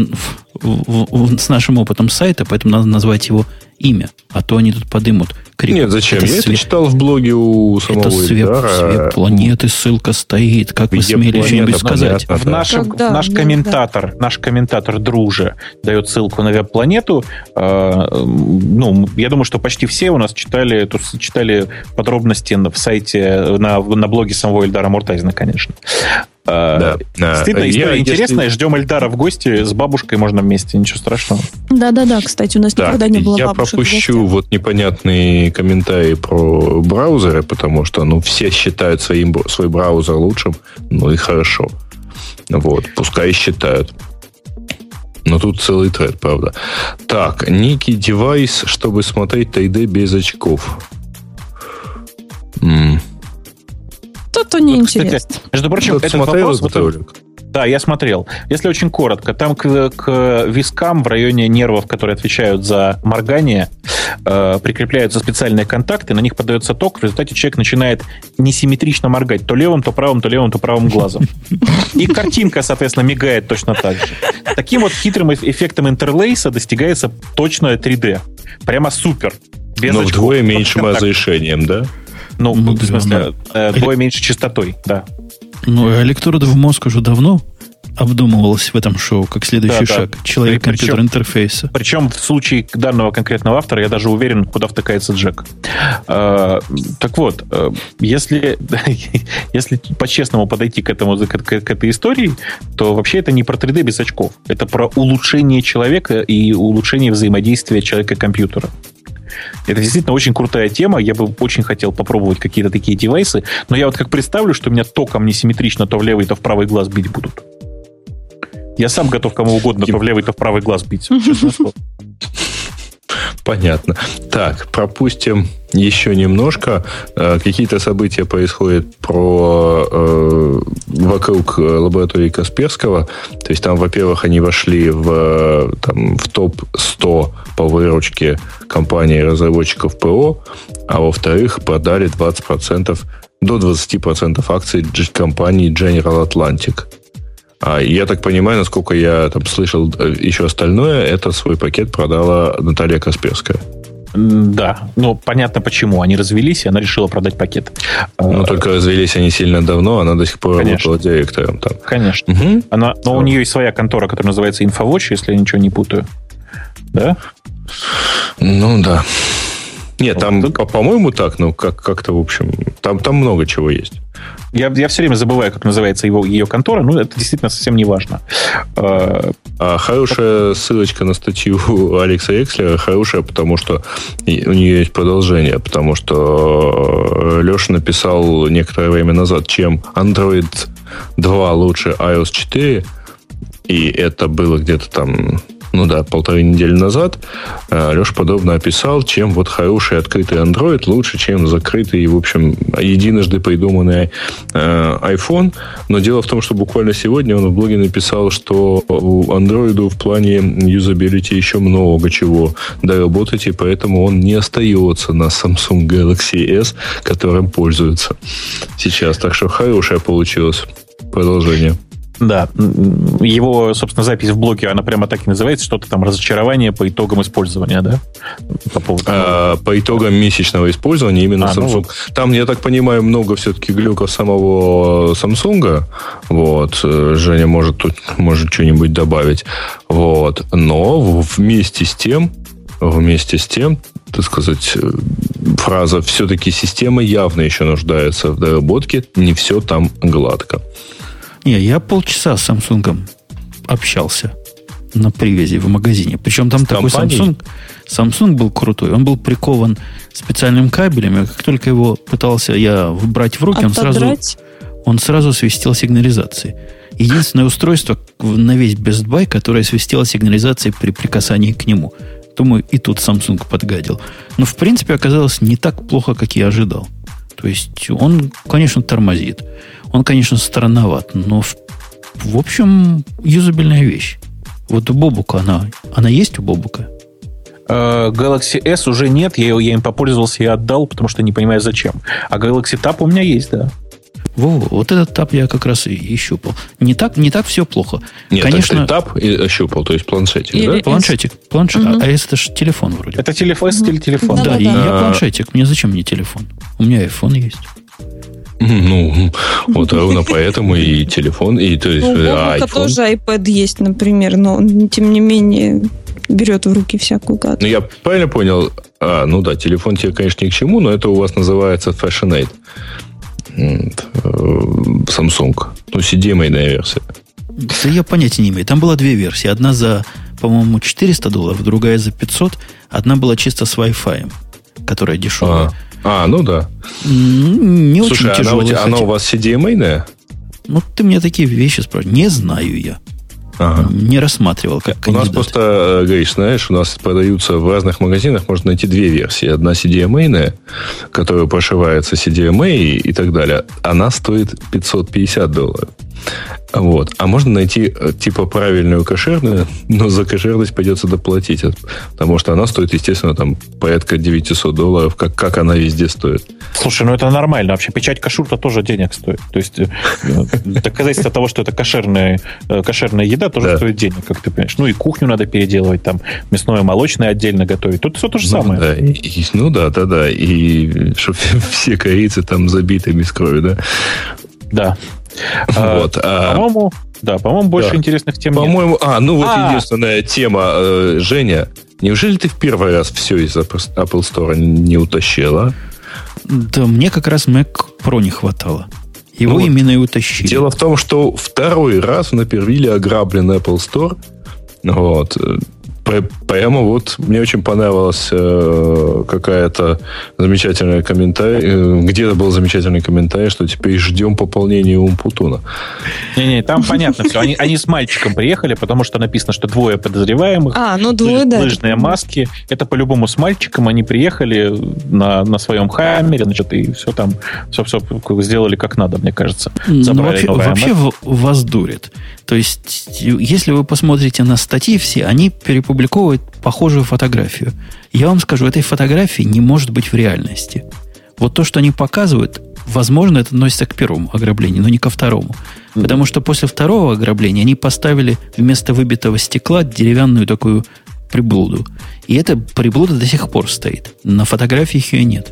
в, в, с нашим опытом сайта, поэтому надо назвать его имя, а то они тут подымут крик. Нет, зачем? Это Я свет... это читал в блоге у самого Это свет, свет планеты, ссылка стоит. Как вы смели что-нибудь сказать? В наш, Когда? наш комментатор, наш комментатор друже дает ссылку на веб-планету. Э, ну, я думаю, что почти все у нас читали, тут читали подробности в сайте, на, на блоге самого Эльдара Муртазина, конечно. Да. Действительно, история я, интересная. Если... Ждем Эльдара в гости. С бабушкой можно вместе, ничего страшного. Да-да-да, кстати, у нас да, никогда не было Я пропущу вот непонятные комментарии про браузеры, потому что ну, все считают своим, свой браузер лучшим. Ну и хорошо. Вот, пускай считают. Но тут целый тред, правда. Так, некий девайс, чтобы смотреть 3D без очков. М- что-то неинтересно. Кстати, между прочим, этот вопрос... Вот, да, я смотрел. Если очень коротко, там к, к вискам в районе нервов, которые отвечают за моргание, э, прикрепляются специальные контакты, на них подается ток, в результате человек начинает несимметрично моргать то левым, то правым, то левым, то правым глазом. И картинка, соответственно, мигает точно так же. Таким вот хитрым эффектом интерлейса достигается точное 3D. Прямо супер. Без Но вдвое меньшим разрешением, да? Ну, ну в смысле, э, двое меньше частотой, да. Ну, электроды в мозг уже давно обдумывалось в этом шоу как следующий да, шаг. Да. Человек-компьютер интерфейса. Причем в случае данного конкретного автора я даже уверен, куда втыкается джек. А, так вот, э, если, если по-честному подойти к, этому, к, к, к этой истории, то вообще это не про 3D без очков. Это про улучшение человека и улучшение взаимодействия человека-компьютера. Это действительно очень крутая тема. Я бы очень хотел попробовать какие-то такие девайсы. Но я вот как представлю, что меня током несимметрично то в левый, то в правый глаз бить будут. Я сам готов кому угодно то в левый, то в правый глаз бить. Понятно. Так, пропустим еще немножко. Э, какие-то события происходят про э, вокруг лаборатории Касперского. То есть там, во-первых, они вошли в, там, в топ-100 по выручке компании разработчиков ПО, а во-вторых, продали 20%, до 20% акций компании General Atlantic. А я так понимаю, насколько я там слышал э, еще остальное, это свой пакет продала Наталья Касперская. Да, ну понятно почему. Они развелись, и она решила продать пакет. Ну, только развелись они сильно давно, она до сих пор Конечно. работала директором там. Конечно. Угу. Она, но у нее есть своя контора, которая называется Infowatch, если я ничего не путаю. Да? Ну да. Нет, там, вот, по-моему, так, ну, как- как-то, в общем, там, там много чего есть. Я, я все время забываю, как называется его, ее контора, но это действительно совсем не важно. А, а хорошая ссылочка на статью Алекса Экслера, хорошая, потому что у нее есть продолжение, потому что Леша написал некоторое время назад, чем Android 2 лучше iOS 4, и это было где-то там ну да, полторы недели назад, э, Леша подробно описал, чем вот хороший открытый Android лучше, чем закрытый, в общем, единожды придуманный э, iPhone. Но дело в том, что буквально сегодня он в блоге написал, что у Android в плане юзабилити еще много чего доработать, и поэтому он не остается на Samsung Galaxy S, которым пользуются сейчас. Так что хорошее получилось продолжение. Да, его, собственно, запись в блоге, она прямо так и называется, что-то там разочарование по итогам использования, да? По, поводу... а, по итогам месячного использования именно а, Samsung. Ну вот. Там, я так понимаю, много все-таки глюков самого Samsung. Вот. Женя может тут может что-нибудь добавить. Вот. Но вместе с тем, вместе с тем, так сказать, фраза «все-таки система явно еще нуждается в доработке, не все там гладко». Не, я полчаса с Samsung общался на привязи в магазине. Причем там с такой Samsung, Samsung был крутой. Он был прикован специальным кабелем. И как только его пытался я брать в руки, он сразу, он сразу свистел сигнализацией. Единственное устройство на весь Best Buy, которое свистело сигнализацией при прикасании к нему. Думаю, и тут Samsung подгадил. Но, в принципе, оказалось не так плохо, как я ожидал. То есть он, конечно, тормозит. Он, конечно, странноват, но в, в общем, юзабельная вещь. Вот у Бобука она, она есть у Бобука? Э, Galaxy S уже нет, я, я им попользовался и отдал, потому что не понимаю зачем. А Galaxy Tab у меня есть, да. Во, вот этот тап я как раз и, и щупал. Не так, не так все плохо. Нет, Конечно, тап и щупал, то есть планшетик, Или да? Планшетик, планшет. Угу. А это же телефон вроде. Это телефон, угу. телефон. Да, да, да, и да. я планшетик. Мне зачем мне телефон? У меня iPhone есть. Ну, вот ровно поэтому и телефон, и то есть У iPhone. тоже iPad есть, например, но тем не менее берет в руки всякую гадость. Ну, я правильно понял? А, ну да, телефон тебе, конечно, ни к чему, но это у вас называется Fashion 8. Samsung. Ну, CDMA версия. Да я понятия не имею. Там было две версии. Одна за, по-моему, 400 долларов, другая за 500. Одна была чисто с Wi-Fi, которая дешевая. А. А, ну да. Не Слушай, очень тяжело. Она, она у вас CDMA-ная? Ну, ты мне такие вещи спрашиваешь. Не знаю я. Ага. Не рассматривал как кандидат. У нас просто, э, Гриш, знаешь, у нас продаются в разных магазинах, можно найти две версии. Одна CDMA, которая прошивается CDMA и так далее. Она стоит 550 долларов. Вот. А можно найти э, типа правильную кошерную, но за кошерность придется доплатить. Потому что она стоит, естественно, там порядка 900 долларов, как, как она везде стоит. Слушай, ну это нормально. Вообще печать кашурта тоже денег стоит. То есть э, доказательство того, что это кошерная, э, кошерная еда, тоже стоит денег, как ты понимаешь. Ну и кухню надо переделывать, там мясное, молочное отдельно готовить. Тут все то же ну, самое. Ну да, да, да. И чтобы все корицы там забиты без крови, да? Да. Вот. А, по-моему, да, по-моему, больше да. интересных тем По-моему, нет. а, ну вот а. единственная тема, э, Женя, неужели ты в первый раз все из Apple Store не утащила? Да мне как раз Mac Pro не хватало. Его ну, именно и утащили. Дело в том, что второй раз на первиле ограблен Apple Store. Вот. Прямо вот мне очень понравилась э, какая-то замечательная комментарий. Э, где-то был замечательный комментарий, что теперь ждем пополнения Умпутуна. Не-не, там понятно все. Они, они с мальчиком приехали, потому что написано, что двое подозреваемых. А, ну двое, да. Лыжные маски. Это по-любому с мальчиком. Они приехали на, на своем хаммере, значит, и все там, все, все сделали как надо, мне кажется. Ну, вообще, вообще вас дурит. То есть, если вы посмотрите на статьи все, они перепубликовывают похожую фотографию. Я вам скажу, этой фотографии не может быть в реальности. Вот то, что они показывают, возможно, это относится к первому ограблению, но не ко второму. Потому что после второго ограбления они поставили вместо выбитого стекла деревянную такую приблуду. И эта приблуда до сих пор стоит. На фотографиях ее нет.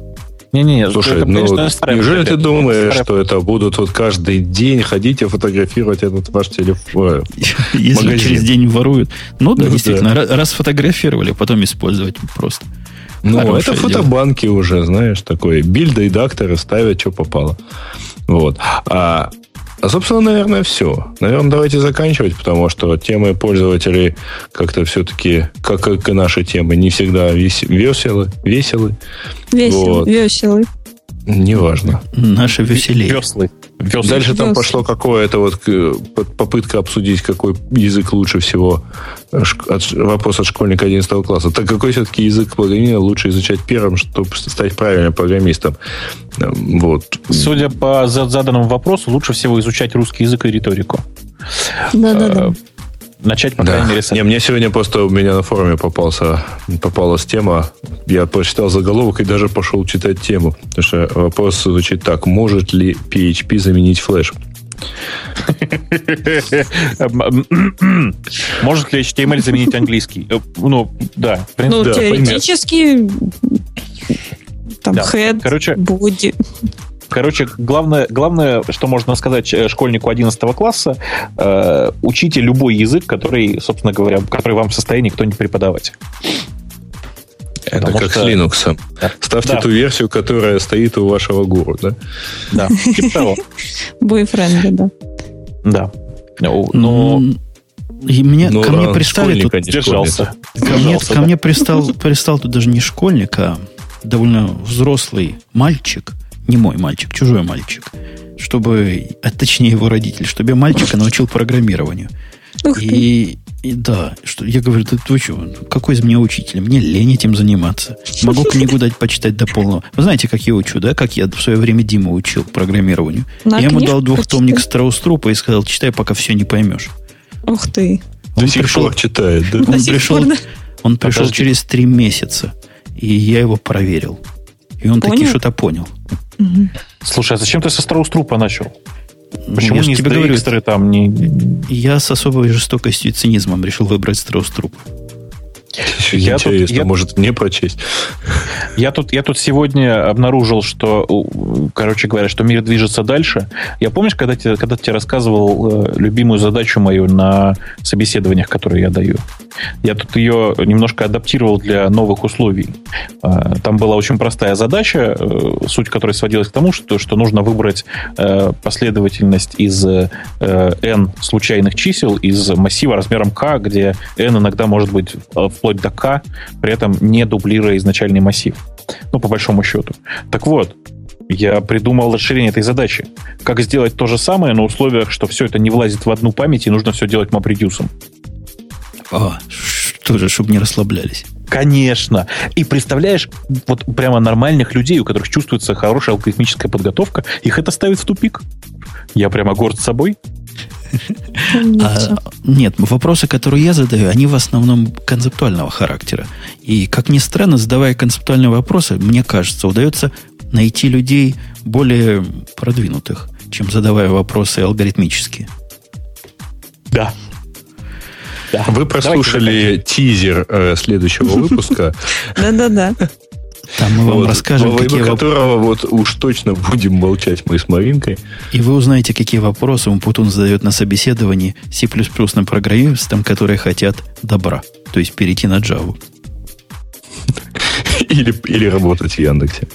Не-не, слушай, это, ну, конечно, неужели ты думаешь, старая... что это будут вот каждый день ходить и фотографировать этот ваш телефон? Если магазин. через день воруют. Ну да, ну, действительно, да. раз фотографировали, потом использовать просто. Ну, Хорошее это фотобанки дело. уже, знаешь, такой. Бильды и дакторы ставят, что попало. Вот. А а, собственно, наверное, все. Наверное, давайте заканчивать, потому что темы пользователей как-то все-таки, как, как и наши темы, не всегда веселы. Веселы. Веселы. Вот. Веселы. Неважно. Наши веселее. Веслы. Веслы. Дальше там Веслы. пошло какое-то вот попытка обсудить, какой язык лучше всего. Вопрос от школьника 11 класса. Так какой все-таки язык программирования лучше изучать первым, чтобы стать правильным программистом? Эм, вот. Судя по заданному вопросу, лучше всего изучать русский язык и риторику. Да-да-да. Э, начать, по крайней мере, с Не, мне сегодня просто у меня на форуме попался, попалась тема. Я прочитал заголовок и даже пошел читать тему. Потому что вопрос звучит так. Может ли PHP заменить флеш? Может ли HTML заменить английский? Ну, да. Ну, теоретически там head, Короче, body. Короче, главное, главное, что можно сказать э, школьнику 11 класса, э, учите любой язык, который, собственно говоря, который вам в состоянии кто-нибудь преподавать. Это Потому как что... с Linux. Да. Ставьте да. ту версию, которая стоит у вашего гуру, да? Да, типа того. Бойфренды, да. Да. Но... Ну, и мне, ну, ко мне пристали тут... Держался. Ко мне, ко мне пристал, пристал тут даже не школьник, а довольно взрослый мальчик, не мой мальчик, чужой мальчик, чтобы, а точнее его родитель, чтобы я мальчика научил программированию. И, и да, что я говорю, ты, ты что, какой из меня учитель? Мне лень этим заниматься. Могу книгу дать почитать до полного. Вы знаете, как я учу, да? Как я в свое время Дима учил программированию. На я ему дал двухтомник Страус-трупа и сказал, читай, пока все не поймешь. Ух ты. Он До пришел, читает, да? Он пришел, он пришел через три месяца, и я его проверил. И он таки что-то понял. Угу. Слушай, а зачем ты со Страус-трупа начал? Почему я не тебе говорю, там не... Я с особой жестокостью и цинизмом решил выбрать Страус-труп. Я Интересно, тут, я, может мне прочесть? Я тут, я тут сегодня обнаружил, что, короче говоря, что мир движется дальше. Я помнишь, когда, тебе, когда тебе рассказывал э, любимую задачу мою на собеседованиях, которые я даю? Я тут ее немножко адаптировал для новых условий. Э, там была очень простая задача, э, суть которой сводилась к тому, что, что нужно выбрать э, последовательность из э, n случайных чисел из массива размером k, где n иногда может быть в вплоть до К, при этом не дублируя изначальный массив. Ну, по большому счету. Так вот, я придумал расширение этой задачи. Как сделать то же самое на условиях, что все это не влазит в одну память и нужно все делать мапредюсом. А, что же, чтобы не расслаблялись. Конечно. И представляешь, вот прямо нормальных людей, у которых чувствуется хорошая алгоритмическая подготовка, их это ставит в тупик. Я прямо горд собой. А, нет, вопросы, которые я задаю, они в основном концептуального характера. И, как ни странно, задавая концептуальные вопросы, мне кажется, удается найти людей более продвинутых, чем задавая вопросы алгоритмические. Да. да. Вы прослушали тизер э, следующего выпуска. Да-да-да. Там мы вам вот, расскажем, во какие которого вот уж точно будем молчать мы с Маринкой. И вы узнаете, какие вопросы Умпутун задает на собеседовании C++ на программистам, которые хотят добра, то есть перейти на Java. Или, или работать в Яндексе.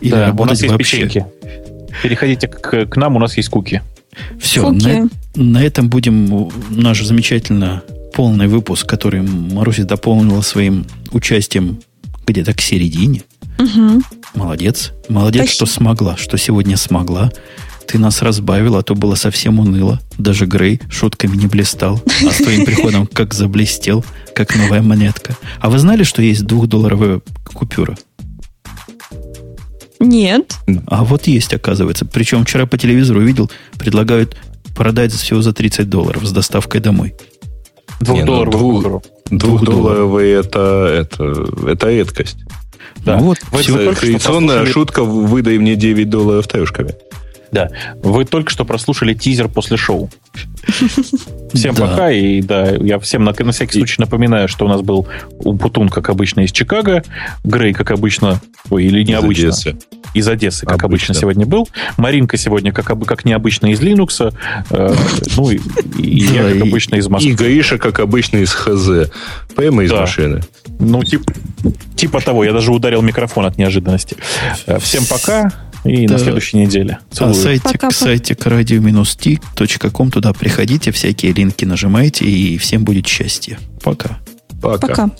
Или да, у нас есть вообще. печеньки. Переходите к, к нам, у нас есть куки. Все, на, на этом будем нашу замечательно полный выпуск, который Маруся дополнила своим участием где-то к середине. Угу. Молодец. Молодец, Спасибо. что смогла, что сегодня смогла. Ты нас разбавила, а то было совсем уныло. Даже Грей шутками не блистал, а с твоим приходом как заблестел, как новая монетка. А вы знали, что есть двухдолларовая купюра? Нет. А вот есть, оказывается. Причем вчера по телевизору увидел, предлагают продать всего за 30 долларов с доставкой домой. Ну, долларов двух- купюру. Двухдолларовые это, это, это редкость. Да. Ну вот, Вы всё. только что Традиционная послушали- шутка «выдай мне 9 долларов трешками». Да. Вы только что прослушали тизер после шоу. Всем Да. пока, и да, я всем на, на всякий случай напоминаю, что у нас был Путун, как обычно, из Чикаго, Грей, как обычно, ой, или Из необычно, Одессы. из Одессы, как обычно. Обычно. сегодня был, Маринка сегодня, как, как необычно, из Linux, э, ну и, и я, как и- обычно, из И Москвы. Гриша, как обычно, из ХЗ. Прямо из Да. машины. Ну, тип, типа того, я даже ударил микрофон от неожиданности. Э, Всем пока, и Да. на следующей неделе. А Целую. сайтик, Пока-пока. сайтик radio-t.com, туда приходите, всякие линки нажимайте, и всем будет счастье. Пока. Пока. Пока.